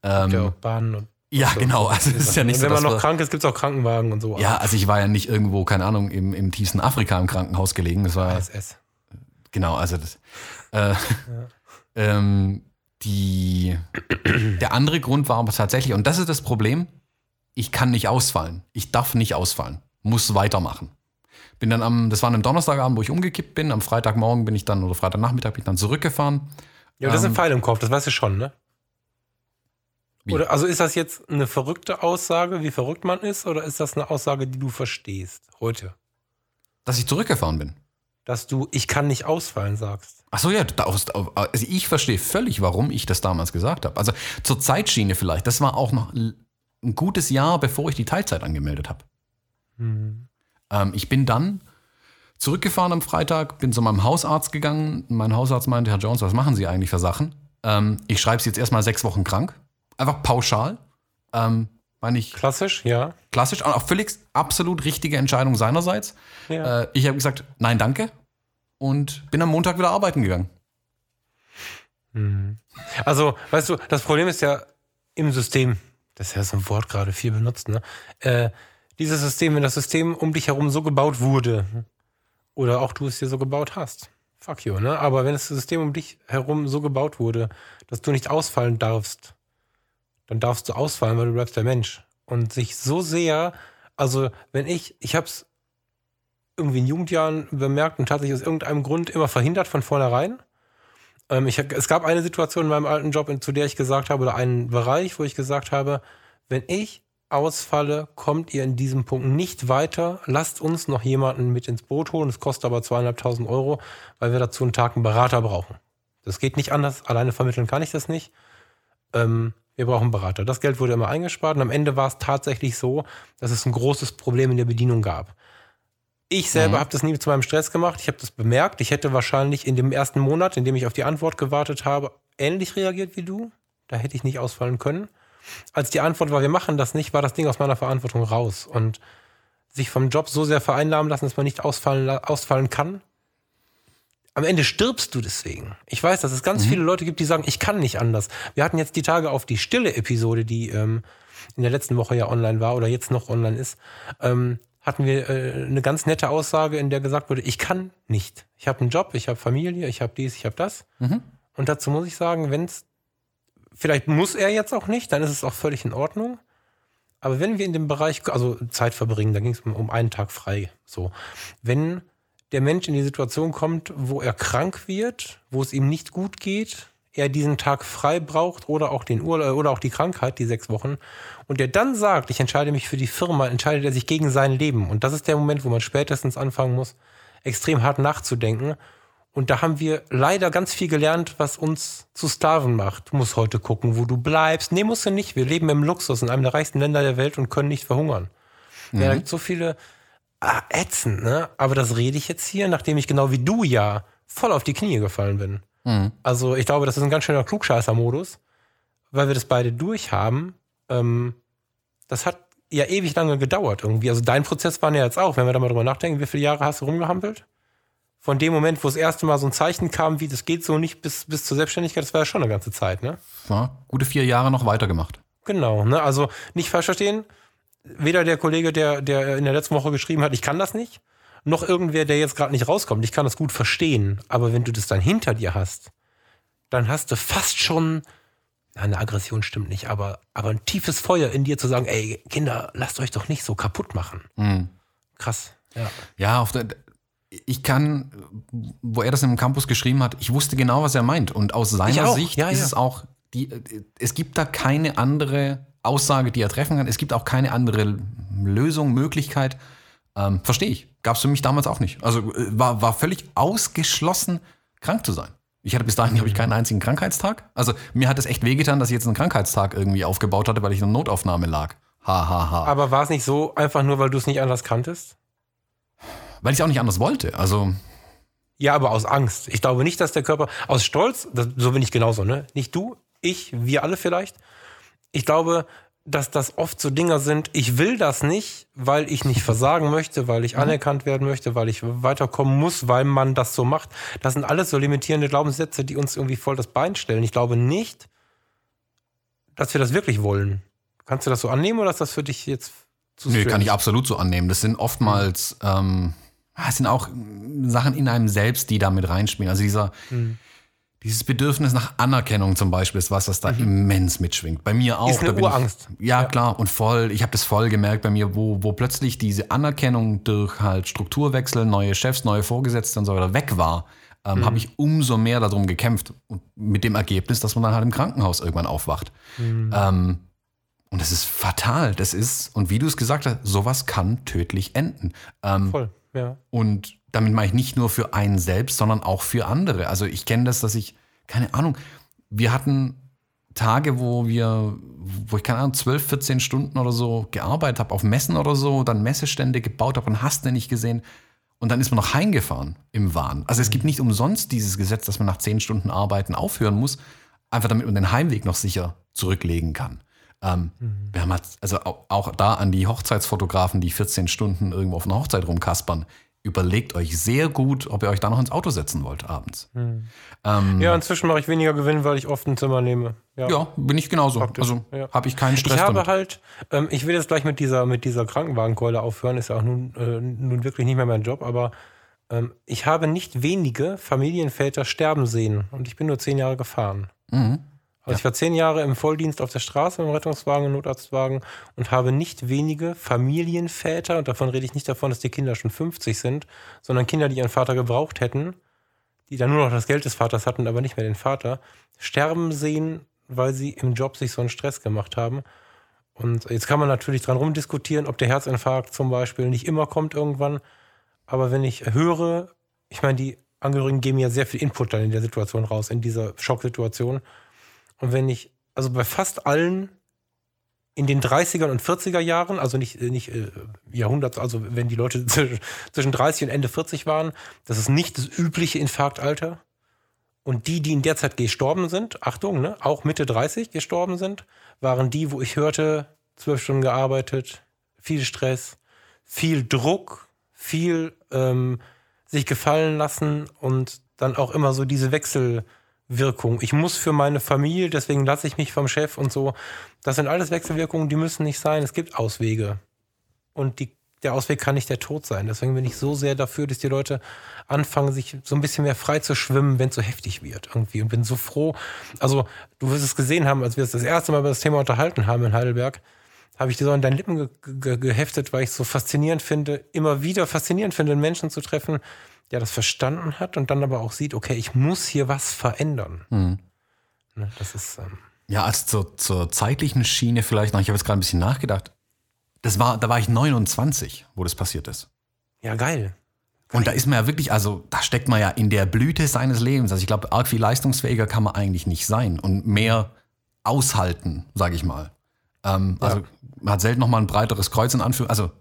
Ähm, Ja, Bahnen und ja, genau. Also es ist ja nicht und so, wenn man dass noch krank ist, gibt es auch Krankenwagen und so. Ja, also ich war ja nicht irgendwo, keine Ahnung, im, im tiefsten Afrika im Krankenhaus gelegen. Das war SS. Genau, also das. Äh, *laughs* ähm, die, der andere Grund war aber tatsächlich, und das ist das Problem, ich kann nicht ausfallen. Ich darf nicht ausfallen. Muss weitermachen. Bin dann am, das war am Donnerstagabend, wo ich umgekippt bin. Am Freitagmorgen bin ich dann, oder Freitagnachmittag bin ich dann zurückgefahren. Ja, aber das ist Ähm, ein Pfeil im Kopf, das weißt du schon, ne? Wie? Oder also ist das jetzt eine verrückte Aussage, wie verrückt man ist, oder ist das eine Aussage, die du verstehst heute? Dass ich zurückgefahren bin. Dass du ich kann nicht ausfallen sagst. Ach so, ja, also ich verstehe völlig, warum ich das damals gesagt habe. Also zur Zeitschiene vielleicht. Das war auch noch ein gutes Jahr, bevor ich die Teilzeit angemeldet habe. Hm. Ähm, ich bin dann zurückgefahren am Freitag, bin zu meinem Hausarzt gegangen. Mein Hausarzt meinte, Herr Jones, was machen Sie eigentlich für Sachen? Ähm, ich schreibe Sie jetzt erstmal sechs Wochen krank. Einfach pauschal. Ähm, meine ich Klassisch, ja. klassisch, auch völlig absolut richtige Entscheidung seinerseits. Ja. Äh, ich habe gesagt, nein, danke. Und bin am Montag wieder arbeiten gegangen. Also, weißt du, das Problem ist ja im System, das ist ja so ein Wort gerade viel benutzt, ne? Äh, dieses System, wenn das System um dich herum so gebaut wurde, oder auch du es dir so gebaut hast, fuck you, ne? Aber wenn das System um dich herum so gebaut wurde, dass du nicht ausfallen darfst, dann darfst du ausfallen, weil du bleibst der Mensch. Und sich so sehr, also wenn ich, ich hab's irgendwie in Jugendjahren bemerkt und tatsächlich aus irgendeinem Grund immer verhindert von vornherein. Ähm, ich, es gab eine Situation in meinem alten Job, zu der ich gesagt habe, oder einen Bereich, wo ich gesagt habe, wenn ich ausfalle, kommt ihr in diesem Punkt nicht weiter. Lasst uns noch jemanden mit ins Boot holen. Es kostet aber zweieinhalbtausend Euro, weil wir dazu einen Tag einen Berater brauchen. Das geht nicht anders. Alleine vermitteln kann ich das nicht. Ähm, wir brauchen einen Berater. Das Geld wurde immer eingespart und am Ende war es tatsächlich so, dass es ein großes Problem in der Bedienung gab. Ich selber Mhm. habe das nie zu meinem Stress gemacht. Ich habe das bemerkt. Ich hätte wahrscheinlich in dem ersten Monat, in dem ich auf die Antwort gewartet habe, ähnlich reagiert wie du. Da hätte ich nicht ausfallen können. Als die Antwort war, wir machen das nicht, war das Ding aus meiner Verantwortung raus. Und sich vom Job so sehr vereinnahmen lassen, dass man nicht ausfallen, ausfallen kann. Am Ende stirbst du deswegen. Ich weiß, dass es ganz viele Leute gibt, die sagen, ich kann nicht anders. Wir hatten jetzt die Tage auf die stille Episode, die ähm, in der letzten Woche ja online war oder jetzt noch online ist, ähm, hatten wir äh, eine ganz nette Aussage, in der gesagt wurde, ich kann nicht. Ich habe einen Job, ich habe Familie, ich habe dies, ich habe das. Und dazu muss ich sagen, wenn es, vielleicht muss er jetzt auch nicht, dann ist es auch völlig in Ordnung. Aber wenn wir in dem Bereich, also Zeit verbringen, da ging es um, einen Tag frei, so. Wenn der Mensch in die Situation kommt, wo er krank wird, wo es ihm nicht gut geht, er diesen Tag frei braucht oder auch den Urlaub oder auch die Krankheit, die sechs Wochen, und der dann sagt, ich entscheide mich für die Firma, entscheidet er sich gegen sein Leben. Und das ist der Moment, wo man spätestens anfangen muss, extrem hart nachzudenken. Und da haben wir leider ganz viel gelernt, was uns zu Sklaven macht. Du musst heute gucken, wo du bleibst. Nee, musst du nicht. Wir leben im Luxus in einem der reichsten Länder der Welt und können nicht verhungern. Ja, da gibt so viele ah, ätzend, ne? Aber das rede ich jetzt hier, nachdem ich genau wie du ja voll auf die Knie gefallen bin. Also ich glaube, das ist ein ganz schöner Klugscheißer-Modus, weil wir das beide durchhaben. Ähm, das hat ja ewig lange gedauert irgendwie. Also dein Prozess war ja jetzt auch, wenn wir da mal drüber nachdenken, wie viele Jahre hast du rumgehampelt? Von dem Moment, wo das erste Mal so ein Zeichen kam, wie das geht so nicht bis, bis zur Selbstständigkeit, das war ja schon eine ganze Zeit, ne? Ja, gute vier Jahre noch weitergemacht. Genau, ne? Also nicht falsch verstehen. Weder der Kollege, der, der in der letzten Woche geschrieben hat, ich kann das nicht, noch irgendwer, der jetzt gerade nicht rauskommt. Ich kann das gut verstehen. Aber wenn du das dann hinter dir hast, dann hast du fast schon, na, eine Aggression stimmt nicht, aber, aber ein tiefes Feuer in dir zu sagen, ey, Kinder, lasst euch doch nicht so kaputt machen. Krass. Ja. Ja, auf der, ich kann, wo er das im Campus geschrieben hat, ich wusste genau, was er meint. Und aus seiner. Sicht Ja, ist ja. es auch, die, es gibt da keine andere Aussage, die er treffen kann. Es gibt auch keine andere Lösung, Möglichkeit. Ähm, Verstehe ich. Gab es für mich damals auch nicht. Also äh, war, war völlig ausgeschlossen, krank zu sein. Ich hatte bis dahin, glaube ich, keinen einzigen Krankheitstag. Also mir hat es echt wehgetan, dass ich jetzt einen Krankheitstag irgendwie aufgebaut hatte, weil ich in einer Notaufnahme lag. Ha, ha, ha. Aber war es nicht so, einfach nur, weil du es nicht anders kanntest? Weil ich es auch nicht anders wollte. Also Ja, aber aus Angst. Ich glaube nicht, dass der Körper aus Stolz, das, so bin ich genauso, ne? Nicht du, ich, wir alle vielleicht. Ich glaube, dass das oft so Dinger sind, ich will das nicht, weil ich nicht versagen möchte, weil ich anerkannt werden möchte, weil ich weiterkommen muss, weil man das so macht. Das sind alles so limitierende Glaubenssätze, die uns irgendwie voll das Bein stellen. Ich glaube nicht, dass wir das wirklich wollen. Kannst du das so annehmen oder ist das für dich jetzt zu strange? kann ich absolut so annehmen. Das sind oftmals, ähm, es sind auch Sachen in einem selbst, die da mit reinspielen. Also dieser, Mhm. dieses Bedürfnis nach Anerkennung zum Beispiel ist was, was da immens mitschwingt. Bei mir auch. Mhm. Ist eine Urangst. Ich, ja, Ja. klar. Und voll, ich habe das voll gemerkt bei mir, wo, wo plötzlich diese Anerkennung durch halt Strukturwechsel, neue Chefs, neue Vorgesetzte und so weiter weg war. ähm, habe ich umso mehr darum gekämpft. Und mit dem Ergebnis, dass man dann halt im Krankenhaus irgendwann aufwacht. Ähm, und das ist fatal. Das ist, und wie du es gesagt hast, sowas kann tödlich enden. Ähm, Voll, ja. und damit meine ich nicht nur für einen selbst, sondern auch für andere. Also ich kenne das, dass ich, keine Ahnung, wir hatten Tage, wo wir, wo ich keine Ahnung, 12, 14 Stunden oder so gearbeitet habe, auf Messen oder so, dann Messestände gebaut habe und hast du nicht gesehen. Und dann ist man noch heimgefahren im Wahn. Also es gibt nicht umsonst dieses Gesetz, dass man nach 10 Stunden Arbeiten aufhören muss, einfach damit man den Heimweg noch sicher zurücklegen kann. Ähm, Wir haben halt, also auch, auch da an die Hochzeitsfotografen, die 14 Stunden irgendwo auf einer Hochzeit rumkaspern. Überlegt euch sehr gut, ob ihr euch da noch ins Auto setzen wollt abends. Ähm, Ja, inzwischen mache ich weniger Gewinn, weil ich oft ein Zimmer nehme. Ja. ja, bin ich genauso. Praktisch, Also ja. habe ich keinen Stress Ich habe damit. halt, ähm, ich will jetzt gleich mit dieser, mit dieser Krankenwagenkeule aufhören, ist ja auch nun, äh, nun wirklich nicht mehr mein Job, aber ähm, ich habe nicht wenige Familienväter sterben sehen und ich bin nur zehn Jahre gefahren. Mhm. Also ich war zehn Jahre im Volldienst auf der Straße im Rettungswagen, im Notarztwagen und habe nicht wenige Familienväter, und davon rede ich nicht davon, dass die Kinder schon 50 sind, sondern Kinder, die ihren Vater gebraucht hätten, die dann nur noch das Geld des Vaters hatten, aber nicht mehr den Vater, sterben sehen, weil sie im Job sich so einen Stress gemacht haben. Und jetzt kann man natürlich dran rumdiskutieren, ob der Herzinfarkt zum Beispiel nicht immer kommt irgendwann. Aber wenn ich höre, ich meine, die Angehörigen geben ja sehr viel Input dann in der Situation raus, in dieser Schocksituation. Und wenn ich, also bei fast allen in den 30er und 40er Jahren, also nicht, nicht äh, Jahrhunderts, also wenn die Leute *laughs* zwischen zwischen 30 und Ende 40 waren, das ist nicht das übliche Infarktalter. Und die, die in der Zeit gestorben sind, Achtung, ne, auch Mitte 30 gestorben sind, waren die, wo ich hörte, zwölf Stunden gearbeitet, viel Stress, viel Druck, viel ähm, sich gefallen lassen und dann auch immer so diese Wechselwirkung. Ich muss für meine Familie, deswegen lasse ich mich vom Chef und so. Das sind alles Wechselwirkungen, die müssen nicht sein. Es gibt Auswege. Und die, der Ausweg kann nicht der Tod sein. Deswegen bin ich so sehr dafür, dass die Leute anfangen, sich so ein bisschen mehr frei zu schwimmen, wenn es so heftig wird irgendwie. Und bin so froh. Also, du wirst es gesehen haben, als wir es das erste Mal über das Thema unterhalten haben in Heidelberg, habe ich dir so an deinen Lippen ge ge geheftet, weil ich es so faszinierend finde, immer wieder faszinierend finde, Menschen zu treffen, der das verstanden hat und dann aber auch sieht, okay, ich muss hier was verändern. Ne, das ist, ähm, Ja, also zur, zur zeitlichen Schiene vielleicht noch. Ich habe jetzt gerade ein bisschen nachgedacht. Das war, da war ich 29, wo das passiert ist. ja geil. Und da ist man ja wirklich, also da steckt man ja in der Blüte seines Lebens. Also ich glaube, arg viel leistungsfähiger kann man eigentlich nicht sein und mehr aushalten, sage ich mal. Ähm, Also man hat selten noch mal ein breiteres Kreuz in Anführung, also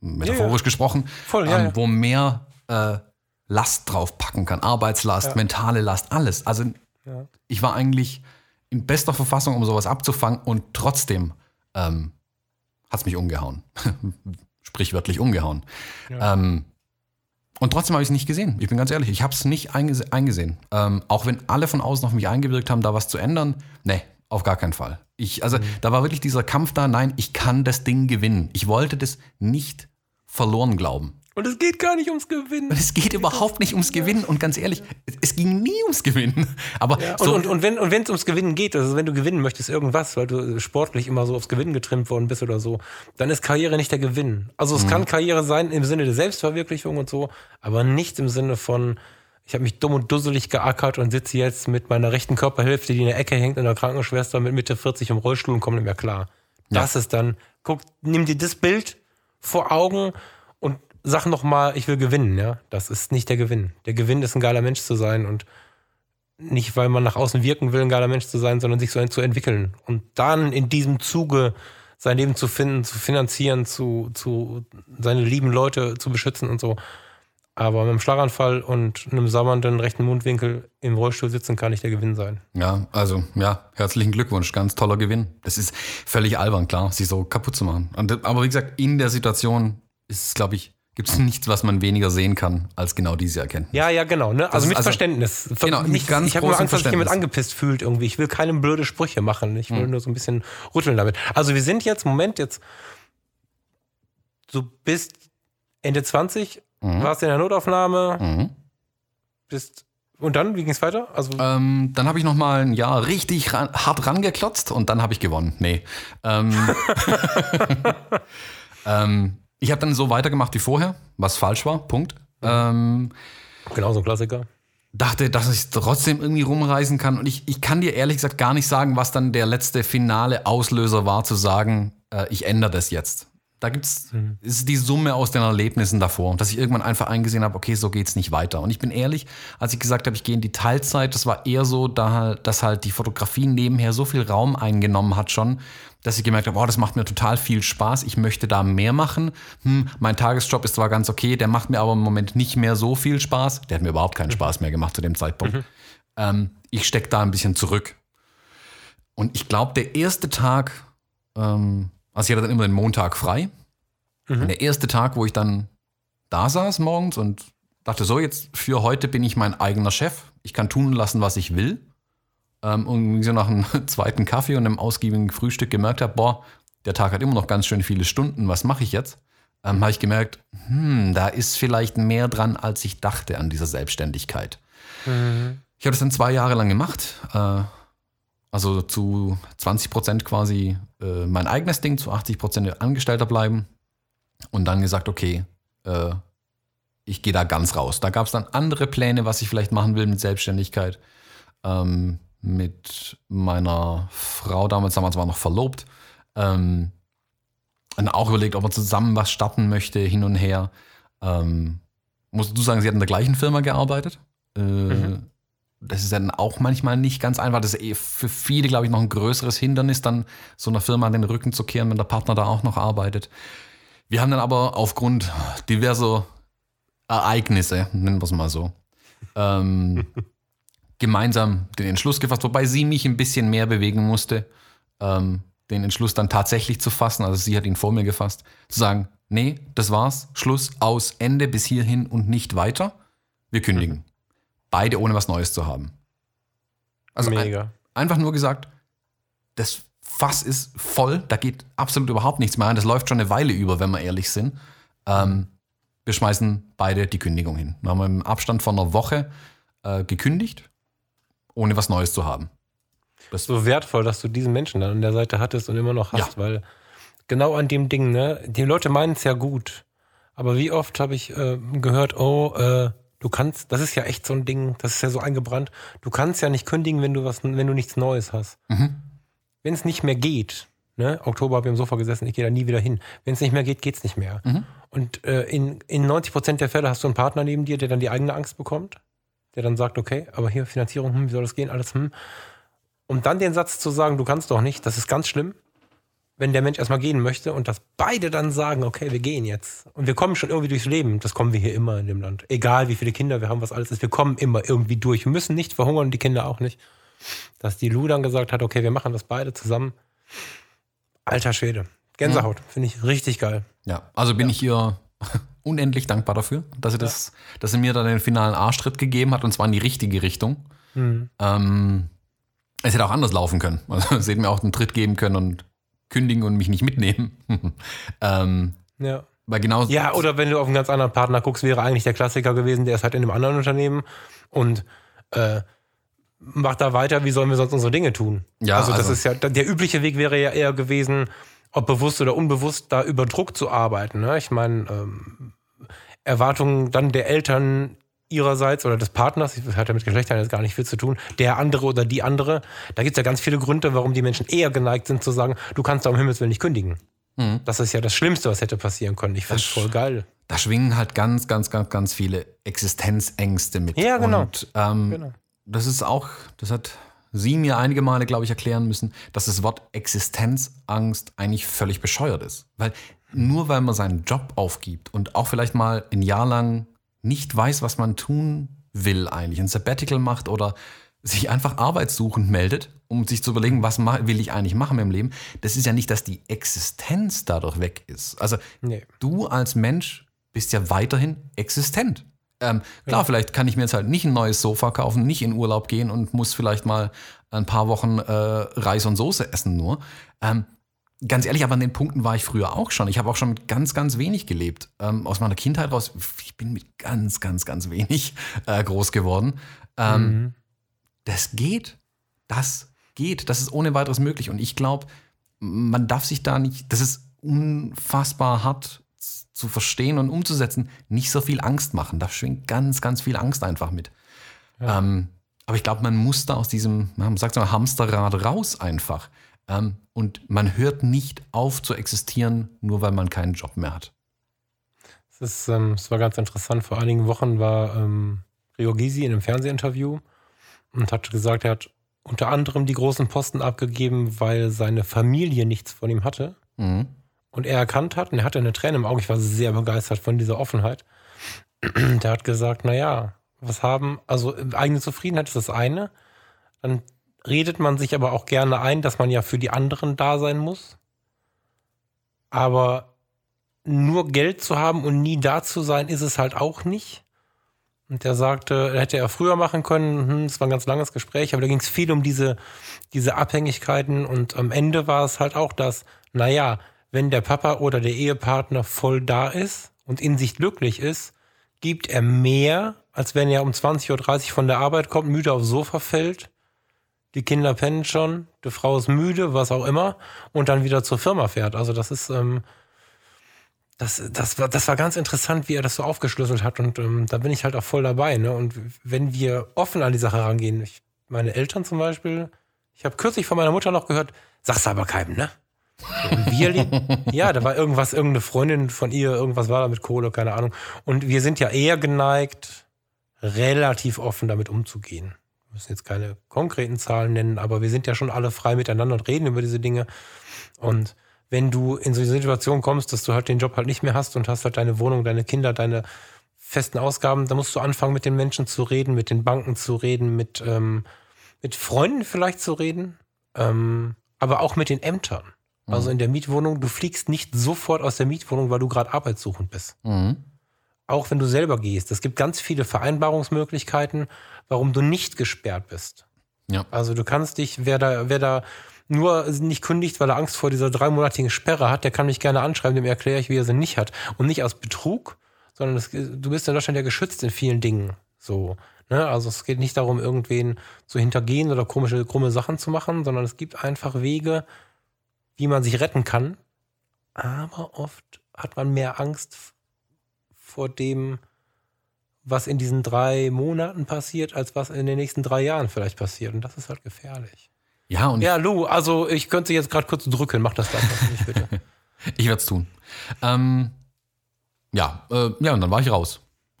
metaphorisch Ja, ja. gesprochen, Voll, ja, ähm, ja. wo mehr äh, Last draufpacken kann, Arbeitslast, mentale Last, alles. Also Ja. ich war eigentlich in bester Verfassung, um sowas abzufangen und trotzdem ähm, hat es mich umgehauen. *laughs* Sprichwörtlich umgehauen. Ähm, und trotzdem habe ich es nicht gesehen. Ich bin ganz ehrlich, ich habe es nicht eingese eingesehen. Ähm, auch wenn alle von außen auf mich eingewirkt haben, da was zu ändern, nee, auf gar keinen Fall. Ich, also da war wirklich dieser Kampf da, nein, ich kann das Ding gewinnen. Ich wollte das nicht verloren glauben. Und es geht gar nicht ums Gewinnen. Es geht überhaupt nicht ums Gewinnen und ganz ehrlich, es- ging nie ums Gewinnen. *laughs* Aber Ja, und, so, und, und wenn und wenn es ums Gewinnen geht, also wenn du gewinnen möchtest, irgendwas, weil du sportlich immer so aufs Gewinnen getrimmt worden bist oder so, dann ist Karriere nicht der Gewinn. Also es kann Karriere sein im Sinne der Selbstverwirklichung und so, aber nicht im Sinne von, ich habe mich dumm und dusselig geackert und sitze jetzt mit meiner rechten Körperhälfte, die in der Ecke hängt, in der Krankenschwester mit Mitte 40 im Rollstuhl und komme nicht mehr klar. Das ist dann, guck, nimm dir das Bild vor Augen und sag noch mal, ich will gewinnen, ja. Das ist nicht der Gewinn. Der Gewinn ist ein geiler Mensch zu sein und nicht, weil man nach außen wirken will, ein geiler Mensch zu sein, sondern sich so zu entwickeln. Und dann in diesem Zuge sein Leben zu finden, zu finanzieren, zu, zu seine lieben Leute zu beschützen und so. Aber mit einem Schlaganfall und einem sabbernden rechten Mundwinkel im Rollstuhl sitzen kann nicht der Gewinn sein. Ja, also ja, herzlichen Glückwunsch, ganz toller Gewinn. Das ist völlig albern, klar, sich so kaputt zu machen. Aber wie gesagt, in der Situation ist es, glaube ich, gibt es nichts, was man weniger sehen kann als genau diese Erkenntnis. Ja, ja, genau. Ne? Also mit also- Verständnis. Ver- Genau, nicht, ganz ich habe großem Angst, dass sich jemand angepisst fühlt irgendwie. Ich will keine blöde Sprüche machen. Ich will nur so ein bisschen rütteln damit. Also wir sind jetzt, Moment, jetzt du bist Ende 20, warst in der Notaufnahme, Mhm. bist und dann, wie ging es weiter? Also Ähm, dann habe ich noch mal ein Jahr richtig ran, hart rangeklotzt und dann habe ich gewonnen. Nee. Ähm, *laughs* *laughs* ähm, ich habe dann so weitergemacht wie vorher, was falsch war. Punkt. Ähm, genau so ein Klassiker. dachte, dass ich trotzdem irgendwie rumreisen kann. Und ich, ich kann dir ehrlich gesagt gar nicht sagen, was dann der letzte finale Auslöser war, zu sagen, äh, ich ändere das jetzt. Da gibt's, mhm. ist die Summe aus den Erlebnissen davor, dass ich irgendwann einfach eingesehen habe, okay, so geht's nicht weiter. Und ich bin ehrlich, als ich gesagt habe, ich gehe in die Teilzeit, das war eher so, da, dass halt die Fotografie nebenher so viel Raum eingenommen hat schon, dass ich gemerkt habe, oh, das macht mir total viel Spaß, ich möchte da mehr machen. Hm, mein Tagesjob ist zwar ganz okay, der macht mir aber im Moment nicht mehr so viel Spaß. Der hat mir überhaupt keinen. Spaß mehr gemacht zu dem Zeitpunkt. Mhm. Ähm, ich stecke da ein bisschen zurück. Und ich glaube, der erste Tag, ähm, also ich hatte dann immer den Montag frei. Mhm. Und der erste Tag, wo ich dann da saß morgens und dachte, so, jetzt für heute bin ich mein eigener Chef. Ich kann tun lassen, was ich will ähm, und so nach einem *laughs* zweiten Kaffee und einem ausgiebigen Frühstück gemerkt habe, boah, der Tag hat immer noch ganz schön viele Stunden, was mache ich jetzt? Ähm, habe ich gemerkt, hm, da ist vielleicht mehr dran, als ich dachte an dieser Selbstständigkeit. Mhm. Ich habe das dann zwei Jahre lang gemacht. Äh, also zu 20 Prozent quasi äh, mein eigenes Ding, zu 80 Prozent Angestellter bleiben. Und dann gesagt, okay, äh, ich gehe da ganz raus. Da gab es dann andere Pläne, was ich vielleicht machen will mit Selbstständigkeit. Ähm, mit meiner Frau, damals, damals war noch verlobt, ähm, dann auch überlegt, ob er zusammen was starten möchte, hin und her. Ähm, musst du sagen, sie hat in der gleichen Firma gearbeitet. Äh, mhm. Das ist dann auch manchmal nicht ganz einfach. Das ist eh für viele, glaube ich, noch ein größeres Hindernis, dann so einer Firma an den Rücken zu kehren, wenn der Partner da auch noch arbeitet. Wir haben dann aber aufgrund diverser Ereignisse, nennen wir es mal so, ähm, *laughs* gemeinsam den Entschluss gefasst, wobei sie mich ein bisschen mehr bewegen musste, ähm, den Entschluss dann tatsächlich zu fassen. Also sie hat ihn vor mir gefasst, zu sagen, nee, das war's, Schluss, aus, Ende bis hierhin und nicht weiter. Wir kündigen. Mhm. Beide ohne was Neues zu haben. Also. Ein, einfach nur gesagt, das Fass ist voll, da geht absolut überhaupt nichts mehr an. Das läuft schon eine Weile über, wenn wir ehrlich sind. Ähm, wir schmeißen beide die Kündigung hin. Wir haben im Abstand von einer Woche äh, gekündigt ohne was Neues zu haben. Das so wertvoll, dass du diesen Menschen dann an der Seite hattest und immer noch hast, ja. weil genau an dem Ding, ne, die Leute meinen es ja gut. Aber wie oft habe ich äh, gehört, oh, äh, du kannst, das ist ja echt so ein Ding, das ist ja so eingebrannt, du kannst ja nicht kündigen, wenn du was, wenn du nichts Neues hast. Mhm. Wenn es nicht mehr geht, ne, Oktober habe ich am Sofa gesessen, ich gehe da nie wieder hin. Wenn es nicht mehr geht, geht es nicht mehr. Mhm. Und äh, in, in 90 Prozent der Fälle hast du einen Partner neben dir, der dann die eigene Angst bekommt der dann sagt, okay, aber hier Finanzierung, hm, wie soll das gehen, alles, hm. Und dann den Satz zu sagen, du kannst doch nicht, das ist ganz schlimm, wenn der Mensch erstmal gehen möchte und dass beide dann sagen, okay, wir gehen jetzt. Und wir kommen schon irgendwie durchs Leben. Das kommen wir hier immer in dem Land. Egal wie viele Kinder wir haben, was alles ist, wir kommen immer irgendwie durch. Wir müssen nicht verhungern und die Kinder auch nicht. Dass die Lu dann gesagt hat, okay, wir machen das beide zusammen. Alter Schwede. Gänsehaut. Mhm. Finde ich richtig geil. Ja, also bin ja. ich hier unendlich dankbar dafür, dass sie, das, dass sie mir da den finalen Arschtritt gegeben hat und zwar in die richtige Richtung. Mhm. Ähm, es hätte auch anders laufen können. *laughs* Also sie hätten mir auch einen Tritt geben können und kündigen und mich nicht mitnehmen. *laughs* ähm, ja. Weil genau ja, oder wenn du auf einen ganz anderen Partner guckst, wäre eigentlich der Klassiker gewesen, der ist halt in einem anderen Unternehmen und äh, macht da weiter, wie sollen wir sonst unsere Dinge tun? Ja, also das also, ist ja, der übliche Weg wäre ja eher gewesen, ob bewusst oder unbewusst, da über Druck zu arbeiten. Ne? Ich meine, ähm, Erwartungen dann der Eltern ihrerseits oder des Partners, das hat ja mit Geschlechtern jetzt gar nicht viel zu tun, der andere oder die andere. Da gibt es ja ganz viele Gründe, warum die Menschen eher geneigt sind zu sagen, du kannst da um Himmels Willen nicht kündigen. Mhm. Das ist ja das Schlimmste, was hätte passieren können. Ich finde es voll geil. Da schwingen halt ganz, ganz, ganz, ganz viele Existenzängste mit. Ja, genau. Und ähm, genau. das ist auch, das hat sie mir einige Male, glaube ich, erklären müssen, dass das Wort Existenzangst eigentlich völlig bescheuert ist. Weil nur weil man seinen Job aufgibt und auch vielleicht mal ein Jahr lang nicht weiß, was man tun will eigentlich, ein Sabbatical macht oder sich einfach arbeitssuchend meldet, um sich zu überlegen, was will ich eigentlich machen im Leben, das ist ja nicht, dass die Existenz dadurch weg ist. Also nee. du als Mensch bist ja weiterhin existent. Ähm, klar, ja. vielleicht kann ich mir jetzt halt nicht ein neues Sofa kaufen, nicht in Urlaub gehen und muss vielleicht mal ein paar Wochen äh, Reis und Soße essen nur. Ähm, ganz ehrlich, aber an den Punkten war ich früher auch schon. Ich habe auch schon mit ganz, ganz wenig gelebt. Ähm, aus meiner Kindheit raus, ich bin mit ganz, ganz, ganz wenig äh, groß geworden. Ähm, mhm. Das geht. Das geht. Das ist ohne weiteres möglich. Und ich glaube, man darf sich da nicht, das ist unfassbar hart zu verstehen und umzusetzen, nicht so viel Angst machen. Da schwingt ganz, ganz viel Angst einfach mit. Ja. Ähm, aber ich glaube, man muss da aus diesem, man sagt mal, Hamsterrad raus einfach. Ähm, und man hört nicht auf zu existieren, nur weil man keinen Job mehr hat. Das, ist, ähm, das war ganz interessant. Vor einigen Wochen war ähm, Rio Gysi in einem Fernsehinterview und hat gesagt, er hat unter anderem die großen Posten abgegeben, weil seine Familie nichts von ihm hatte. Mhm. Und er erkannt hat, und er hatte eine Träne im Auge, ich war sehr begeistert von dieser Offenheit. *clears throat* Der hat gesagt, naja, was haben, also eigene Zufriedenheit ist das eine. Dann redet man sich aber auch gerne ein, dass man ja für die anderen da sein muss. Aber nur Geld zu haben und nie da zu sein, ist es halt auch nicht. Und der sagte, hätte er früher machen können, hm, es war ein ganz langes Gespräch, aber da ging es viel um diese, diese Abhängigkeiten und am Ende war es halt auch das, naja, wenn der Papa oder der Ehepartner voll da ist und in sich glücklich ist, gibt er mehr, als wenn er um 20.30 Uhr von der Arbeit kommt, müde aufs Sofa fällt, die Kinder pennen schon, die Frau ist müde, was auch immer, und dann wieder zur Firma fährt. Also das ist, ähm, das, das, war, das war ganz interessant, wie er das so aufgeschlüsselt hat. Und ähm, da bin ich halt auch voll dabei. Ne? Und wenn wir offen an die Sache rangehen, ich, meine Eltern zum Beispiel, ich habe kürzlich von meiner Mutter noch gehört, sag's aber keinem, ne? Wir ja, da war irgendwas, irgendeine Freundin von ihr, irgendwas war da mit Kohle, keine Ahnung. Und wir sind ja eher geneigt, relativ offen damit umzugehen. Wir müssen jetzt keine konkreten Zahlen nennen, aber wir sind ja schon alle frei miteinander und reden über diese Dinge. Und wenn du in so eine Situation kommst, dass du halt den Job halt nicht mehr hast und hast halt deine Wohnung, deine Kinder, deine festen Ausgaben, dann musst du anfangen, mit den Menschen zu reden, mit den Banken zu reden, mit, ähm, mit Freunden vielleicht zu reden, ähm, aber auch mit den Ämtern. Mhm. Also in der Mietwohnung, du fliegst nicht sofort aus der Mietwohnung, weil du gerade arbeitssuchend bist. Mhm. Auch wenn du selber gehst. Es gibt ganz viele Vereinbarungsmöglichkeiten, warum du nicht gesperrt bist. Ja. Also du kannst dich, wer da, wer da nur nicht kündigt, weil er Angst vor dieser dreimonatigen Sperre hat, der kann mich gerne anschreiben, dem erkläre ich, wie er sie nicht hat. Und nicht aus Betrug, sondern es, du bist in Deutschland ja geschützt in vielen Dingen. So. Ne? Also es geht nicht darum, irgendwen zu hintergehen oder komische, krumme Sachen zu machen, sondern es gibt einfach Wege, wie man sich retten kann. Aber oft hat man mehr Angst vor dem, was in diesen drei Monaten passiert, als was in den nächsten drei Jahren vielleicht passiert. Und das ist halt gefährlich. Ja, und ja, Lou, also ich könnte jetzt gerade kurz drücken. Mach das einfach nicht, bitte. *laughs* ich werde es tun. Ähm, ja, äh, ja, und dann war ich raus. *laughs*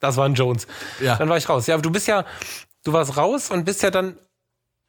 das war ein Jones. Ja. Dann war ich raus. Ja, aber du bist ja, du warst raus und bist ja dann,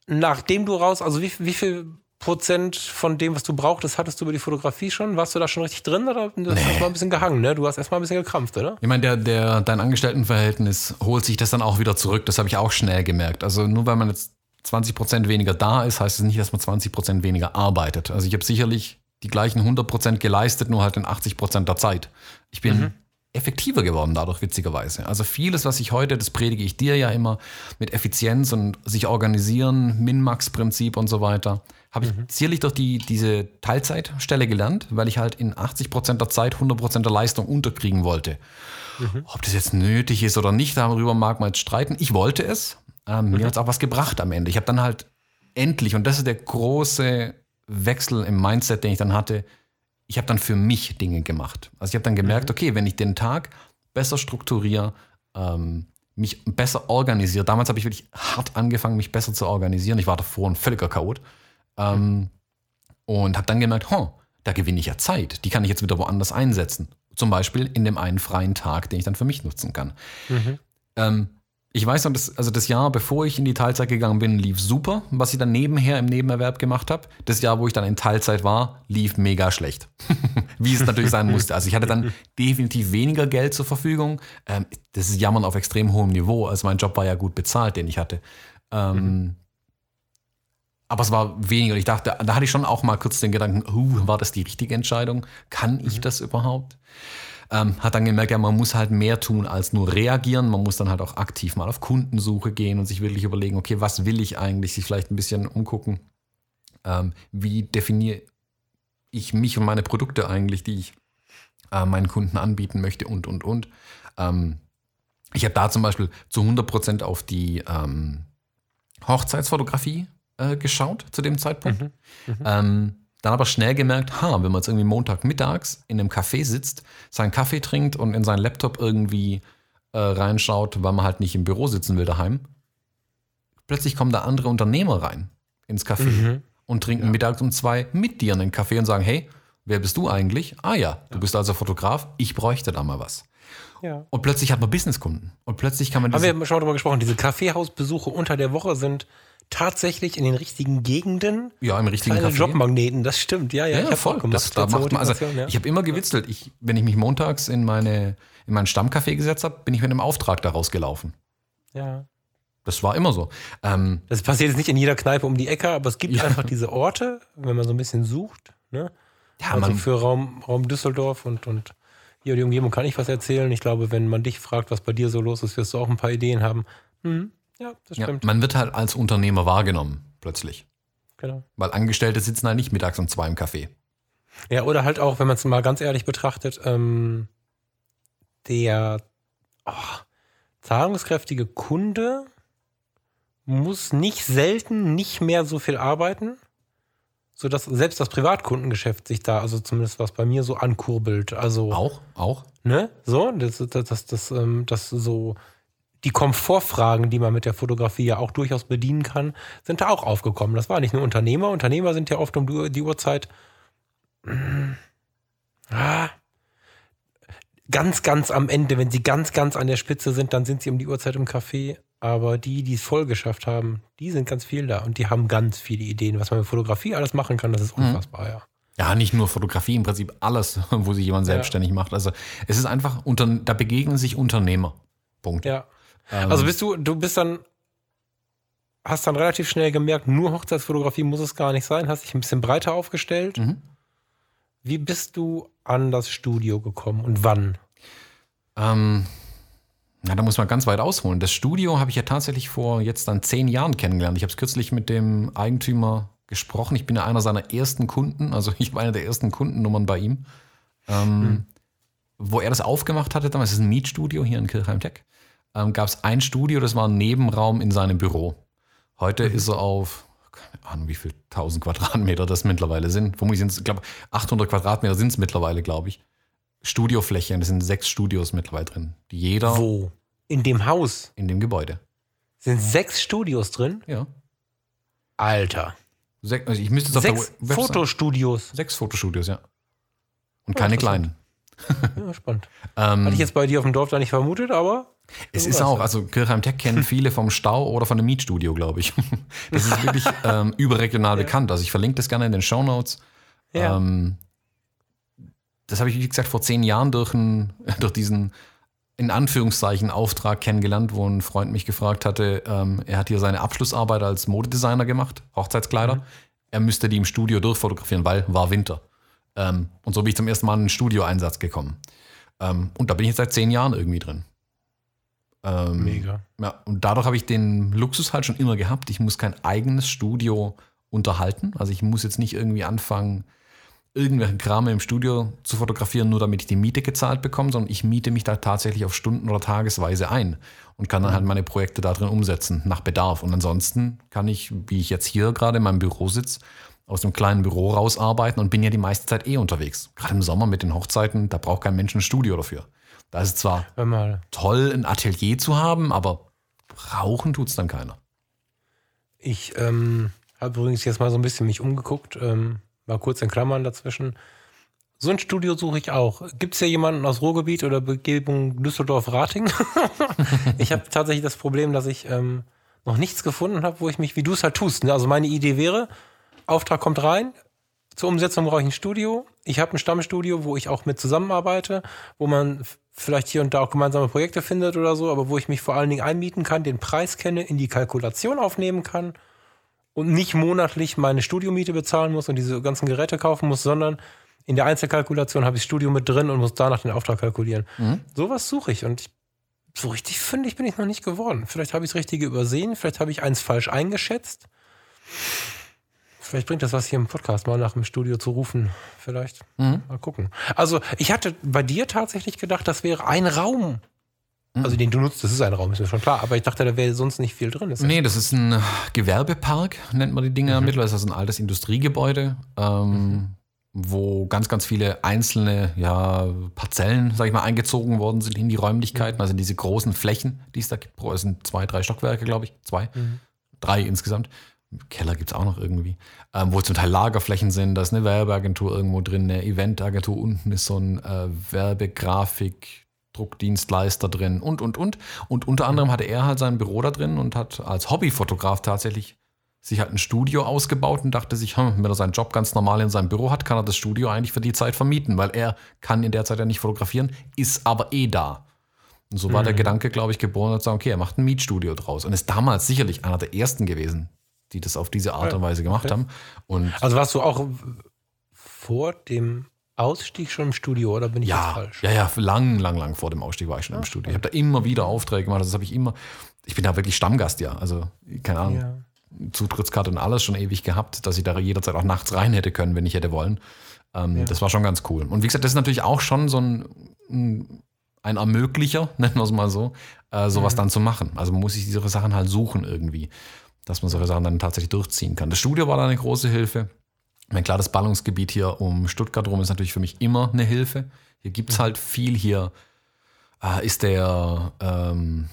nachdem du raus, also wie, wie viel Prozent von dem, was du brauchtest, hattest du über die Fotografie schon? Warst du da schon richtig drin oder du hast nee. erstmal ein bisschen gehangen, ne? Du hast erstmal ein bisschen gekrampft, oder? Ich meine, der, der, dein Angestelltenverhältnis holt sich das dann auch wieder zurück. Das habe ich auch schnell gemerkt. Also nur weil man jetzt 20 Prozent weniger da ist, heißt es nicht, dass man 20 Prozent weniger arbeitet. Also ich habe sicherlich die gleichen 100 Prozent geleistet, nur halt in 80 Prozent der Zeit. Ich bin mhm effektiver geworden dadurch, witzigerweise. Also vieles, was ich heute, das predige ich dir ja immer, mit Effizienz und sich organisieren, Min-Max-Prinzip und so weiter, habe ich mhm. sicherlich durch die, diese Teilzeitstelle gelernt, weil ich halt in 80 Prozent der Zeit 100 Prozent der Leistung unterkriegen wollte. Mhm. Ob das jetzt nötig ist oder nicht, darüber mag man jetzt streiten. Ich wollte es. Ähm, mhm. Mir hat es auch was gebracht am Ende. Ich habe dann halt endlich, und das ist der große Wechsel im Mindset, den ich dann hatte, ich habe dann für mich Dinge gemacht. Also ich habe dann gemerkt, mhm. okay, wenn ich den Tag besser strukturiere, ähm, mich besser organisiere. Damals habe ich wirklich hart angefangen, mich besser zu organisieren. Ich war davor ein völliger Chaot. Ähm, und habe dann gemerkt, huh, da gewinne ich ja Zeit. Die kann ich jetzt wieder woanders einsetzen. Zum Beispiel in dem einen freien Tag, den ich dann für mich nutzen kann. Mhm. Ähm, ich weiß noch, das, also das Jahr, bevor ich in die Teilzeit gegangen bin, lief super, was ich dann nebenher im Nebenerwerb gemacht habe. Das Jahr, wo ich dann in Teilzeit war, lief mega schlecht. *laughs* Wie es natürlich sein musste. Also ich hatte dann definitiv weniger Geld zur Verfügung. Ähm, das ist Jammern auf extrem hohem Niveau. Also mein Job war ja gut bezahlt, den ich hatte. Ähm, mhm. Aber es war weniger. Ich dachte, da hatte ich schon auch mal kurz den Gedanken, uh, war das die richtige Entscheidung? Kann ich mhm. das überhaupt? Ähm, hat dann gemerkt, ja, man muss halt mehr tun als nur reagieren. Man muss dann halt auch aktiv mal auf Kundensuche gehen und sich wirklich überlegen, okay, was will ich eigentlich? Sich vielleicht ein bisschen umgucken. Ähm, wie definiere ich mich und meine Produkte eigentlich, die ich äh, meinen Kunden anbieten möchte und, und, und. Ähm, ich habe da zum Beispiel zu 100% auf die ähm, Hochzeitsfotografie äh, geschaut zu dem Zeitpunkt. Mhm. Mhm. Ähm, dann aber schnell gemerkt, ha, wenn man jetzt irgendwie Montagmittags in einem Café sitzt, seinen Kaffee trinkt und in seinen Laptop irgendwie äh, reinschaut, weil man halt nicht im Büro sitzen will daheim. Plötzlich kommen da andere Unternehmer rein ins Café Mhm. und trinken mittags um zwei mit dir einen Kaffee und sagen, hey, wer bist du eigentlich? Ah ja, du bist also Fotograf, ich bräuchte da mal was. Ja. Und plötzlich hat man Businesskunden. Und plötzlich kann man Haben wir schon mal drüber gesprochen, diese Kaffeehausbesuche unter der Woche sind tatsächlich in den richtigen Gegenden ja, im richtigen kleine Café. Jobmagneten. Das stimmt, ja, ja. Ja, ich hab voll. Das, da macht man, also, ja. Ich habe immer gewitzelt. Ich, wenn ich mich montags in, meine, in meinen Stammcafé gesetzt habe, bin ich mit einem Auftrag da rausgelaufen. ja. Das war immer so. Ähm, Das passiert jetzt nicht in jeder Kneipe um die Ecke, aber es gibt einfach diese Orte, wenn man so ein bisschen sucht. Ne? ja, also man, für Raum, Raum Düsseldorf und, und hier die Umgebung kann ich was erzählen. Ich glaube, wenn man dich fragt, was bei dir so los ist, wirst du auch ein paar Ideen haben. Hm, ja, das ja, stimmt. man wird halt als Unternehmer wahrgenommen, plötzlich. Genau. Weil Angestellte sitzen halt nicht mittags um zwei im Café. Ja, oder halt auch, wenn man es mal ganz ehrlich betrachtet, ähm, der oh, zahlungskräftige Kunde muss nicht selten nicht mehr so viel arbeiten, sodass selbst das Privatkundengeschäft sich da, also zumindest was bei mir so ankurbelt. Also, Auch, auch. ne, so, das, das, das, das, ähm, das so, die Komfortfragen, die man mit der Fotografie ja auch durchaus bedienen kann, sind da auch aufgekommen. Das war nicht nur Unternehmer. Unternehmer sind ja oft um die Uhrzeit Ah. Ganz, ganz am Ende, wenn sie ganz, ganz an der Spitze sind, dann sind sie um die Uhrzeit im Café. Aber die, die es voll geschafft haben, die sind ganz viel da und die haben ganz viele Ideen. Was man mit Fotografie alles machen kann, das ist unfassbar, ja. Ja, nicht nur Fotografie, im Prinzip alles, *laughs* wo sich jemand selbstständig macht. Also es ist einfach, da begegnen sich Unternehmer. Punkt. Ja. Ähm, Also bist du, du bist dann, hast dann relativ schnell gemerkt, nur Hochzeitsfotografie muss es gar nicht sein, hast dich ein bisschen breiter aufgestellt. Mhm. Wie bist du an das Studio gekommen und wann? Ähm, na, da muss man ganz weit ausholen. Das Studio habe ich ja tatsächlich vor jetzt dann zehn Jahren kennengelernt. Ich habe es kürzlich mit dem Eigentümer gesprochen. Ich bin ja einer seiner ersten Kunden, also *laughs* ich war einer der ersten Kundennummern bei ihm. Ähm, Wo er das aufgemacht hatte, damals ist ein Mietstudio hier in Kirchheim-Tech, ähm, gab es ein Studio, das war ein Nebenraum in seinem Büro. Heute ist er auf, keine Ahnung, wie viel 1000 Quadratmeter das mittlerweile sind. Vermutlich sind es, ich glaube, 800 Quadratmeter sind es mittlerweile, glaube ich. Studiofläche, und es sind sechs Studios mittlerweile drin, die jeder Wo? In dem Haus in dem Gebäude. sind sechs Studios drin. Ja. Alter. Sech, also ich müsste es auf Sechs der Website- Fotostudios. Sechs Fotostudios, ja. Und keine interessant. kleinen. Ja, spannend. *laughs* Ähm, Hatte ich jetzt bei dir auf dem Dorf da nicht vermutet, aber. Es ist auch, ja. also Kirchheim Tech kennen *laughs* viele vom Stau oder von dem Mietstudio, glaube ich. *laughs* Das ist wirklich ähm, überregional bekannt. Also ich verlinke das gerne in den Show Notes. Ja. Ähm, das habe ich, wie gesagt, vor zehn Jahren durch, ein, *laughs* durch diesen, in Anführungszeichen, Auftrag kennengelernt, wo ein Freund mich gefragt hatte, ähm, er hat hier seine Abschlussarbeit als Modedesigner gemacht, Hochzeitskleider. Er müsste die im Studio durchfotografieren, weil war Winter. Ähm, und so bin ich zum ersten Mal in einen Studioeinsatz gekommen. Ähm, und da bin ich jetzt seit zehn Jahren irgendwie drin. Ähm, Mega. ja, und dadurch habe ich den Luxus halt schon immer gehabt. Ich muss kein eigenes Studio unterhalten. Also ich muss jetzt nicht irgendwie anfangen, irgendwelche Krame im Studio zu fotografieren, nur damit ich die Miete gezahlt bekomme, sondern ich miete mich da tatsächlich auf Stunden- oder Tagesweise ein und kann dann halt meine Projekte da drin umsetzen, nach Bedarf. Und ansonsten kann ich, wie ich jetzt hier gerade in meinem Büro sitze, aus einem kleinen Büro rausarbeiten und bin ja die meiste Zeit eh unterwegs. Gerade im Sommer mit den Hochzeiten, da braucht kein Mensch ein Studio dafür. Da ist es zwar toll, ein Atelier zu haben, aber rauchen tut's dann keiner. Ich ähm, habe übrigens jetzt mal so ein bisschen mich umgeguckt, ähm, mal kurz in Klammern dazwischen. So ein Studio suche ich auch. Gibt es hier jemanden aus Ruhrgebiet oder Begebung Düsseldorf-Rating? *laughs* ich habe tatsächlich das Problem, dass ich ähm, noch nichts gefunden habe, wo ich mich, wie du es halt tust. Ne? Also meine Idee wäre, Auftrag kommt rein, zur Umsetzung brauche ich ein Studio. Ich habe ein Stammstudio, wo ich auch mit zusammenarbeite, wo man vielleicht hier und da auch gemeinsame Projekte findet oder so, aber wo ich mich vor allen Dingen einmieten kann, den Preis kenne, in die Kalkulation aufnehmen kann und nicht monatlich meine Studiomiete bezahlen muss und diese ganzen Geräte kaufen muss, sondern in der Einzelkalkulation habe ich das Studio mit drin und muss danach den Auftrag kalkulieren. Sowas suche ich und ich, so richtig fündig bin ich noch nicht geworden. Vielleicht habe ich das Richtige übersehen, vielleicht habe ich eins falsch eingeschätzt. Vielleicht bringt das was hier im Podcast mal nach dem Studio zu rufen. Vielleicht. Mal gucken. Also, ich hatte bei dir tatsächlich gedacht, das wäre ein Raum. Also, den du nutzt, das ist ein Raum, ist mir schon klar. Aber ich dachte, da wäre sonst nicht viel drin. Ist Nee, das ist ein Gewerbepark, nennt man die Dinge mittlerweile. Das ist ein altes Industriegebäude, ähm, wo ganz, ganz viele einzelne ja, Parzellen, sag ich mal, eingezogen worden sind in die Räumlichkeiten. Also diese großen Flächen, die es da gibt. Es sind zwei, drei Stockwerke, glaube ich. Zwei, mhm. drei insgesamt. Keller gibt es auch noch irgendwie. Ähm, wo zum Teil Lagerflächen sind. Da ist eine Werbeagentur irgendwo drin, eine Eventagentur. Unten ist so ein äh, Werbegrafik, Druckdienstleister drin und, und, und. Und unter anderem hatte er halt sein Büro da drin und hat als Hobbyfotograf tatsächlich sich halt ein Studio ausgebaut und dachte sich, hm, wenn er seinen Job ganz normal in seinem Büro hat, kann er das Studio eigentlich für die Zeit vermieten, weil er kann in der Zeit ja nicht fotografieren, ist aber eh da. Und so war der mhm. Gedanke, glaube ich, geboren und sagt, okay, er macht ein Mietstudio draus. Und ist damals sicherlich einer der ersten gewesen, die das auf diese Art und Weise gemacht okay. haben. Und also warst du auch vor dem Ausstieg schon im Studio oder bin ich ja, jetzt falsch? Ja, ja, lang, lang, lang vor dem Ausstieg war ich schon ja, im Studio. Ich habe da immer wieder Aufträge gemacht. Das habe ich immer. Ich bin da wirklich Stammgast, ja. Also, keine Ahnung. Ja. Zutrittskarte und alles schon ewig gehabt, dass ich da jederzeit auch nachts rein hätte können, wenn ich hätte wollen. Ähm, ja. Das war schon ganz cool. Und wie gesagt, das ist natürlich auch schon so ein, ein Ermöglicher, *laughs* nennen wir es mal so, äh, sowas mhm. dann zu machen. Also man muss sich diese Sachen halt suchen irgendwie, dass man solche Sachen dann tatsächlich durchziehen kann. Das Studio war da eine große Hilfe. Mein klar, das Ballungsgebiet hier um Stuttgart rum ist natürlich für mich immer eine Hilfe. Hier gibt es halt viel. Hier äh, ist der ähm,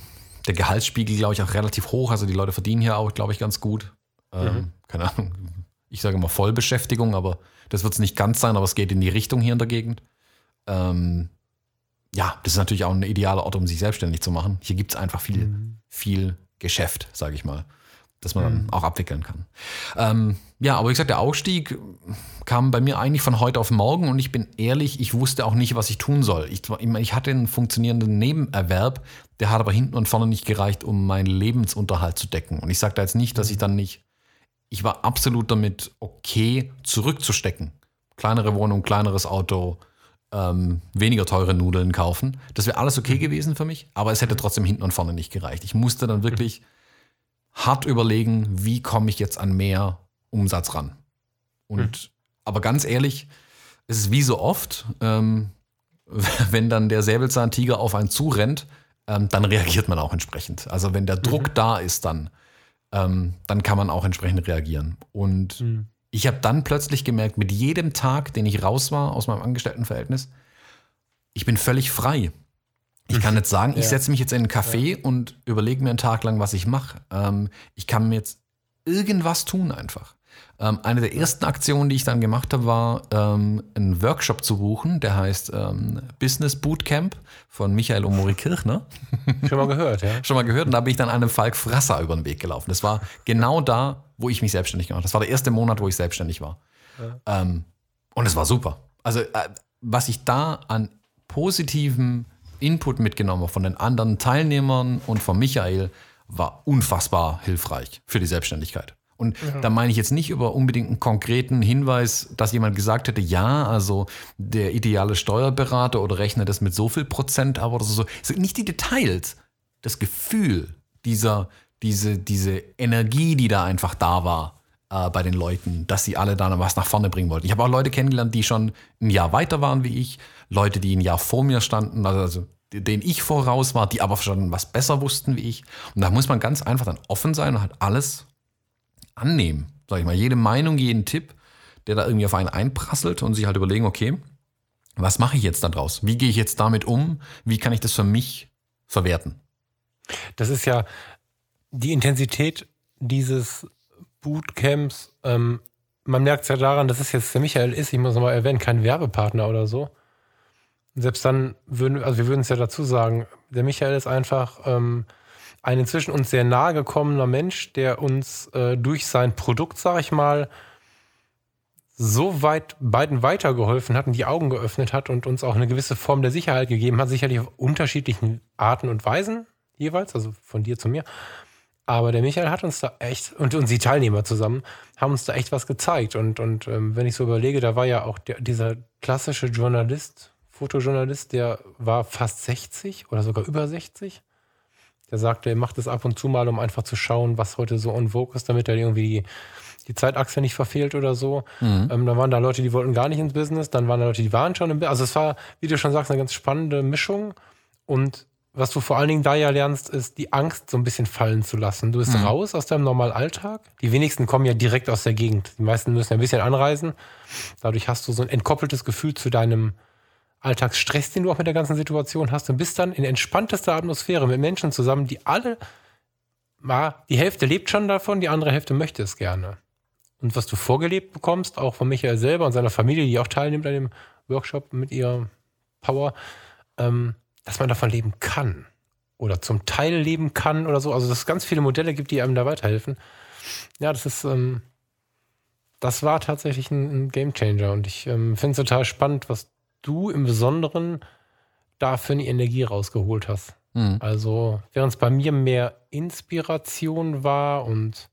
der Gehaltsspiegel, glaube ich, auch relativ hoch. Also die Leute verdienen hier auch, glaube ich, ganz gut. Ähm, mhm. Keine Ahnung. Ich sage immer Vollbeschäftigung, aber das wird es nicht ganz sein, aber es geht in die Richtung hier in der Gegend. Ähm, ja, das ist natürlich auch ein idealer Ort, um sich selbstständig zu machen. Hier gibt es einfach viel, mhm. viel Geschäft, sage ich mal das man dann mhm. auch abwickeln kann. Ähm, ja, aber wie gesagt, der Ausstieg kam bei mir eigentlich von heute auf morgen und ich bin ehrlich, ich wusste auch nicht, was ich tun soll. Ich, ich hatte einen funktionierenden Nebenerwerb, der hat aber hinten und vorne nicht gereicht, um meinen Lebensunterhalt zu decken. Und ich sage da jetzt nicht, dass ich dann nicht, ich war absolut damit okay, zurückzustecken. Kleinere Wohnung, kleineres Auto, ähm, weniger teure Nudeln kaufen. Das wäre alles okay mhm. gewesen für mich, aber es hätte trotzdem hinten und vorne nicht gereicht. Ich musste dann wirklich hart überlegen, wie komme ich jetzt an mehr Umsatz ran. Und mhm. aber ganz ehrlich, es ist wie so oft, ähm, *laughs* wenn dann der Säbelzahntiger auf einen zurennt, ähm, dann reagiert man auch entsprechend. Also wenn der Druck mhm. da ist, dann, ähm, dann kann man auch entsprechend reagieren. Und mhm. ich habe dann plötzlich gemerkt, mit jedem Tag, den ich raus war aus meinem Angestelltenverhältnis, ich bin völlig frei. Ich kann jetzt sagen, ich setze mich jetzt in einen Café ja. und überlege mir einen Tag lang, was ich mache. Ähm, ich kann mir jetzt irgendwas tun einfach. Ähm, eine der ersten Aktionen, die ich dann gemacht habe, war ähm, einen Workshop zu buchen, der heißt ähm, Business Bootcamp von Michael Omori Kirchner. *laughs* Schon mal gehört, ja. Schon mal gehört und da bin ich dann einem Falk Frasser über den Weg gelaufen. Das war genau da, wo ich mich selbstständig gemacht habe. Das war der erste Monat, wo ich selbstständig war. Ja. Ähm, und es war super. Also äh, was ich da an positiven Input mitgenommen von den anderen Teilnehmern und von Michael war unfassbar hilfreich für die Selbstständigkeit. Und ja. da meine ich jetzt nicht über unbedingt einen konkreten Hinweis, dass jemand gesagt hätte, ja, also der ideale Steuerberater oder rechnet das mit so viel Prozent ab oder so. Nicht die Details, das Gefühl dieser, diese, diese Energie, die da einfach da war äh, bei den Leuten, dass sie alle da was nach vorne bringen wollten. Ich habe auch Leute kennengelernt, die schon ein Jahr weiter waren wie ich, Leute, die ein Jahr vor mir standen, also, denen ich voraus war, die aber schon was besser wussten wie ich. Und da muss man ganz einfach dann offen sein und halt alles annehmen. Sag ich mal, jede Meinung, jeden Tipp, der da irgendwie auf einen einprasselt und sich halt überlegen, okay, was mache ich jetzt da draus? Wie gehe ich jetzt damit um? Wie kann ich das für mich verwerten? Das ist ja die Intensität dieses Bootcamps. Ähm, man merkt es ja daran, dass es jetzt der Michael ist, ich muss nochmal erwähnen, kein Werbepartner oder so selbst dann würden, also wir würden es ja dazu sagen, der Michael ist einfach ähm, ein inzwischen uns sehr nahe gekommener Mensch, der uns äh, durch sein Produkt, sag ich mal, so weit beiden weitergeholfen hat und die Augen geöffnet hat und uns auch eine gewisse Form der Sicherheit gegeben hat, sicherlich auf unterschiedlichen Arten und Weisen jeweils, also von dir zu mir. Aber der Michael hat uns da echt, und, und die Teilnehmer zusammen, haben uns da echt was gezeigt. Und, und ähm, wenn ich so überlege, da war ja auch der, dieser klassische Journalist, Fotojournalist, der war fast 60 oder sogar über 60. Der sagte, er macht es ab und zu mal, um einfach zu schauen, was heute so on vogue ist, damit er irgendwie die, die Zeitachse nicht verfehlt oder so. Mhm. Ähm, dann waren da Leute, die wollten gar nicht ins Business, dann waren da Leute, die waren schon im Business. Also es war, wie du schon sagst, eine ganz spannende Mischung. Und was du vor allen Dingen da ja lernst, ist die Angst so ein bisschen fallen zu lassen. Du bist Mhm. raus aus deinem normalen Alltag. Die wenigsten kommen ja direkt aus der Gegend. Die meisten müssen ja ein bisschen anreisen. Dadurch hast du so ein entkoppeltes Gefühl zu deinem Alltagsstress, den du auch mit der ganzen Situation hast und bist dann in entspanntester Atmosphäre mit Menschen zusammen, die alle, die Hälfte lebt schon davon, die andere Hälfte möchte es gerne. Und was du vorgelebt bekommst, auch von Michael selber und seiner Familie, die auch teilnimmt an dem Workshop mit ihrer Power, ähm, dass man davon leben kann oder zum Teil leben kann oder so. Also dass es ganz viele Modelle gibt, die einem da weiterhelfen. Ja, das ist, ähm, das war tatsächlich ein, ein Gamechanger und ich ähm, finde es total spannend, was du im Besonderen da für eine Energie rausgeholt hast. Mhm. Also während es bei mir mehr Inspiration war und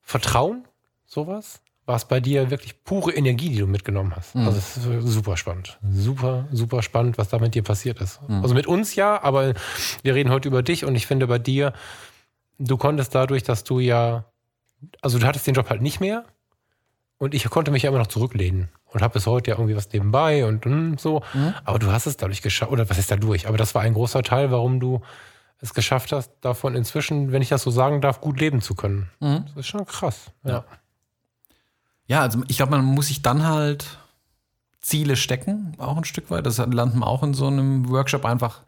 Vertrauen, sowas, war es bei dir wirklich pure Energie, die du mitgenommen hast. Mhm. Also es ist super spannend. Super, super spannend, was da mit dir passiert ist. Mhm. Also mit uns ja, aber wir reden heute über dich und ich finde bei dir, du konntest dadurch, dass du ja, also du hattest den Job halt nicht mehr und ich konnte mich ja immer noch zurücklehnen und habe bis heute ja irgendwie was nebenbei und mm, so. Mhm. Aber du hast es dadurch geschafft, oder was ist dadurch? Aber das war ein großer Teil, warum du es geschafft hast, davon inzwischen, wenn ich das so sagen darf, gut leben zu können. Mhm. Das ist schon krass. Ja. Ja, also ich glaube, man muss sich dann halt Ziele stecken, auch ein Stück weit. Das lernt man auch in so einem Workshop einfach.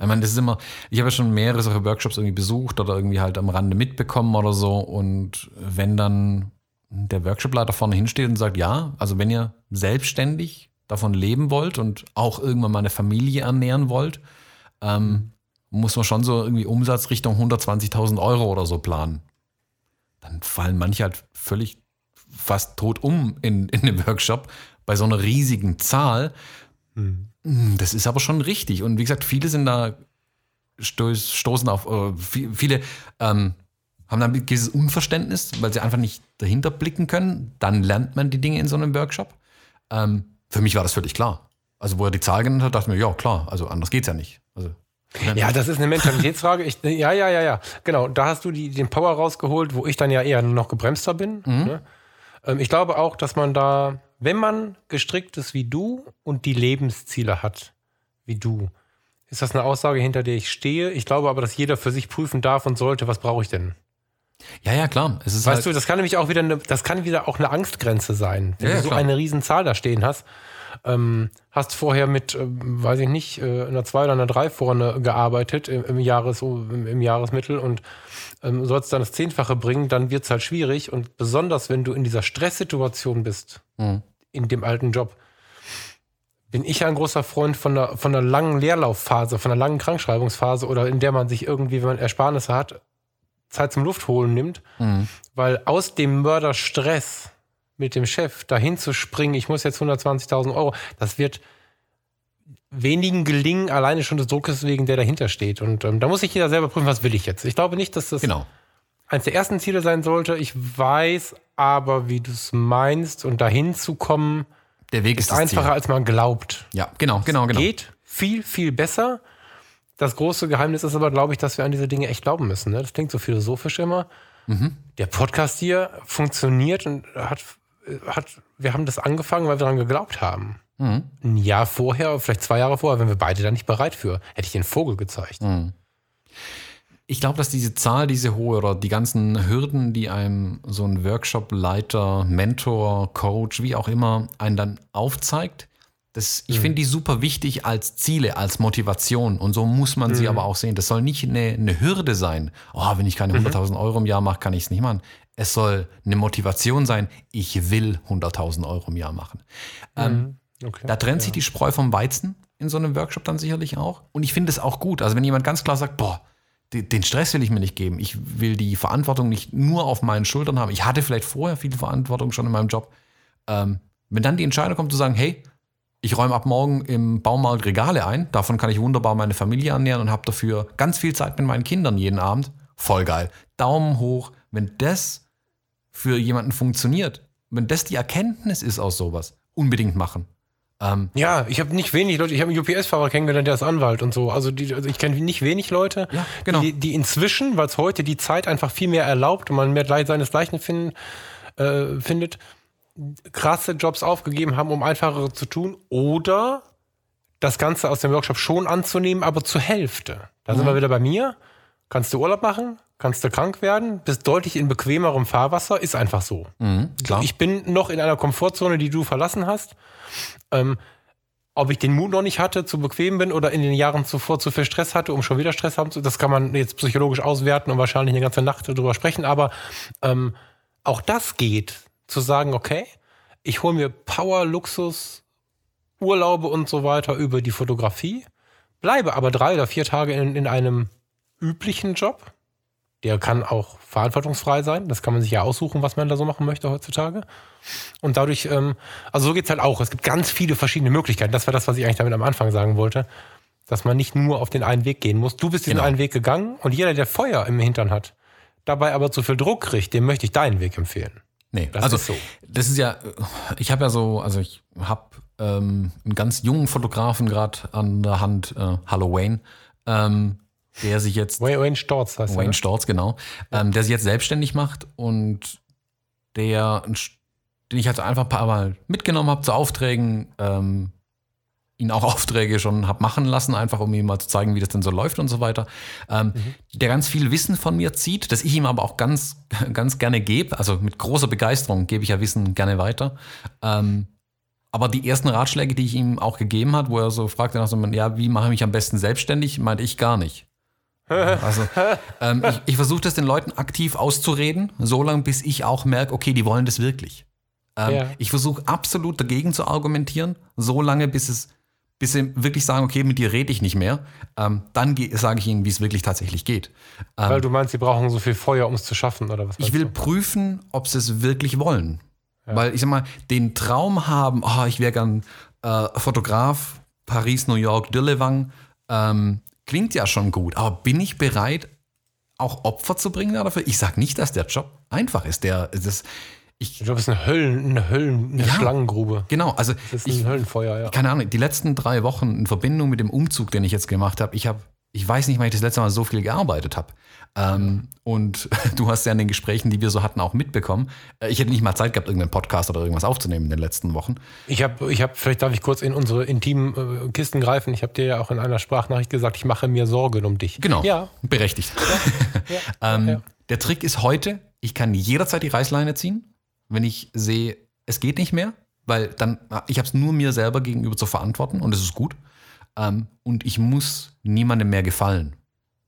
Ich meine, das ist immer, ich habe ja schon mehrere solche Workshops irgendwie besucht oder irgendwie halt am Rande mitbekommen oder so. Und wenn dann der Workshopleiter vorne hinsteht und sagt, ja, also wenn ihr selbstständig davon leben wollt und auch irgendwann mal eine Familie ernähren wollt, ähm, muss man schon so irgendwie Umsatz Richtung 120.000 Euro oder so planen. Dann fallen manche halt völlig fast tot um in, in dem Workshop bei so einer riesigen Zahl. Hm. Mm, Das ist aber schon richtig. Und wie gesagt, viele sind da sto stoßen auf, äh, vi- viele ähm, haben dann dieses Unverständnis, weil sie einfach nicht dahinter blicken können. Dann lernt man die Dinge in so einem Workshop. Ähm, für mich war das völlig klar. Also, wo er die Zahl genannt hat, dachte ich mir, ja, klar, also anders geht's ja nicht. Also, Ja, das ist eine Mentalitätsfrage. Ich, ja, ja, ja, ja. Genau, da hast du die, den Power rausgeholt, wo ich dann ja eher noch gebremster bin. Ne? Ähm, ich glaube auch, dass man da, wenn man gestrickt ist wie du und die Lebensziele hat wie du, ist das eine Aussage, hinter der ich stehe. Ich glaube aber, dass jeder für sich prüfen darf und sollte, was brauche ich denn? Ja, ja, klar. Weißt halt, du, das kann nämlich auch wieder eine, das kann wieder auch eine Angstgrenze sein, wenn Ja, du so klar. eine Riesenzahl da stehen hast. Ähm, hast vorher mit, ähm, weiß ich nicht, äh, einer 2 oder einer 3 vorne gearbeitet im, im, Jahres, im, im Jahresmittel und ähm, sollst dann das Zehnfache bringen, dann wird es halt schwierig. Und besonders, wenn du in dieser Stresssituation bist, Mhm. in dem alten Job, bin ich ja ein großer Freund von einer, von einer langen Leerlaufphase, von einer langen Krankschreibungsphase oder in der man sich irgendwie, wenn man Ersparnisse hat, Zeit zum Luftholen nimmt. Mhm. Weil aus dem Mörderstress mit dem Chef dahin zu springen, ich muss jetzt 120.000 Euro, das wird wenigen gelingen, alleine schon des Druckes wegen, der dahinter steht. Und ähm, da muss sich jeder selber prüfen, was will ich jetzt. Ich glaube nicht, dass das Genau. eines der ersten Ziele sein sollte. Ich weiß aber, wie du es meinst und dahin zu kommen, Der Weg ist, ist einfacher, Ziel. als man glaubt. Ja, genau, genau, genau. Geht viel, viel besser. Das große Geheimnis ist aber, glaube ich, dass wir an diese Dinge echt glauben müssen. Ne? Das klingt so philosophisch immer. Der Podcast hier funktioniert und hat, hat, wir haben das angefangen, weil wir daran geglaubt haben. Ein Jahr vorher, vielleicht zwei Jahre vorher, wenn wir beide da nicht bereit für, hätte ich den Vogel gezeigt. Ich glaube, dass diese Zahl, diese hohe oder die ganzen Hürden, die einem so ein Workshop-Leiter, Mentor, Coach, wie auch immer, einen dann aufzeigt, das, ich finde die super wichtig als Ziele, als Motivation. Und so muss man sie aber auch sehen. Das soll nicht eine, eine Hürde sein. Oh, wenn ich keine 100.000 Euro im Jahr mache, kann ich es nicht machen. Es soll eine Motivation sein. Ich will 100.000 Euro im Jahr machen. Ähm, Okay. da trennt sich die Spreu vom Weizen in so einem Workshop dann sicherlich auch. Und ich finde es auch gut. Also wenn jemand ganz klar sagt, boah, den Stress will ich mir nicht geben. Ich will die Verantwortung nicht nur auf meinen Schultern haben. Ich hatte vielleicht vorher viel Verantwortung schon in meinem Job. Ähm, wenn dann die Entscheidung kommt zu sagen, hey, ich räume ab morgen im Baumarkt Regale ein, davon kann ich wunderbar meine Familie ernähren und habe dafür ganz viel Zeit mit meinen Kindern jeden Abend. Voll geil. Daumen hoch, wenn das für jemanden funktioniert, wenn das die Erkenntnis ist aus sowas, unbedingt machen. Ähm, Ja, ich habe nicht wenig Leute, ich habe einen UPS-Fahrer kennengelernt, der ist Anwalt und so. Also, die, also ich kenne nicht wenig Leute, Ja, genau. die, die inzwischen, weil es heute die Zeit einfach viel mehr erlaubt und man mehr seinesgleichen finden, äh, findet, krasse Jobs aufgegeben haben, um einfachere zu tun oder das Ganze aus dem Workshop schon anzunehmen, aber zur Hälfte. Da sind wir wieder bei mir. Kannst du Urlaub machen, kannst du krank werden, bist deutlich in bequemerem Fahrwasser, ist einfach so. Mhm. Ich bin noch in einer Komfortzone, die du verlassen hast. Ähm, ob ich den Mut noch nicht hatte, zu bequem bin oder in den Jahren zuvor zu viel Stress hatte, um schon wieder Stress haben zu, das kann man jetzt psychologisch auswerten und wahrscheinlich eine ganze Nacht drüber sprechen. Aber ähm, auch das geht, zu sagen, okay, ich hole mir Power, Luxus, Urlaube und so weiter über die Fotografie, bleibe aber drei oder vier Tage in, in einem üblichen Job. Der kann auch verantwortungsfrei sein. Das kann man sich ja aussuchen, was man da so machen möchte heutzutage. Und dadurch, ähm, also so geht's halt auch. Es gibt ganz viele verschiedene Möglichkeiten. Das war das, was ich eigentlich damit am Anfang sagen wollte. Dass man nicht nur auf den einen Weg gehen muss. Du bist diesen Genau. einen Weg gegangen und jeder, der Feuer im Hintern hat, dabei aber zu viel Druck kriegt, dem möchte ich deinen Weg empfehlen. Nee, Das also ist so. das ist ja, ich habe ja so, also ich habe ähm, einen ganz jungen Fotografen gerade an der Hand, äh, Hallo Wayne, ähm, der sich jetzt Wayne, Wayne Storz heißt Wayne ne? Storz, genau, ähm, der sich jetzt selbstständig macht und der, den ich halt einfach ein paar Mal mitgenommen habe zu Aufträgen, ähm, ihn auch *laughs* Aufträge schon habe machen lassen, einfach um ihm mal zu zeigen, wie das denn so läuft und so weiter. Ähm, Der ganz viel Wissen von mir zieht, das ich ihm aber auch ganz, *laughs* ganz gerne gebe. Also mit großer Begeisterung gebe ich ja Wissen gerne weiter. Ähm, aber die ersten Ratschläge, die ich ihm auch gegeben hat, wo er so fragte nach so, ja, wie mache ich mich am besten selbstständig, meinte ich gar nicht. *laughs* Also ähm, ich, ich versuche das den Leuten aktiv auszureden, so lange bis ich auch merke, okay, die wollen das wirklich. Ähm, Ja. Ich versuche absolut dagegen zu argumentieren, so lange bis es bis sie wirklich sagen, okay, mit dir rede ich nicht mehr. Ähm, dann sage ich ihnen, wie es wirklich tatsächlich geht. Ähm, Weil du meinst, sie brauchen so viel Feuer, um es zu schaffen, oder was? ich will du? prüfen, ob sie es wirklich wollen. Weil ich sag mal, den Traum haben, oh, ich wäre gern äh, Fotograf, Paris, New York, Dirlewang, ähm, klingt ja schon gut. Aber bin ich bereit, auch Opfer zu bringen dafür? Ich sage nicht, dass der Job einfach ist. Der, das, ich, Ich glaube, es ist eine Höllen, eine Höllen, eine Ja. Schlangengrube. genau, also Das ist ich, ein Höllenfeuer, ja. keine Ahnung, die letzten drei Wochen in Verbindung mit dem Umzug, den ich jetzt gemacht habe, ich habe, ich weiß nicht, wann ich das letzte Mal so viel gearbeitet habe. Ähm, und *laughs* du hast ja in den Gesprächen, die wir so hatten, auch mitbekommen. Äh, Ich hätte nicht mal Zeit gehabt, irgendeinen Podcast oder irgendwas aufzunehmen in den letzten Wochen. Ich habe, ich hab, vielleicht darf ich kurz in unsere intimen äh, Kisten greifen. Ich habe dir ja auch in einer Sprachnachricht gesagt, ich mache mir Sorgen um dich. Genau. Ja. Berechtigt. ja, *laughs* ähm, ja. Der Trick ist heute, ich kann jederzeit die Reißleine ziehen, wenn ich sehe, es geht nicht mehr, weil dann, ich habe es nur mir selber gegenüber zu verantworten und es ist gut. Ähm, und ich muss niemandem mehr gefallen.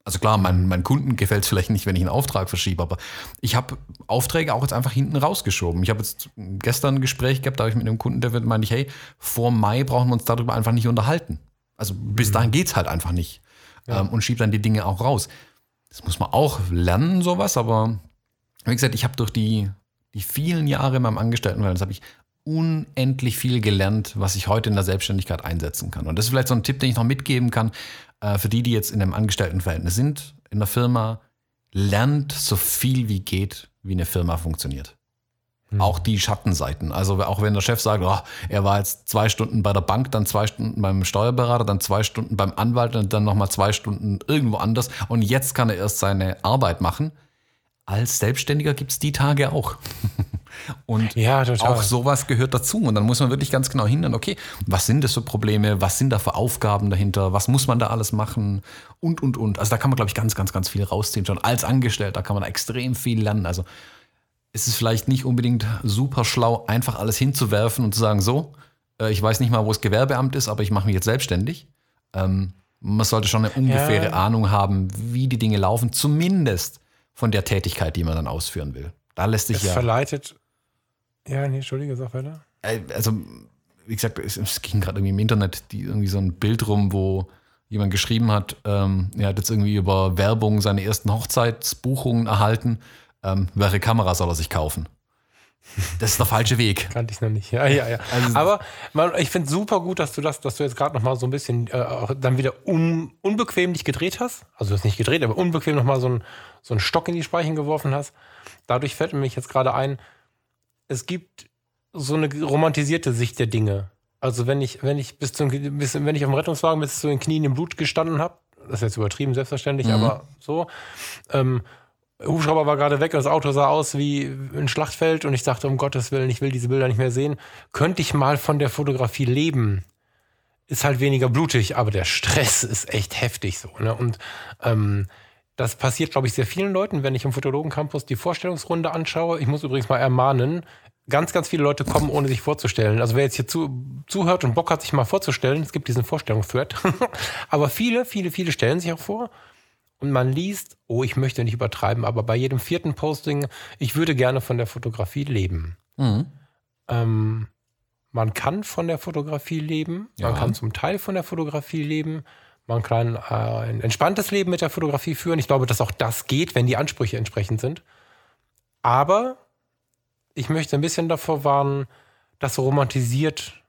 Also klar, meinen meinen Kunden gefällt es vielleicht nicht, wenn ich einen Auftrag verschiebe, aber ich habe Aufträge auch jetzt einfach hinten rausgeschoben. Ich habe jetzt gestern ein Gespräch gehabt, da habe ich mit einem Kunden, der meinte ich, hey, vor Mai brauchen wir uns darüber einfach nicht unterhalten. Also bis dahin geht's halt einfach nicht. Ähm, und schiebe dann die Dinge auch raus. Das muss man auch lernen, sowas, aber wie gesagt, ich habe durch die, die vielen Jahre in meinem Angestelltenverhältnis habe ich unendlich viel gelernt, was ich heute in der Selbstständigkeit einsetzen kann. Und das ist vielleicht so ein Tipp, den ich noch mitgeben kann äh, für die, die jetzt in einem Angestelltenverhältnis sind, in der Firma. Lernt so viel wie geht, wie eine Firma funktioniert. Auch die Schattenseiten. Also auch wenn der Chef sagt, oh, er war jetzt zwei Stunden bei der Bank, dann zwei Stunden beim Steuerberater, dann zwei Stunden beim Anwalt und dann nochmal zwei Stunden irgendwo anders und jetzt kann er erst seine Arbeit machen. Als Selbstständiger gibt es die Tage auch. *laughs* Und Ja, auch sowas gehört dazu. Und dann muss man wirklich ganz genau hindern, okay, was sind das für Probleme, was sind da für Aufgaben dahinter, was muss man da alles machen und, und, und. Also da kann man, glaube ich, ganz, ganz, ganz viel rausziehen. Schon als Angestellter kann man da extrem viel lernen. Also es ist vielleicht nicht unbedingt super schlau, einfach alles hinzuwerfen und zu sagen, so, äh, ich weiß nicht mal, wo das Gewerbeamt ist, aber ich mache mich jetzt selbstständig. Ähm, man sollte schon eine ungefähre Ja. Ahnung haben, wie die Dinge laufen, zumindest von der Tätigkeit, die man dann ausführen will. Da lässt sich es ja. verleitet. Ja, nee, Entschuldige, sag weiter. Äh, also, wie gesagt, es, es ging gerade irgendwie im Internet die, irgendwie so ein Bild rum, wo jemand geschrieben hat, ähm, er hat jetzt irgendwie über Werbung seine ersten Hochzeitsbuchungen erhalten. Ähm, welche Kamera soll er sich kaufen? Das ist der falsche Weg. *laughs* Kannte ich noch nicht. Ja, ja, ja. Also- Aber man, ich finde super gut, dass du das, dass du jetzt gerade noch mal so ein bisschen äh, dann wieder un, unbequem dich gedreht hast. Also du hast nicht gedreht, aber unbequem noch mal so, ein, so einen Stock in die Speichen geworfen hast. Dadurch fällt mir jetzt gerade ein, es gibt so eine romantisierte Sicht der Dinge. Also wenn ich, wenn ich bis zum, bis, wenn ich auf dem Rettungswagen bis zu den Knien im Blut gestanden habe, das ist jetzt übertrieben, selbstverständlich, aber so, ähm, Hubschrauber war gerade weg und das Auto sah aus wie ein Schlachtfeld und ich dachte, um Gottes Willen, ich will diese Bilder nicht mehr sehen. Könnte ich mal von der Fotografie leben? ist halt weniger blutig, aber der Stress ist echt heftig so. Ne? Und ähm, das passiert, glaube ich, sehr vielen Leuten, wenn ich im Fotologen-Campus die Vorstellungsrunde anschaue. Ich muss übrigens mal ermahnen, ganz, ganz viele Leute kommen, ohne sich vorzustellen. Also wer jetzt hier zu, zuhört und Bock hat, sich mal vorzustellen, es gibt diesen Vorstellungsflirt. *laughs* aber viele, viele, viele stellen sich auch vor. Und man liest, oh, ich möchte nicht übertreiben, aber bei jedem vierten Posting, ich würde gerne von der Fotografie leben. Mhm. Ähm, man kann von der Fotografie leben, man kann zum Teil von der Fotografie leben, man kann äh, ein entspanntes Leben mit der Fotografie führen. Ich glaube, dass auch das geht, wenn die Ansprüche entsprechend sind. Aber ich möchte ein bisschen davor warnen, das romantisiert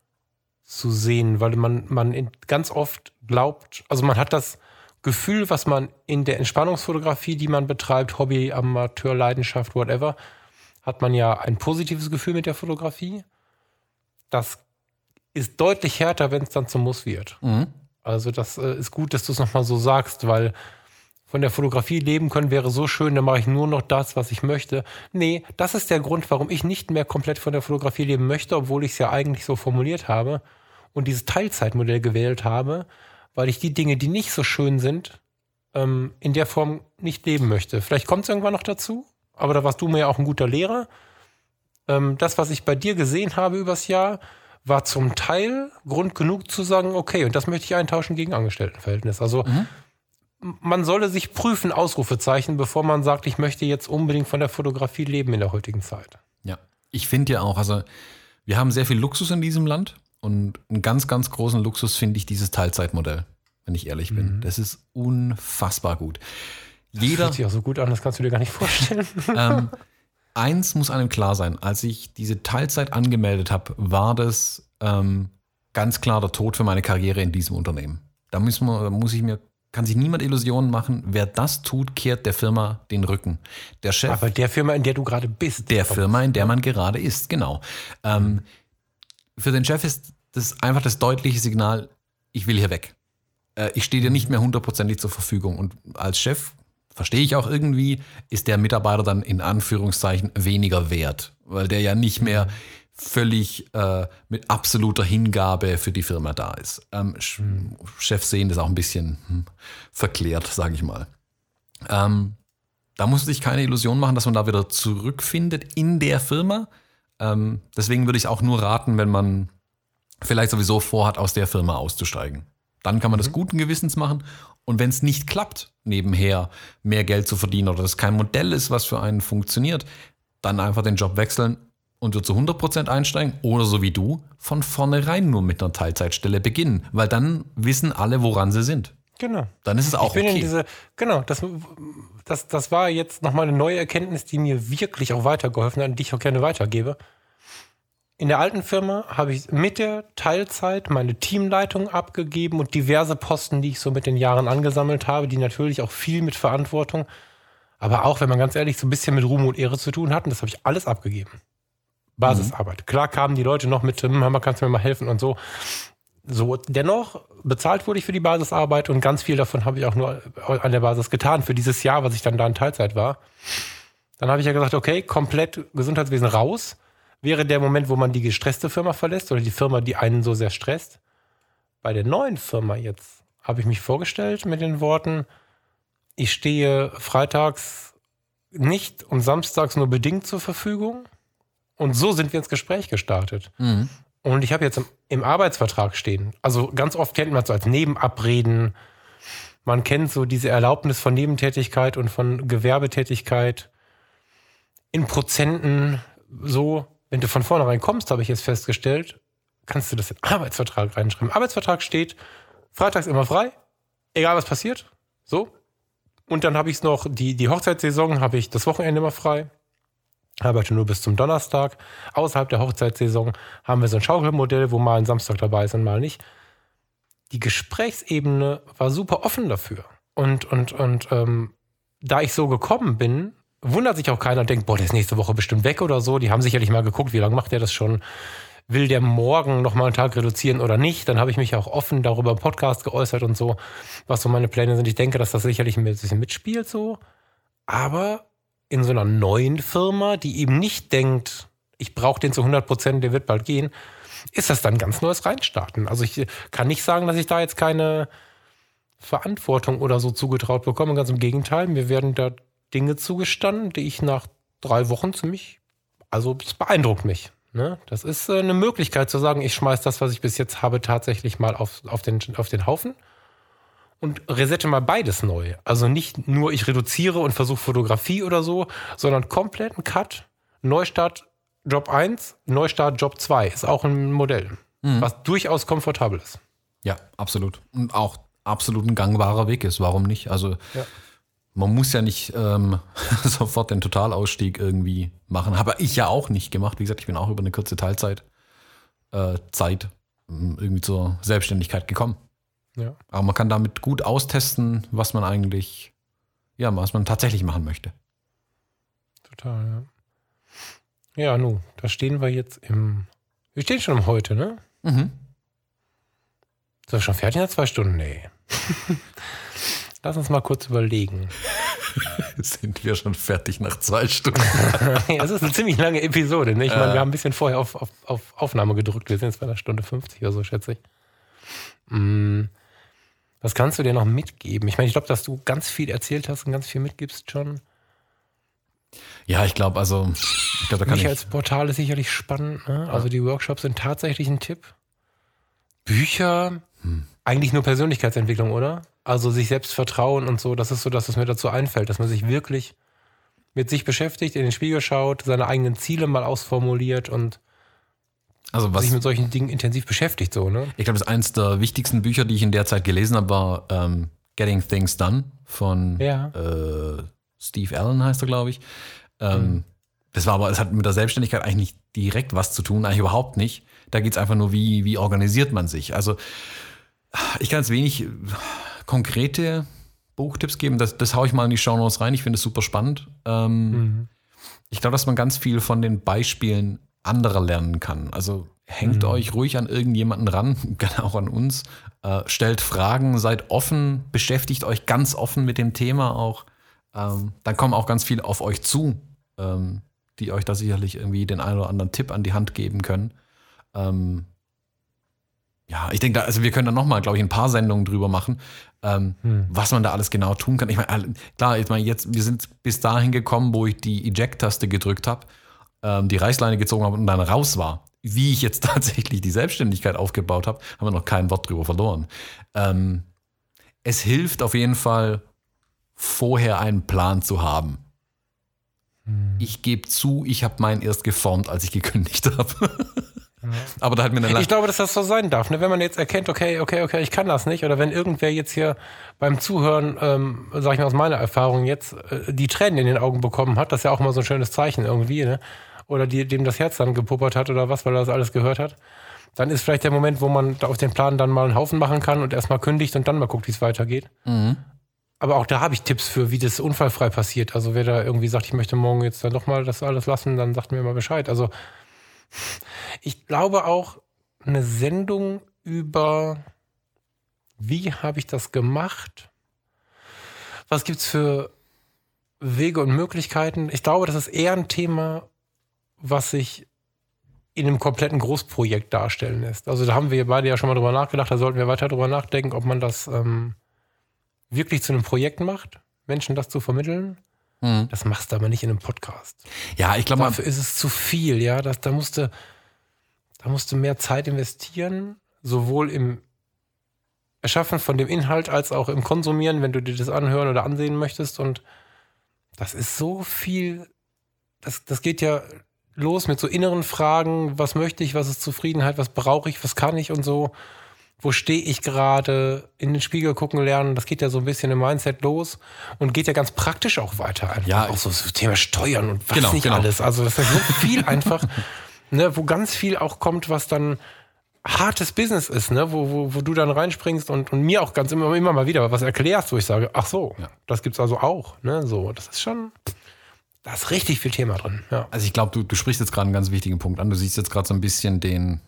zu sehen, weil man, man ganz oft glaubt, also man hat das Gefühl, was man in der Entspannungsfotografie, die man betreibt, Hobby, Amateur, Leidenschaft, whatever, hat man ja ein positives Gefühl mit der Fotografie. Das ist deutlich härter, wenn es dann zum Muss wird. Mhm. Also das äh, ist gut, dass du es nochmal so sagst, weil von der Fotografie leben können wäre so schön, dann mache ich nur noch das, was ich möchte. Nee, das ist der Grund, warum ich nicht mehr komplett von der Fotografie leben möchte, obwohl ich es ja eigentlich so formuliert habe und dieses Teilzeitmodell gewählt habe, weil ich die Dinge, die nicht so schön sind, ähm, in der Form nicht leben möchte. Vielleicht kommt es irgendwann noch dazu, aber da warst du mir ja auch ein guter Lehrer. Ähm, das, was ich bei dir gesehen habe übers Jahr, war zum Teil Grund genug zu sagen, okay, und das möchte ich eintauschen gegen Angestelltenverhältnis. Also mhm. man solle sich prüfen, Ausrufezeichen, bevor man sagt, ich möchte jetzt unbedingt von der Fotografie leben in der heutigen Zeit. Ja, ich finde ja auch, also wir haben sehr viel Luxus in diesem Land und einen ganz, ganz großen Luxus finde ich dieses Teilzeitmodell, wenn ich ehrlich bin. Mhm. Das ist unfassbar gut. Jeder, das fühlt sich auch so gut an, das kannst du dir gar nicht vorstellen. ähm, *laughs* eins muss einem klar sein, als ich diese Teilzeit angemeldet habe, war das ähm, ganz klar der Tod für meine Karriere in diesem Unternehmen. Da muss, man, muss ich mir, kann sich niemand Illusionen machen, wer das tut, kehrt der Firma den Rücken. Der Chef. Aber der Firma, in der du gerade bist. Der Firma, in der man gerade ist, genau. Ähm, für den Chef ist das einfach das deutliche Signal, ich will hier weg. Äh, ich stehe dir nicht mehr hundertprozentig zur Verfügung. Und als Chef verstehe ich auch irgendwie, ist der Mitarbeiter dann in Anführungszeichen weniger wert, weil der ja nicht mehr völlig äh, mit absoluter Hingabe für die Firma da ist. Ähm. Chefs sehen das auch ein bisschen hm, verklärt, sage ich mal. Ähm, da muss sich keine Illusion machen, dass man da wieder zurückfindet in der Firma. Ähm, deswegen würde ich auch nur raten, wenn man vielleicht sowieso vorhat, aus der Firma auszusteigen. Dann kann man mhm. das guten Gewissens machen und wenn es nicht klappt, nebenher mehr Geld zu verdienen oder das kein Modell ist, was für einen funktioniert, dann einfach den Job wechseln und zu 100% einsteigen oder so wie du, von vornherein nur mit einer Teilzeitstelle beginnen, weil dann wissen alle, woran sie sind. Genau. Dann ist es auch ich bin okay. In diese, genau, das, das, das war jetzt nochmal eine neue Erkenntnis, die mir wirklich auch weitergeholfen hat und die ich auch gerne weitergebe. In der alten Firma habe ich mit der Teilzeit meine Teamleitung abgegeben und diverse Posten, die ich so mit den Jahren angesammelt habe, die natürlich auch viel mit Verantwortung, aber auch, wenn man ganz ehrlich, so ein bisschen mit Ruhm und Ehre zu tun hatten, das habe ich alles abgegeben. Basisarbeit. Mhm. Klar kamen die Leute noch mit, Mama, kannst du mir mal helfen und so. So, dennoch bezahlt wurde ich für die Basisarbeit und ganz viel davon habe ich auch nur an der Basis getan für dieses Jahr, was ich dann da in Teilzeit war. Dann habe ich ja gesagt, okay, komplett Gesundheitswesen raus wäre der Moment, wo man die gestresste Firma verlässt oder die Firma, die einen so sehr stresst. Bei der neuen Firma jetzt habe ich mich vorgestellt mit den Worten, ich stehe freitags nicht und samstags nur bedingt zur Verfügung. Und so sind wir ins Gespräch gestartet. Mhm. Und ich habe jetzt im, im, Arbeitsvertrag stehen. Also ganz oft kennt man es so als Nebenabreden. Man kennt so diese Erlaubnis von Nebentätigkeit und von Gewerbetätigkeit in Prozenten so. Wenn du von vornherein kommst, habe ich jetzt festgestellt, kannst du das in den Arbeitsvertrag reinschreiben. Arbeitsvertrag steht, freitags immer frei, egal was passiert. So. Und dann habe ich es noch, die, die Hochzeitssaison habe ich das Wochenende immer frei. Arbeite nur bis zum Donnerstag. Außerhalb der Hochzeitssaison haben wir so ein Schaukelmodell, wo mal ein Samstag dabei ist und mal nicht. Die Gesprächsebene war super offen dafür. Und, und, und ähm, da ich so gekommen bin, wundert sich auch keiner und denkt, boah, der ist nächste Woche bestimmt weg oder so. Die haben sicherlich mal geguckt, wie lange macht der das schon. Will der morgen nochmal einen Tag reduzieren oder nicht? Dann habe ich mich auch offen darüber im Podcast geäußert und so, was so meine Pläne sind. Ich denke, dass das sicherlich ein bisschen mitspielt so. Aber in so einer neuen Firma, die eben nicht denkt, ich brauche den zu 100 Prozent, der wird bald gehen, ist das dann ganz neues Reinstarten. Also ich kann nicht sagen, dass ich da jetzt keine Verantwortung oder so zugetraut bekomme. Ganz im Gegenteil, mir werden da Dinge zugestanden, die ich nach drei Wochen ziemlich, also es beeindruckt mich. Ne? Das ist äh, eine Möglichkeit zu sagen, ich schmeiß das, was ich bis jetzt habe, tatsächlich mal auf, auf, den, auf den Haufen und resette mal beides neu. Also nicht nur ich reduziere und versuche Fotografie oder so, sondern kompletten Cut, Neustart Job 1, Neustart Job 2 ist auch ein Modell, mhm. was durchaus komfortabel ist. Ja, absolut. Und auch absolut ein gangbarer Weg ist. Warum nicht? Also ja. Man muss ja nicht ähm, *laughs* sofort den Totalausstieg irgendwie machen. Habe ich ja auch nicht gemacht. Wie gesagt, ich bin auch über eine kurze Teilzeit äh, Zeit ähm, irgendwie zur Selbstständigkeit gekommen. Ja. Aber man kann damit gut austesten, was man eigentlich, ja, was man tatsächlich machen möchte. Total, ja. Ja, nu, da stehen wir jetzt im. Wir stehen schon im Heute, ne? Mhm. Ist das schon fertig nach zwei Stunden? Nee. *laughs* Lass uns mal kurz überlegen. *laughs* Sind wir schon fertig nach zwei Stunden? *laughs* das ist eine ziemlich lange Episode. Ne? Ich meine, wir haben ein bisschen vorher auf, auf, auf, Aufnahme gedrückt. Wir sind jetzt bei einer Stunde 50 oder so, schätze ich. Mm. Was kannst du dir noch mitgeben? Ich meine, ich glaube, dass du ganz viel erzählt hast und ganz viel mitgibst schon. Ja, ich glaube, also. Ich glaub, da kann Mich ich als Portal ist sicherlich spannend. Ne? Also die Workshops sind tatsächlich ein Tipp. Bücher, hm. eigentlich nur Persönlichkeitsentwicklung, oder? Also sich selbst vertrauen und so. Das ist so, dass es mir dazu einfällt, dass man sich wirklich mit sich beschäftigt, in den Spiegel schaut, seine eigenen Ziele mal ausformuliert und also was, sich mit solchen Dingen intensiv beschäftigt, so, ne? Ich glaube, das ist eines der wichtigsten Bücher, die ich in der Zeit gelesen habe, war ähm, Getting Things Done von ja. äh, Steve Allen heißt er, glaube ich. Ähm, mhm. Das war aber, es hat mit der Selbstständigkeit eigentlich nicht direkt was zu tun, eigentlich überhaupt nicht. Da geht es einfach nur, wie, wie organisiert man sich. Also ich kann jetzt wenig konkrete Buchtipps geben. Das, das haue ich mal in die Show Notes rein. Ich finde es super spannend. Ähm, mhm. Ich glaube, dass man ganz viel von den Beispielen anderer lernen kann. Also hängt mhm. euch ruhig an irgendjemanden ran, *laughs* gerne auch an uns. Äh, stellt Fragen, seid offen, beschäftigt euch ganz offen mit dem Thema auch. Ähm, dann kommen auch ganz viel auf euch zu, ähm, die euch da sicherlich irgendwie den einen oder anderen Tipp an die Hand geben können. Ähm, ja, ich denke, also wir können da nochmal, glaube ich, ein paar Sendungen drüber machen, ähm, hm. was man da alles genau tun kann. Ich meine, klar, ich meine, jetzt, wir sind bis dahin gekommen, wo ich die Eject-Taste gedrückt habe ähm, die Reißleine gezogen habe und dann raus war. Wie ich jetzt *laughs* tatsächlich die Selbstständigkeit aufgebaut habe, haben wir noch kein Wort drüber verloren. Ähm, es hilft auf jeden Fall, vorher einen Plan zu haben. Hm. Ich gebe zu, ich habe meinen erst geformt, als ich gekündigt habe. *laughs* Aber da hat mir Ich glaube, dass das so sein darf. Ne? Wenn man jetzt erkennt, okay, okay, okay, ich kann das nicht, oder wenn irgendwer jetzt hier beim Zuhören, ähm, sag ich mal aus meiner Erfahrung jetzt, äh, die Tränen in den Augen bekommen hat, das ist ja auch immer so ein schönes Zeichen irgendwie, ne? oder die, dem das Herz dann gepuppert hat oder was, weil er das alles gehört hat, dann ist vielleicht der Moment, wo man auf den Plan dann mal einen Haufen machen kann und erstmal kündigt und dann mal guckt, wie es weitergeht. Mhm. Aber auch da habe ich Tipps für, wie das unfallfrei passiert. Also wer da irgendwie sagt, ich möchte morgen jetzt dann doch mal das alles lassen, dann sagt mir mal Bescheid. Also ich glaube auch eine Sendung über, wie habe ich das gemacht? Was gibt es für Wege und Möglichkeiten? Ich glaube, das ist eher ein Thema, was sich in einem kompletten Großprojekt darstellen lässt. Also da haben wir beide ja schon mal drüber nachgedacht, da sollten wir weiter drüber nachdenken, ob man das ähm, wirklich zu einem Projekt macht, Menschen das zu vermitteln. Mhm. Das machst du aber nicht in einem Podcast. Ja, ich glaube, dafür ist es zu viel. Ja, das, da musste, da musst du mehr Zeit investieren, sowohl im Erschaffen von dem Inhalt als auch im Konsumieren, wenn du dir das anhören oder ansehen möchtest. Und das ist so viel. Das, das geht ja los mit so inneren Fragen, was möchte ich, was ist Zufriedenheit, was brauche ich, was kann ich und so. Wo stehe ich gerade? In den Spiegel gucken lernen, das geht ja so ein bisschen im Mindset los und geht ja ganz praktisch auch weiter. Einfach. Ja, auch so das Thema Steuern und was genau, nicht genau. alles. Also das ist so viel *laughs* einfach, ne, wo ganz viel auch kommt, was dann hartes Business ist, ne, wo, wo, wo du dann reinspringst und, und mir auch ganz immer, immer mal wieder was erklärst, wo ich sage, ach so, ja. das gibt's also auch, ne, so, das ist schon, da ist richtig viel Thema drin. Ja. Also ich glaube, du, du sprichst jetzt gerade einen ganz wichtigen Punkt an. Du siehst jetzt gerade so ein bisschen den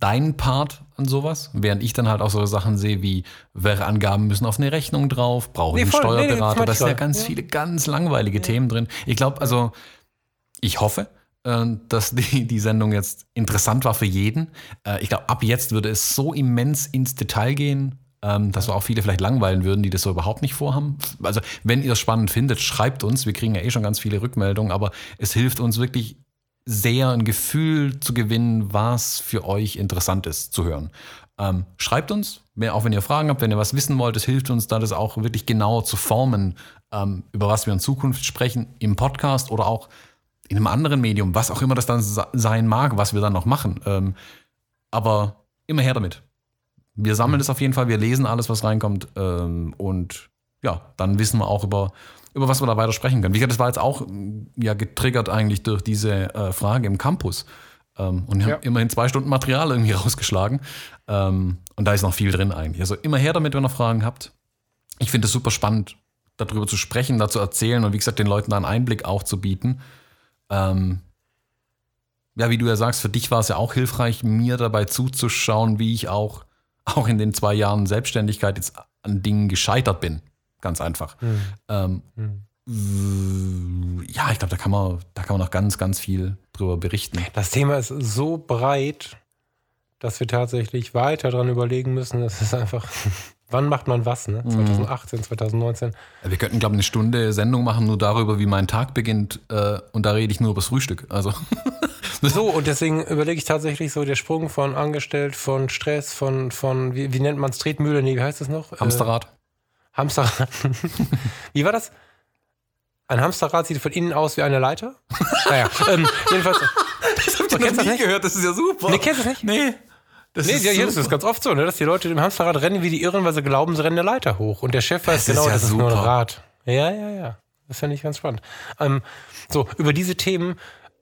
deinen Part an sowas, während ich dann halt auch so Sachen sehe wie, welche Angaben müssen auf eine Rechnung drauf, brauche ich nee, einen Steuerberater. Nee, nee, da sind ja ganz ja. viele ganz langweilige ja. Themen drin. Ich glaube, also, ich hoffe, äh, dass die, die Sendung jetzt interessant war für jeden. Äh, ich glaube, ab jetzt würde es so immens ins Detail gehen, ähm, dass wir auch viele vielleicht langweilen würden, die das so überhaupt nicht vorhaben. Also, wenn ihr es spannend findet, schreibt uns. Wir kriegen ja eh schon ganz viele Rückmeldungen, aber es hilft uns wirklich sehr, ein Gefühl zu gewinnen, was für euch interessant ist zu hören. Ähm, schreibt uns, auch wenn ihr Fragen habt, wenn ihr was wissen wollt, es hilft uns da, das auch wirklich genau zu formen, ähm, über was wir in Zukunft sprechen, im Podcast oder auch in einem anderen Medium, was auch immer das dann sein mag, was wir dann noch machen. Ähm, aber immer her damit. Wir sammeln es auf jeden Fall, wir lesen alles, was reinkommt ähm, und ja, dann wissen wir auch über, über was wir da weiter sprechen können. Wie gesagt, das war jetzt auch ja, getriggert eigentlich durch diese äh, Frage im Campus. Ähm, und wir ja. haben immerhin zwei Stunden Material irgendwie *laughs* rausgeschlagen. Ähm, und da ist noch viel drin eigentlich. Also immer her damit, wenn ihr noch Fragen habt. Ich finde es super spannend, darüber zu sprechen, da zu erzählen und wie gesagt, den Leuten da einen Einblick auch zu bieten. Ähm, ja, wie du ja sagst, für dich war es ja auch hilfreich, mir dabei zuzuschauen, wie ich auch, *laughs* auch in den zwei Jahren Selbstständigkeit jetzt an Dingen gescheitert bin. Ganz einfach. Mhm. Ähm, mhm ja, ich glaube, da kann man, da kann man noch ganz, ganz viel drüber berichten. Das Thema ist so breit, dass wir tatsächlich weiter dran überlegen müssen. Das ist einfach, *laughs* wann macht man was, ne? 2018, 2019. Wir könnten, glaube ich, eine Stunde Sendung machen, nur darüber, wie mein Tag beginnt. Äh, und da rede ich nur über das Frühstück. Also. *laughs* so, und deswegen überlege ich tatsächlich so, der Sprung von angestellt, von Stress, von, von wie, wie nennt man es, Tretmühle? Nee, wie heißt das noch? Hamsterrad. Äh, Hamsterrad. *laughs* wie war das? Ein Hamsterrad sieht von innen aus wie eine Leiter. naja, ähm, jedenfalls. Das habt ihr noch nie gehört, das ist ja super. Nee, kennst du das nicht? Nee. Das nee, ist ja, das ist ganz oft so, ne, dass die Leute dem Hamsterrad rennen wie die Irren, weil sie glauben, sie rennen eine Leiter hoch. Und der Chef weiß das genau, ja das super. ist nur ein Rad. Ja, ja, ja. Das finde ich ganz spannend. Ähm, so, über diese Themen,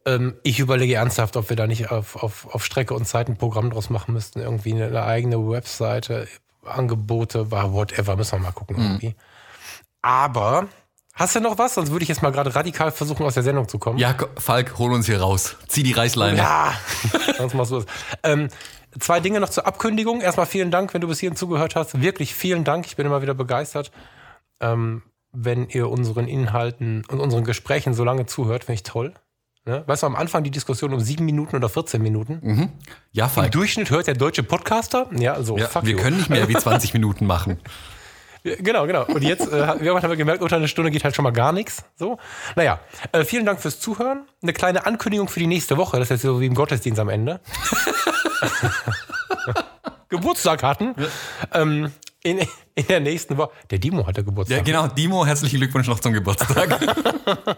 ähm, ich überlege ernsthaft, ob wir da nicht auf, auf, auf Strecke und Zeit ein Programm draus machen müssten. Irgendwie eine, eine eigene Webseite, Angebote, whatever, müssen wir mal gucken mhm. irgendwie. Aber Hast du noch was? Sonst würde ich jetzt mal gerade radikal versuchen, aus der Sendung zu kommen. Ja, Falk, hol uns hier raus. Zieh die Reißleine. Ja, *laughs* sonst machst du es. Ähm, zwei Dinge noch zur Abkündigung. Erstmal vielen Dank, wenn du bis hierhin zugehört hast. Wirklich vielen Dank. Ich bin immer wieder begeistert. Ähm, wenn ihr unseren Inhalten und unseren Gesprächen so lange zuhört, finde ich toll. Ne? Weißt du, am Anfang die Diskussion um sieben Minuten oder 14 Minuten. Mhm. Ja, Falk. Im Durchschnitt hört der deutsche Podcaster. Ja, so. Ja, wir you. können nicht mehr wie *laughs* 20 Minuten machen. Genau, genau. Und jetzt äh, wir haben wir gemerkt, unter einer Stunde geht halt schon mal gar nichts. So. Naja, äh, vielen Dank fürs Zuhören. Eine kleine Ankündigung für die nächste Woche. Das ist jetzt so wie im Gottesdienst am Ende. *laughs* *laughs* Geburtstag hatten. Ähm, in, in der nächsten Woche. Der Dimo hatte Geburtstag. Ja, genau. Dimo, herzlichen Glückwunsch noch zum Geburtstag. *laughs*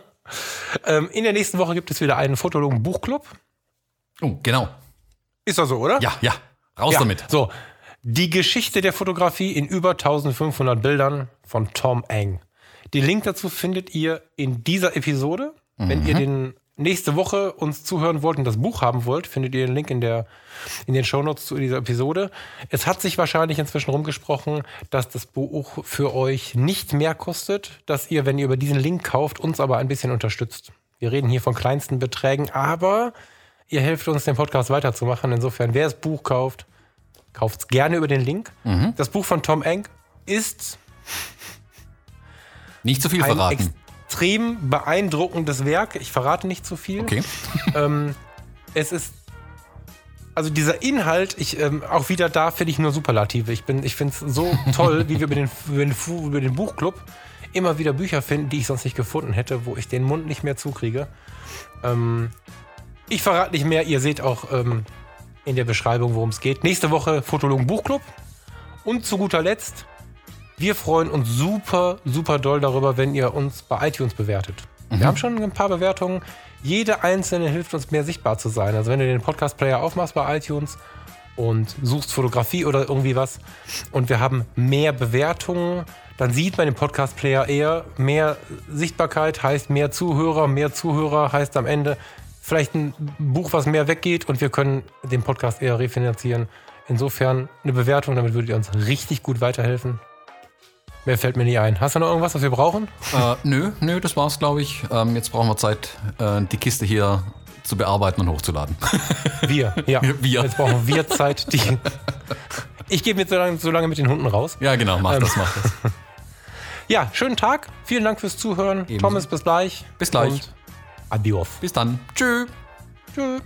ähm, in der nächsten Woche gibt es wieder einen Fotologen-Buchclub. Oh, genau. Ist das so, oder? Ja, ja. Raus ja. damit. So, die Geschichte der Fotografie in über 1500 Bildern von Tom Eng. Den Link dazu findet ihr in dieser Episode. Mhm. Wenn ihr mhm. den nächste Woche uns zuhören wollt und das Buch haben wollt, findet ihr den Link in, der, in den Shownotes zu dieser Episode. Es hat sich wahrscheinlich inzwischen rumgesprochen, dass das Buch für euch nicht mehr kostet, dass ihr, wenn ihr über diesen Link kauft, uns aber ein bisschen unterstützt. Wir reden hier von kleinsten Beträgen, aber ihr helft uns, den Podcast weiterzumachen. Insofern, wer das Buch kauft, Kauft es gerne über den Link. Mhm. Das Buch von Tom Enck ist nicht zu viel verraten. Extrem beeindruckendes Werk. Ich verrate nicht zu viel. Okay. *laughs* ähm, es ist also dieser Inhalt, ich ähm, auch wieder da finde ich nur Superlative. Ich ich finde es so *laughs* toll, wie wir über den, über den, über den Buchclub immer wieder Bücher finden, die ich sonst nicht gefunden hätte, wo ich den Mund nicht mehr zukriege. Ähm, ich verrate nicht mehr. Ihr seht auch ähm, in der Beschreibung, worum es geht. Nächste Woche Fotologen Buchclub. Und zu guter Letzt, wir freuen uns super, super doll darüber, wenn ihr uns bei iTunes bewertet. Mhm. Wir haben schon ein paar Bewertungen. Jede einzelne hilft uns mehr sichtbar zu sein. Also wenn du den Podcast-Player aufmachst bei iTunes und suchst Fotografie oder irgendwie was und wir haben mehr Bewertungen, dann sieht man den Podcast-Player eher. Mehr Sichtbarkeit heißt mehr Zuhörer, mehr Zuhörer heißt am Ende vielleicht ein Buch, was mehr weggeht und wir können den Podcast eher refinanzieren. Insofern eine Bewertung, damit würdet ihr uns richtig gut weiterhelfen. Mehr fällt mir nie ein. Hast du noch irgendwas, was wir brauchen? Äh, nö, nö, das war's, glaube ich. Ähm, jetzt brauchen wir Zeit, äh, die Kiste hier zu bearbeiten und hochzuladen. *laughs* Wir, ja. Wir. Jetzt brauchen wir Zeit. Die ich gebe jetzt so lange, so lange mit den Hunden raus. Ja, genau, mach ähm. das, mach das. *laughs* Ja, schönen Tag. Vielen Dank fürs Zuhören. Ebenso. Thomas, bis gleich. Bis gleich. Und Adios. Bis dann. Tschüss. Tschüss.